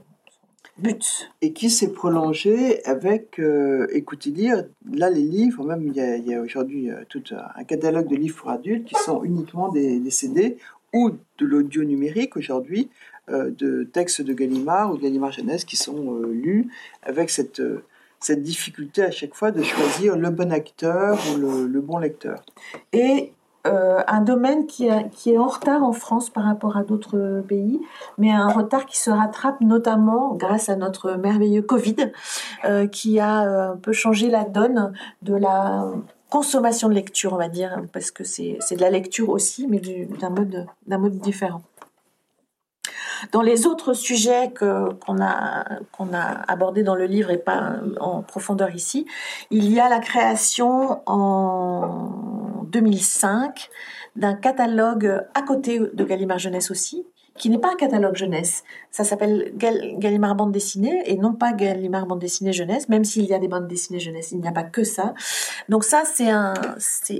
et qui s'est prolongé avec, euh, écoutez lire, là les livres, même il y a, aujourd'hui euh, tout un catalogue de livres pour adultes qui sont uniquement des, des CD ou de l'audio numérique aujourd'hui, euh, de textes de Gallimard ou de Gallimard Jeunesse qui sont euh, lus avec cette, euh, cette difficulté à chaque fois de choisir le bon acteur ou le, le bon lecteur. et euh, un domaine qui, est en retard en France par rapport à d'autres pays, mais un retard qui se rattrape notamment grâce à notre merveilleux Covid, euh, qui a euh, un peu changé la donne de la consommation de lecture, on va dire, parce que c'est de la lecture aussi, mais du- d'un mode, mode différent. dans les autres sujets qu'on a qu'on a abordés dans le livre et pas en profondeur ici, il y a la création en 2005 d'un catalogue à côté de Gallimard Jeunesse aussi, qui n'est pas un catalogue jeunesse. Ça s'appelle Gallimard bande dessinée et non pas Gallimard bande dessinée jeunesse, même s'il y a des bandes dessinées jeunesse, il n'y a pas que ça. Donc ça, c'est un.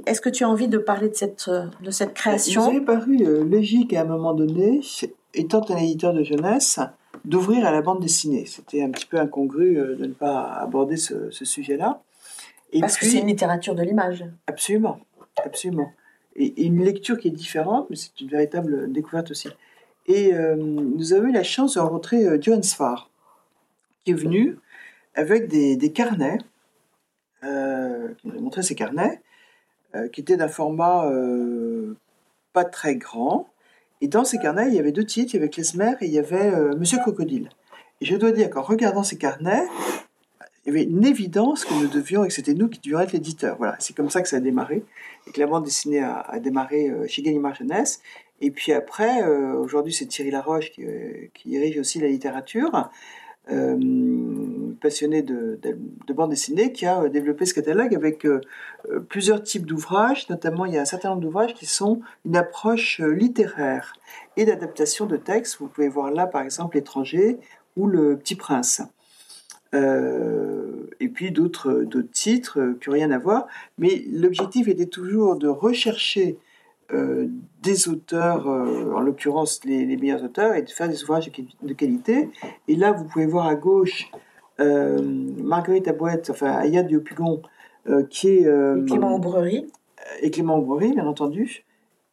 Est-ce que tu as envie de parler de cette de cette création? Vous avez paru euh, logique à un moment donné, étant un éditeur de jeunesse, d'ouvrir à la bande dessinée. C'était un petit peu incongru euh, de ne pas aborder ce, sujet-là. Parce que c'est une littérature de l'image. Absolument, absolument. Et, une lecture qui est différente, mais c'est une véritable découverte aussi. Et euh, nous avons eu la chance de rencontrer euh, Sfar, qui est venu avec des, carnets, euh, qui nous a montré ses carnets, qui étaient d'un format pas très grand. Et dans ces carnets, il y avait deux titres, il y avait Klesmer et il y avait Monsieur Crocodile. Et je dois dire qu'en regardant ces carnets, il y avait une évidence que nous devions, et que c'était nous qui devions être l'éditeur. Voilà, c'est comme ça que ça a démarré, et que la bande dessinée a, démarré chez Gallimard Jeunesse, et puis après, euh, aujourd'hui, c'est Thierry Laroche qui, euh, dirige aussi la littérature, euh, passionné de, bande dessinée, qui a développé ce catalogue avec plusieurs types d'ouvrages. Notamment, il y a un certain nombre d'ouvrages qui sont une approche littéraire et d'adaptation de textes. Vous pouvez voir là, par exemple, L'étranger ou Le Petit Prince. Et puis d'autres titres qui n'ont rien à voir. Mais l'objectif était toujours de rechercher euh, des auteurs, euh, en l'occurrence les, meilleurs auteurs, et de faire des ouvrages de, qualité. Et là, vous pouvez voir à gauche euh, Marguerite Abouette, enfin Ayad Diopugon, qui est... et Clément Aubrerie. Et Clément Aubrerie, bien entendu,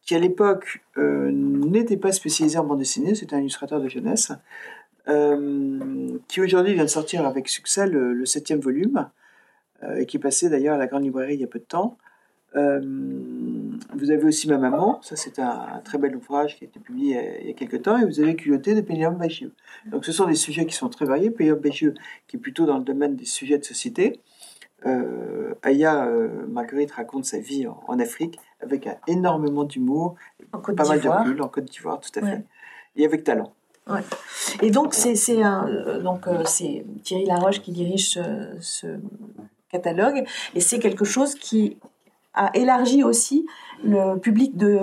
qui à l'époque n'était pas spécialisé en bande dessinée, c'était un illustrateur de jeunesse, qui aujourd'hui vient de sortir avec succès le, le septième volume, et qui est passé d'ailleurs à la Grande Librairie il y a peu de temps. Euh, vous avez aussi Ma Maman, ça c'est un, très bel ouvrage qui a été publié il y a, quelques temps, et vous avez Culotté de Pénélope Bagieux. Donc ce sont des sujets qui sont très variés. Pénélope Bagieux qui est plutôt dans le domaine des sujets de société. Euh, Aya euh, Marguerite raconte sa vie en, Afrique avec énormément d'humour, pas mal de recul en Côte d'Ivoire, tout à fait, et avec talent. Ouais. Et donc c'est donc c'est Thierry Laroche qui dirige ce, ce catalogue et c'est quelque chose qui a élargi aussi le public de,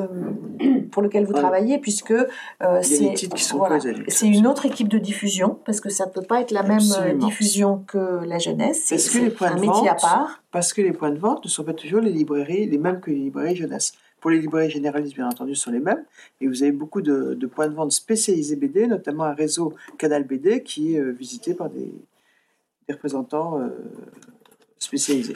pour lequel vous travaillez, puisque euh, c'est une autre équipe de diffusion, parce que ça ne peut pas être la même euh, diffusion que la jeunesse. C'est un métier à part. Parce que les points de vente ne sont pas toujours les librairies, les mêmes que les librairies jeunesse. Pour les librairies généralistes, bien entendu, sont les mêmes. Et vous avez beaucoup de, points de vente spécialisés BD, notamment un réseau Canal BD qui est euh, visité par des, représentants spécialisés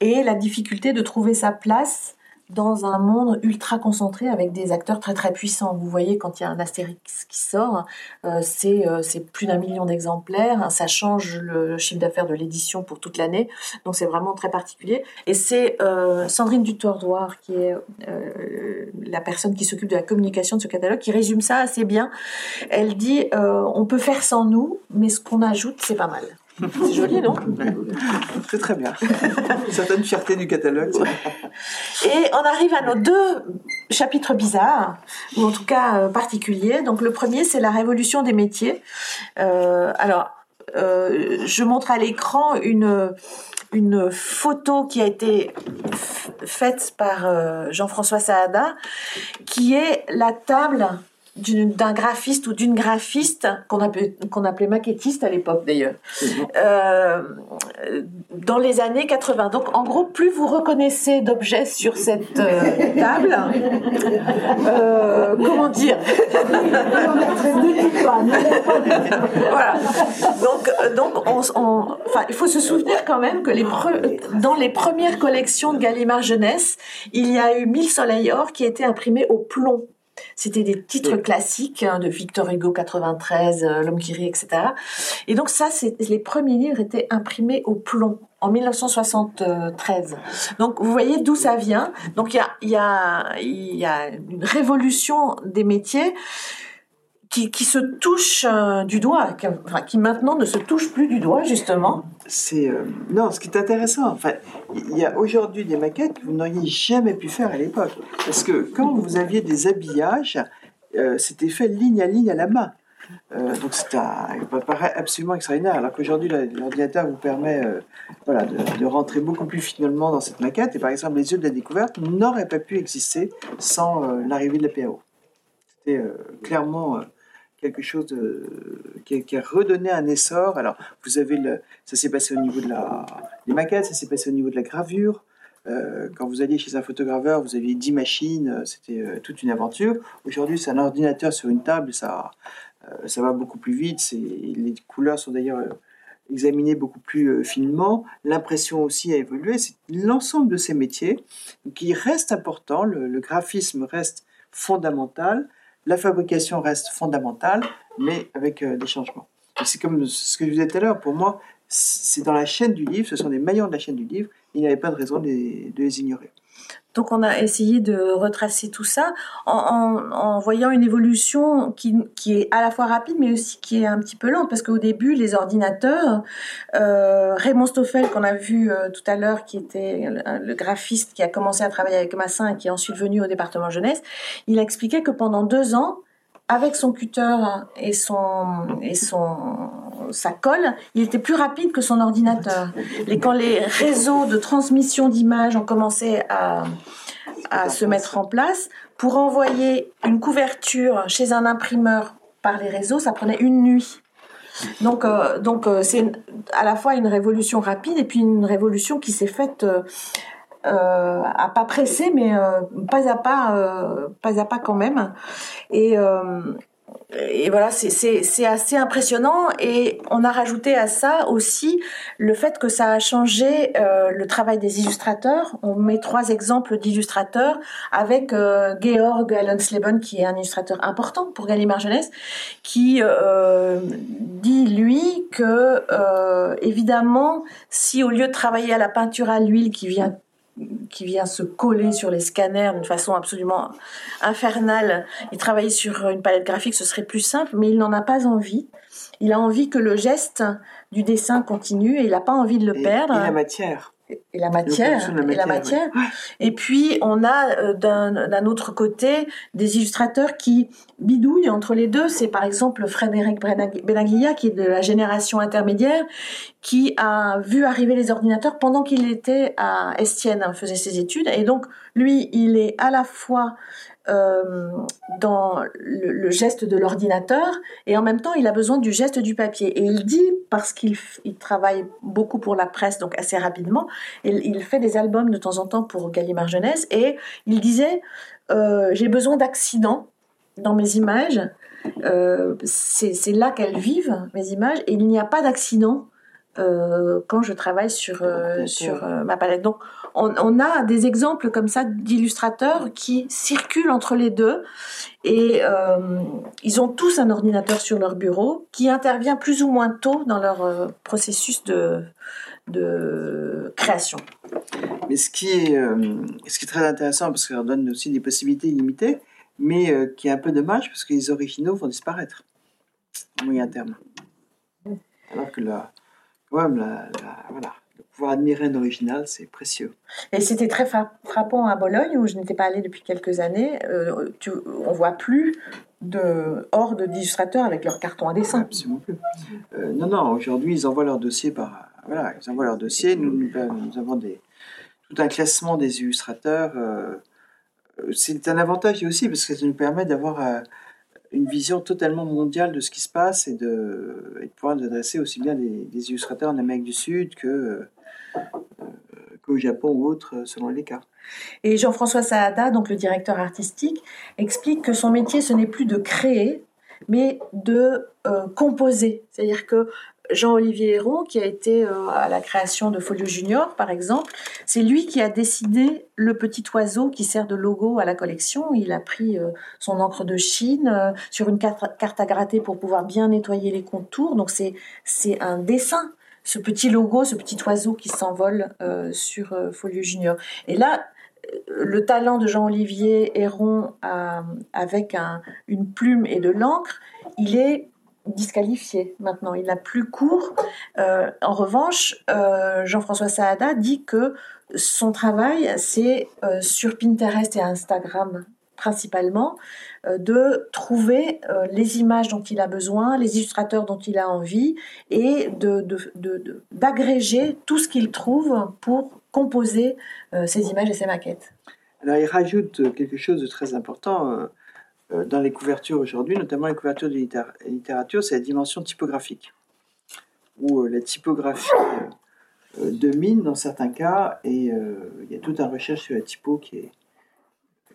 et la difficulté de trouver sa place dans un monde ultra concentré avec des acteurs très très puissants. Vous voyez, quand il y a un Astérix qui sort, euh, euh, c'est plus d'un million d'exemplaires, ça change le chiffre d'affaires de l'édition pour toute l'année, donc c'est vraiment très particulier. Et c'est euh, Sandrine Dutordoir, qui est la personne qui s'occupe de la communication de ce catalogue, qui résume ça assez bien. Elle dit, on peut faire sans nous, mais ce qu'on ajoute, c'est pas mal. C'est joli, non C'est très bien. Une certaine fierté du catalogue. Et on arrive à nos deux chapitres bizarres, ou en tout cas euh, particuliers. Donc le premier, c'est la révolution des métiers. Euh, alors, euh, je montre à l'écran une une photo qui a été faite par Jean-François Saada, qui est la table d'un graphiste ou d'une graphiste qu'on appelait, qu'on appelait maquettiste à l'époque d'ailleurs, euh, dans les années 80. Donc en gros, plus vous reconnaissez d'objets sur cette euh, table, euh, comment dire? Voilà. Donc, donc on, enfin, il faut se souvenir quand même que les dans les premières collections de Gallimard Jeunesse, il y a eu 1000 soleils or qui étaient imprimés au plomb. C'était des titres classiques hein, de Victor Hugo 93, euh, L'homme qui rit, etc. Et donc ça, les premiers livres étaient imprimés au plomb en 1973. Donc vous voyez d'où ça vient. Donc il y a, y, a, y a une révolution des métiers qui, se touche euh, du doigt, qui, maintenant ne se touche plus du doigt, justement. C'est euh, non, ce qui est intéressant. Enfin, il y a aujourd'hui des maquettes que vous n'auriez jamais pu faire à l'époque, parce que quand vous aviez des habillages, euh, c'était fait ligne à ligne à la main. Euh, donc c'est ça paraît absolument extraordinaire. Alors qu'aujourd'hui, l'ordinateur vous permet voilà, de, de rentrer beaucoup plus finalement dans cette maquette. Et par exemple, les yeux de la découverte n'auraient pas pu exister sans l'arrivée de la PAO. C'était clairement quelque chose qui, a, redonné un essor. Alors, vous avez le, ça s'est passé au niveau de la, des maquettes, ça s'est passé au niveau de la gravure. Euh, quand vous alliez chez un photograveur, vous aviez 10 machines, euh, c'était euh, toute une aventure. Aujourd'hui, c'est un ordinateur sur une table, ça, ça va beaucoup plus vite. Les couleurs sont d'ailleurs examinées beaucoup plus finement. L'impression aussi a évolué. C'est l'ensemble de ces métiers qui restent importants. Le, le graphisme reste fondamental. La fabrication reste fondamentale, mais avec euh, des changements. C'est comme ce que je vous disais tout à l'heure. Pour moi, c'est dans la chaîne du livre. Ce sont des maillons de la chaîne du livre. Il n'y avait pas de raison de les ignorer. Donc on a essayé de retracer tout ça en, voyant une évolution qui, qui est à la fois rapide mais aussi qui est un petit peu lente. Parce qu'au début les ordinateurs, euh, Raymond Stoffel qu'on a vu euh, tout à l'heure qui était le, graphiste qui a commencé à travailler avec Massin et qui est ensuite venu au département jeunesse, il a expliqué que pendant deux ans avec son cutter et son et son sa colle, il était plus rapide que son ordinateur. Et quand les réseaux de transmission d'images ont commencé à à se mettre en place pour envoyer une couverture chez un imprimeur par les réseaux, ça prenait une nuit. Donc, euh, donc euh, c'est à la fois une révolution rapide et puis une révolution qui s'est faite euh, euh, à pas pressé, mais euh, pas à pas, euh, pas à pas quand même. Et, euh, et voilà, c'est assez impressionnant. Et on a rajouté à ça aussi le fait que ça a changé euh, le travail des illustrateurs. On met trois exemples d'illustrateurs avec euh, Georg Allensleben, qui est un illustrateur important pour Gallimard Jeunesse, qui euh, dit, lui, que euh, évidemment, si au lieu de travailler à la peinture à l'huile qui vient qui vient se coller sur les scanners d'une façon absolument infernale et travailler sur une palette graphique, ce serait plus simple, mais il n'en a pas envie. Il a envie que le geste du dessin continue et il n'a pas envie de le Et, perdre. et la matière. Et la matière. et la matière, matière. Et puis, on a euh, d'un autre côté des illustrateurs qui bidouillent entre les deux. C'est par exemple Frédéric Benag- Benaglia, qui est de la génération intermédiaire, qui a vu arriver les ordinateurs pendant qu'il était à Estienne, hein, faisait ses études. Et donc, lui, il est à la fois euh, dans le, le geste de l'ordinateur et en même temps il a besoin du geste du papier et il dit parce qu'il il travaille beaucoup pour la presse donc assez rapidement il, il fait des albums de temps en temps pour Gallimard Jeunesse et il disait euh, j'ai besoin d'accidents dans mes images Euh, c'est c'est là qu'elles vivent mes images et il n'y a pas d'accident quand je travaille sur, sur ma palette. Donc, on, a des exemples comme ça d'illustrateurs qui circulent entre les deux et euh, ils ont tous un ordinateur sur leur bureau qui intervient plus ou moins tôt dans leur euh, processus de, de création. Mais ce qui est, euh, ce qui est très intéressant, parce que leur donne aussi des possibilités illimitées, mais qui est un peu dommage, parce que les originaux vont disparaître à moyen terme. Alors que la, la, la- voilà, de pouvoir admirer un original, c'est précieux. Et c'était très fra- frappant à Bologne, où je n'étais pas allée depuis quelques années. Euh, tu, on voit plus de hordes d'illustrateurs avec leur carton à dessin. Absolument plus. Euh, non, non, aujourd'hui, ils envoient leur dossier par. Voilà, ils envoient leur dossier. Nous, nous, nous avons des, tout un classement des illustrateurs. euh, euh, c'est un avantage aussi parce que ça nous permet d'avoir une vision totalement mondiale de ce qui se passe et de, pouvoir adresser aussi bien des, des illustrateurs en Amérique du Sud que, euh, qu'au Japon ou autre, selon les cas. Et Jean-François Saada, donc le directeur artistique, explique que son métier, ce n'est plus de créer, mais de euh, composer. C'est-à-dire que Jean-Olivier Héron, qui a été euh, à la création de Folio Junior, par exemple, c'est lui qui a décidé le petit oiseau qui sert de logo à la collection. Il a pris euh, son encre de Chine euh, sur une carte, carte à gratter pour pouvoir bien nettoyer les contours. Donc c'est c'est un dessin, ce petit logo, ce petit oiseau qui s'envole sur Folio Junior. Et là, le talent de Jean-Olivier Héron avec un- une plume et de l'encre, il est disqualifié maintenant. Il n'a plus cours. Euh, en revanche, euh, Jean-François Saada dit que son travail, c'est euh, sur Pinterest et Instagram principalement de trouver les images dont il a besoin, les illustrateurs dont il a envie, et de, de- de- d'agréger tout ce qu'il trouve pour composer ces images et ces maquettes. Alors, il rajoute quelque chose de très important dans les couvertures aujourd'hui, notamment les couvertures de littéra- littérature, c'est la dimension typographique, où euh, la typographie euh, euh, domine dans certains cas, et euh, il y a toute une recherche sur la typo qui est,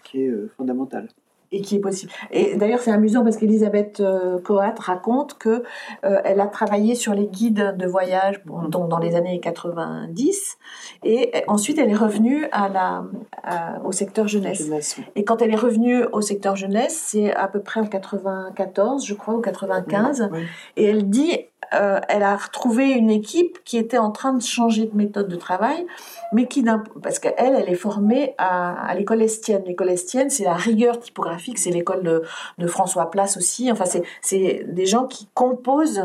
qui est euh, fondamentale. Et qui est possible. Et d'ailleurs, c'est amusant parce qu'Elisabeth euh, Coat raconte que euh, elle a travaillé sur les guides de voyage donc dans les années 90 et ensuite elle est revenue à la, à- au secteur jeunesse. Jeunesse, oui. Et quand elle est revenue au secteur jeunesse, c'est à peu près en 94, je crois, ou 95, Oui. et elle dit, euh, elle a retrouvé une équipe qui était en train de changer de méthode de travail, mais qui, parce qu'elle, elle est formée à, l'école Estienne. L'école Estienne, c'est la rigueur typographique, c'est l'école de, de François Place aussi. Enfin, c'est des gens qui composent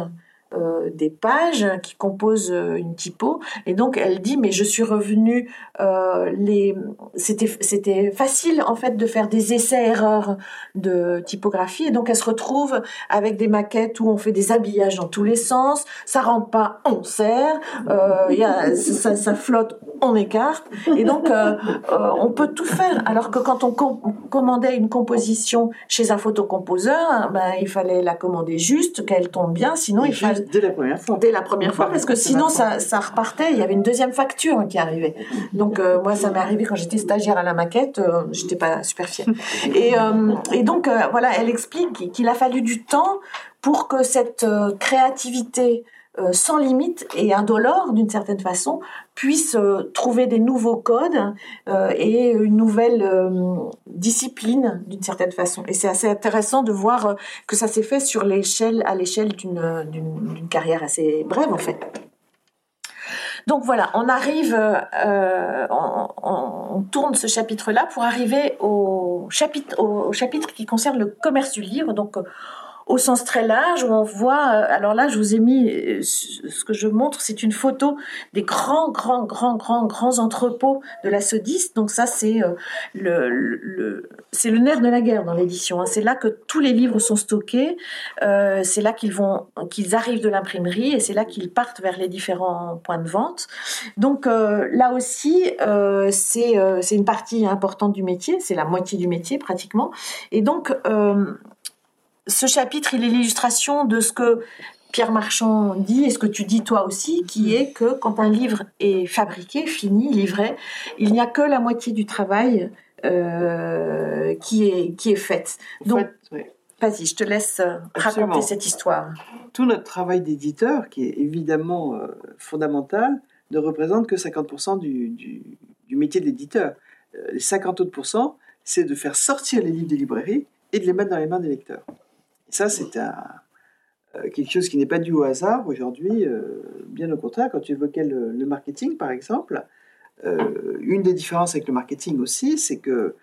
euh, des pages, qui composent euh, une typo. Et donc, elle dit, mais je suis revenue, euh, les, c'était, c'était facile, en fait, de faire des essais-erreurs de typographie. Et donc, elle se retrouve avec des maquettes où on fait des habillages dans tous les sens. Ça rentre pas, on serre. Euh, y a, ça, ça flotte, on écarte. Et donc, euh, euh, on peut tout faire. Alors que quand on com- commandait une composition chez un photocomposeur, ben, il fallait la commander juste, qu'elle tombe bien. Sinon, il fallait dès la première fois. dès la première fois. parce que sinon ça, ça repartait. Il y avait une deuxième facture qui arrivait. Donc euh, moi ça m'est arrivé quand j'étais stagiaire à la maquette euh, j'étais pas super fière. Et, euh, et donc euh, voilà elle explique qu'il a fallu du temps pour que cette créativité sans limite et indolore d'une certaine façon puisse euh, trouver des nouveaux codes euh, et une nouvelle euh, discipline d'une certaine façon et c'est assez intéressant de voir euh, que ça s'est fait sur l'échelle à l'échelle d'une carrière assez brève en fait. Donc voilà, on arrive, euh, on, tourne ce chapitre-là pour arriver au chapitre, au, chapitre qui concerne le commerce du livre, donc euh, au sens très large, où on voit, euh, alors là je vous ai mis, euh, ce que je montre, c'est une photo des grands, grands, grands, grands, grands entrepôts de la Sodis, donc ça c'est euh, le, nerf de la guerre dans l'édition, hein. c'est là que tous les livres sont stockés, c'est là qu'ils vont, qu'ils arrivent de l'imprimerie et c'est là qu'ils partent vers les différents points de vente. Donc là aussi, c'est une partie importante du métier, c'est la moitié du métier pratiquement. Et donc ce chapitre, il est l'illustration de ce que Pierre Marchand dit et ce que tu dis toi aussi, qui est que quand un livre est fabriqué, fini, livré, il n'y a que la moitié du travail euh, qui est qui est faite. Donc oui. vas-y, je te laisse euh, Absolument. raconter cette histoire. tout notre travail d'éditeur, qui est évidemment euh, fondamental, ne représente que 50% du, du, du métier d'éditeur. Euh, les 50 autres c'est de faire sortir les livres des librairies et de les mettre dans les mains des lecteurs. Et ça, c'est euh, quelque chose qui n'est pas dû au hasard aujourd'hui, euh, bien au contraire. Quand tu évoquais le, marketing, par exemple, euh, une des différences avec le marketing aussi, c'est que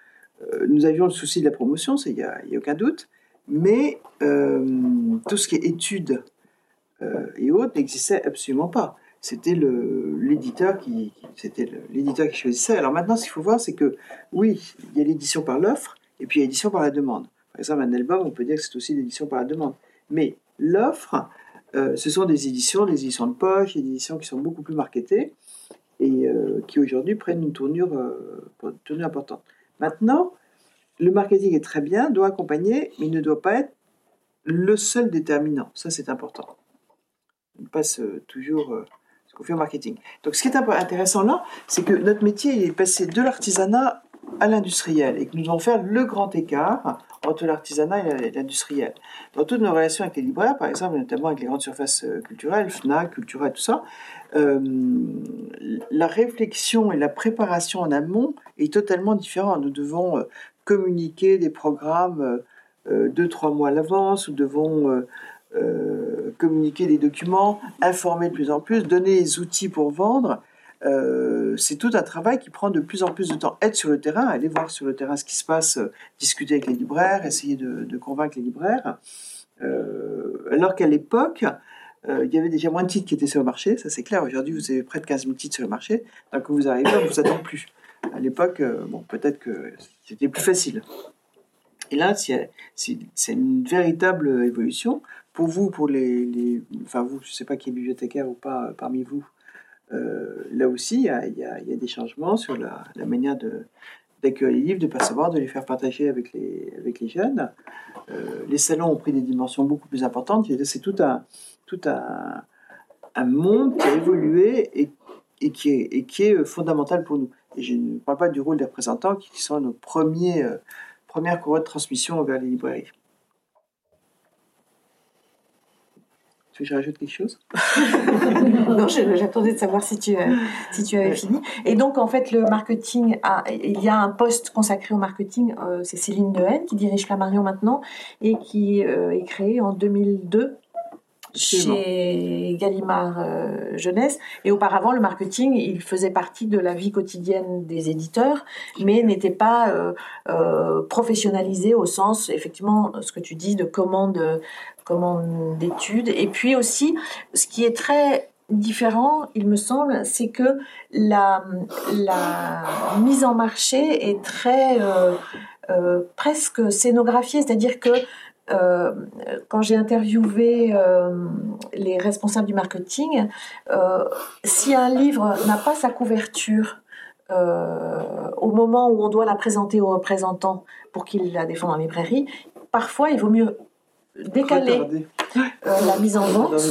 nous avions le souci de la promotion, il n'y a, aucun doute, mais tout ce qui est études et autres n'existait absolument pas. C'était l'éditeur qui, c'était l'éditeur qui choisissait. Alors maintenant, ce qu'il faut voir, c'est que oui, il y a l'édition par l'offre et puis il y a l'édition par la demande. Par exemple, un album, on peut dire que c'est aussi l'édition par la demande. Mais l'offre, euh, ce sont des éditions, des éditions de poche, des éditions qui sont beaucoup plus marketées et euh, qui aujourd'hui prennent une tournure, euh, une tournure importante. Maintenant, le marketing est très bien, doit accompagner, mais il ne doit pas être le seul déterminant. Ça, c'est important. On passe toujours ce qu'on fait au marketing. Donc, ce qui est intéressant là, c'est que notre métier est passé de l'artisanat à l'industriel et que nous devons faire le grand écart entre l'artisanat et l'industriel. Dans toutes nos relations avec les libraires, par exemple, notamment avec les grandes surfaces euh, culturelles, FNAC, Cultura, tout ça, euh, la réflexion et la préparation en amont est totalement différente. Nous devons euh, communiquer des programmes deux, trois mois à l'avance, nous devons communiquer des documents, informer de plus en plus, donner les outils pour vendre. Euh, c'est tout un travail qui prend de plus en plus de temps. Être sur le terrain, aller voir sur le terrain ce qui se passe, euh, discuter avec les libraires, essayer de, convaincre les libraires. Euh, alors qu'à l'époque, il y avait déjà moins de titres qui étaient sur le marché, ça c'est clair. Aujourd'hui, vous avez près de 15 000 titres sur le marché. Donc, quand vous arrivez, on ne vous attend plus. À l'époque, bon, peut-être que c'était plus facile. Et là, c'est une véritable évolution. Pour vous, pour les, enfin vous, je ne sais pas qui est bibliothécaire ou pas parmi vous, là aussi, il y, a, des changements sur la, manière de d'accueillir les livres, de pas savoir, de les faire partager avec les, jeunes. Euh, les salons ont pris des dimensions beaucoup plus importantes. C'est tout un, tout un, monde qui a évolué et, qui est, est fondamental pour nous. Et je ne parle pas du rôle des représentants qui sont nos premiers, euh, premières courroies de transmission vers les librairies. Tu veux que je rajoute quelque chose? Non, j'attendais de savoir si tu, euh, si tu avais fini. Et donc, en fait, le marketing, a, il y a un poste consacré au marketing, euh, c'est Céline Dehaene qui dirige Flammarion maintenant et qui euh, est créé en 2002 chez Gallimard euh, Jeunesse. Et auparavant, le marketing, il faisait partie de la vie quotidienne des éditeurs, mais n'était pas euh, euh, professionnalisé au sens, effectivement, ce que tu dis, de commande, commande d'études. Et puis aussi, ce qui est très différent, il me semble, c'est que la, mise en marché est très euh, euh, presque scénographiée, c'est-à-dire que euh, quand j'ai interviewé les responsables du marketing, si un livre n'a pas sa couverture au moment où on doit la présenter aux représentants pour qu'ils la défendent en librairie, parfois il vaut mieux décaler euh, la mise en vente.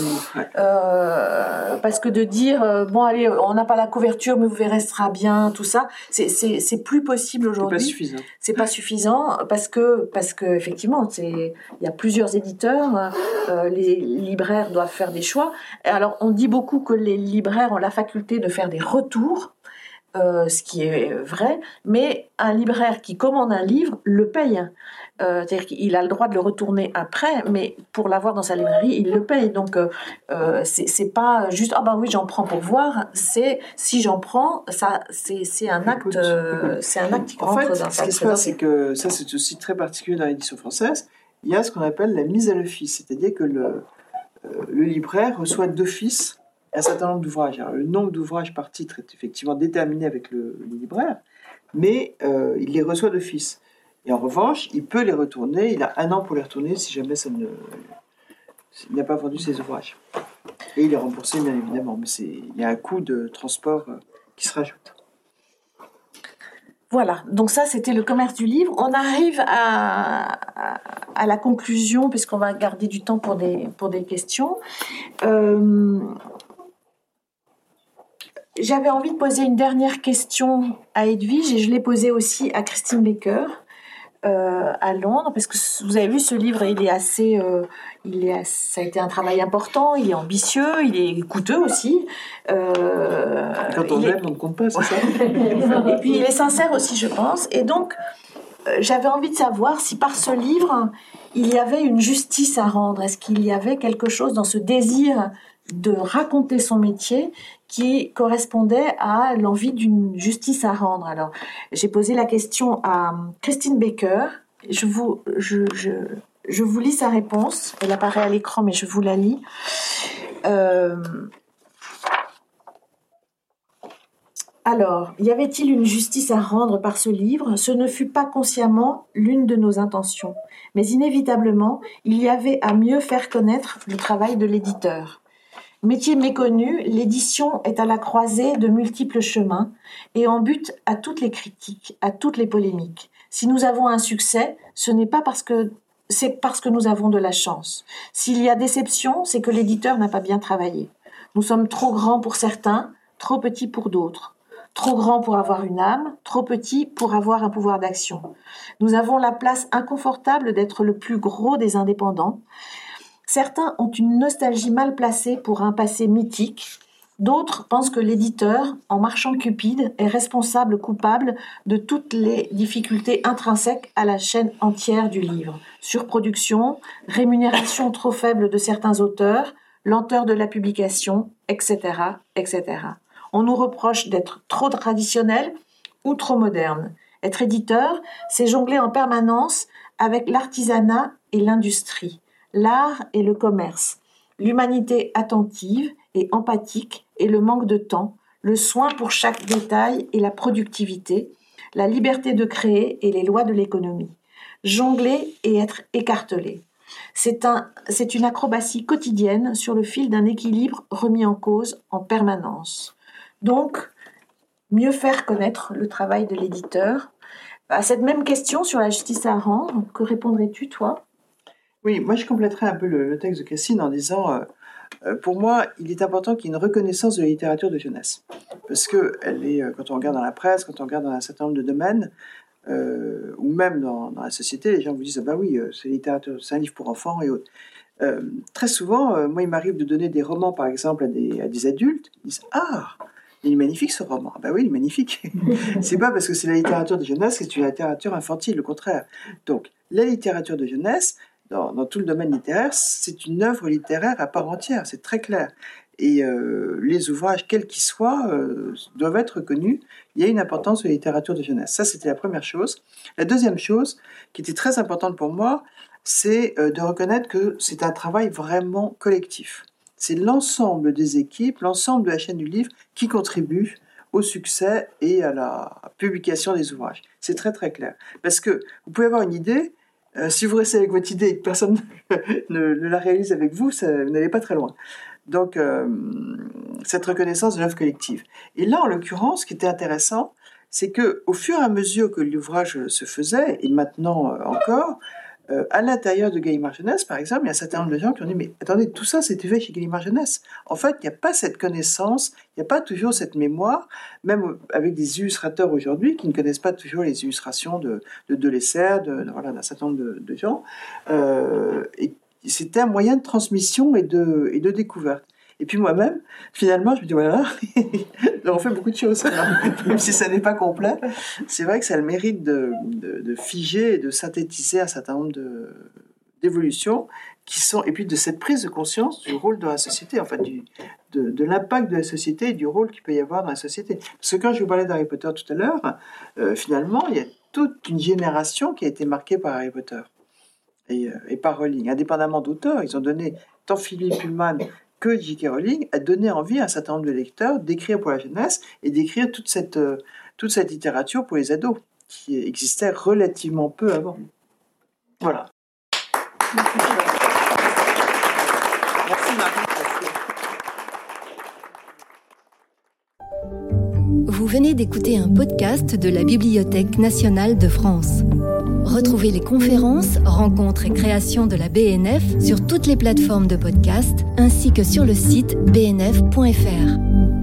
Euh, parce que de dire, euh, bon, allez, on n'a pas la couverture, mais vous verrez, ce sera bien, tout ça, c'est plus possible aujourd'hui. C'est pas suffisant. C'est pas suffisant parce que, parce que effectivement, il y a plusieurs éditeurs, les libraires doivent faire des choix. Alors, on dit beaucoup que les libraires ont la faculté de faire des retours. ce qui est vrai, mais un libraire qui commande un livre le paye. Euh, c'est-à-dire qu'il a le droit de le retourner après, mais pour l'avoir dans sa librairie, il le paye. Donc, euh, euh c'est pas juste ah bah oui j'en prends pour voir. C'est si j'en prends, ça c'est un acte, euh, c'est un acte qui en fait, ce qui se passe, c'est que ça c'est aussi très particulier dans l'édition française. Il y a ce qu'on appelle la mise à l'office, c'est-à-dire que le, le libraire reçoit d'office un certain nombre d'ouvrages. Le nombre d'ouvrages par titre est effectivement déterminé avec le, le libraire, mais il les reçoit d'office. Et en revanche, il peut les retourner, il a un an pour les retourner si jamais ça il n'a pas vendu ses ouvrages. Et il est remboursé, bien évidemment, mais il y a un coût de transport euh, qui se rajoute. Voilà, donc ça c'était le commerce du livre. On arrive à, à, la conclusion, puisqu'on va garder du temps pour des, pour des questions. Euh, j'avais envie de poser une dernière question à Edwige et je l'ai posée aussi à Christine Baker. Euh, à Londres parce que vous avez vu ce livre, il est assez, euh, il est, ça a été un travail important, il est ambitieux, il est coûteux aussi. Euh, Quand on aime, on ne compte pas, c'est ça. et puis il est sincère aussi, je pense. Et donc j'avais envie de savoir si par ce livre il y avait une justice à rendre. Est-ce qu'il y avait quelque chose dans ce désir de raconter son métier qui correspondait à l'envie d'une justice à rendre. Alors, j'ai posé la question à Christine Baker. Je vous, je, je, je vous lis sa réponse. Elle apparaît à l'écran, mais je vous la lis. Euh, alors, y avait-il une justice à rendre par ce livre? Ce ne fut pas consciemment l'une de nos intentions, mais inévitablement, il y avait à mieux faire connaître le travail de l'éditeur. Métier méconnu, l'édition est à la croisée de multiples chemins et en but à toutes les critiques, à toutes les polémiques. Si nous avons un succès, ce n'est pas parce que c'est parce que nous avons de la chance. S'il y a déception, c'est que l'éditeur n'a pas bien travaillé. Nous sommes trop grands pour certains, trop petits pour d'autres. Trop grands pour avoir une âme, trop petits pour avoir un pouvoir d'action. Nous avons la place inconfortable d'être le plus gros des indépendants Certains ont une nostalgie mal placée pour un passé mythique, d'autres pensent que l'éditeur, en marchant cupide, est responsable coupable de toutes les difficultés intrinsèques à la chaîne entière du livre. Surproduction, rémunération trop faible de certains auteurs, lenteur de la publication, etc., etc. On nous reproche d'être trop traditionnel ou trop moderne. Être éditeur, c'est jongler en permanence avec l'artisanat et l'industrie l'art et le commerce, l'humanité attentive et empathique et le manque de temps, le soin pour chaque détail et la productivité, la liberté de créer et les lois de l'économie. jongler et être écartelé. C'est un, une acrobatie quotidienne sur le fil d'un équilibre remis en cause en permanence. Donc, mieux faire connaître le travail de l'éditeur. À cette même question sur la justice à rendre, que répondrais-tu, toi? Oui, moi je compléterais un peu le, le texte de Cassine en disant euh, euh, pour moi, il est important qu'il y ait une reconnaissance de la littérature de jeunesse. Parce que elle est, euh, quand on regarde dans la presse, quand on regarde dans un certain nombre de domaines, euh, ou même dans, dans la société, les gens vous disent ah bah oui, c'est littérature, c'est un livre pour enfants et autres. Euh, très souvent, moi, il m'arrive de donner des romans, par exemple, à des, à des adultes. Ils disent ah, il est magnifique ce roman. Bah oui, il est magnifique. c'est pas parce que c'est la littérature de jeunesse que c'est une littérature infantile, le contraire. Donc, la littérature de jeunesse, dans, tout le domaine littéraire, c'est une œuvre littéraire à part entière, c'est très clair. Et euh, les ouvrages, quels qu'ils soient, euh, doivent être connus. Il y a une importance de la littérature de jeunesse. Ça, c'était la première chose. La deuxième chose, qui était très importante pour moi, c'est euh, de reconnaître que c'est un travail vraiment collectif. C'est l'ensemble des équipes, l'ensemble de la chaîne du livre qui contribue au succès et à la publication des ouvrages. C'est très très clair. Parce que vous pouvez avoir une idée, euh, si vous restez avec votre idée et que personne ne, la réalise avec vous, ça, vous n'allez pas très loin. Donc, euh, cette reconnaissance de l'œuvre collective. Et là, en l'occurrence, ce qui était intéressant, c'est que au fur et à mesure que l'ouvrage se faisait, et maintenant euh, encore, euh, à l'intérieur de Gallimard Jeunesse, par exemple, il y a un certain nombre de gens qui ont dit Mais attendez, tout ça, c'était fait chez Gallimard Jeunesse. En fait, il n'y a pas cette connaissance, il n'y a pas toujours cette mémoire, même avec des illustrateurs aujourd'hui qui ne connaissent pas toujours les illustrations de, de de, de- voilà, d'un certain nombre de, gens. Euh, c'était un moyen de transmission et de, et de découverte. Et puis moi-même, finalement, je me dis voilà, on fait beaucoup de choses, même si ça n'est pas complet. C'est vrai que ça a le mérite de, de, de figer et de synthétiser un certain nombre d'évolutions qui sont et puis de cette prise de conscience du rôle de la société, en fait, du, de, de l'impact de la société et du rôle qu'il peut y avoir dans la société. Parce que quand je vous parlais d'Harry Potter tout à l'heure, euh, finalement, il y a toute une génération qui a été marquée par Harry Potter et, euh, et par Rowling, indépendamment d'auteurs. Ils ont donné tant Philippe Pullman que J.K. Rowling a donné envie à un certain nombre de lecteurs d'écrire pour la jeunesse et d'écrire toute cette, euh, toute cette littérature pour les ados qui existait relativement peu avant. Voilà. Merci Marie. Vous venez d'écouter un podcast de la Bibliothèque nationale de France. Retrouvez les conférences, rencontres et créations de la BNF sur toutes les plateformes de podcast ainsi que sur le site bnf.fr.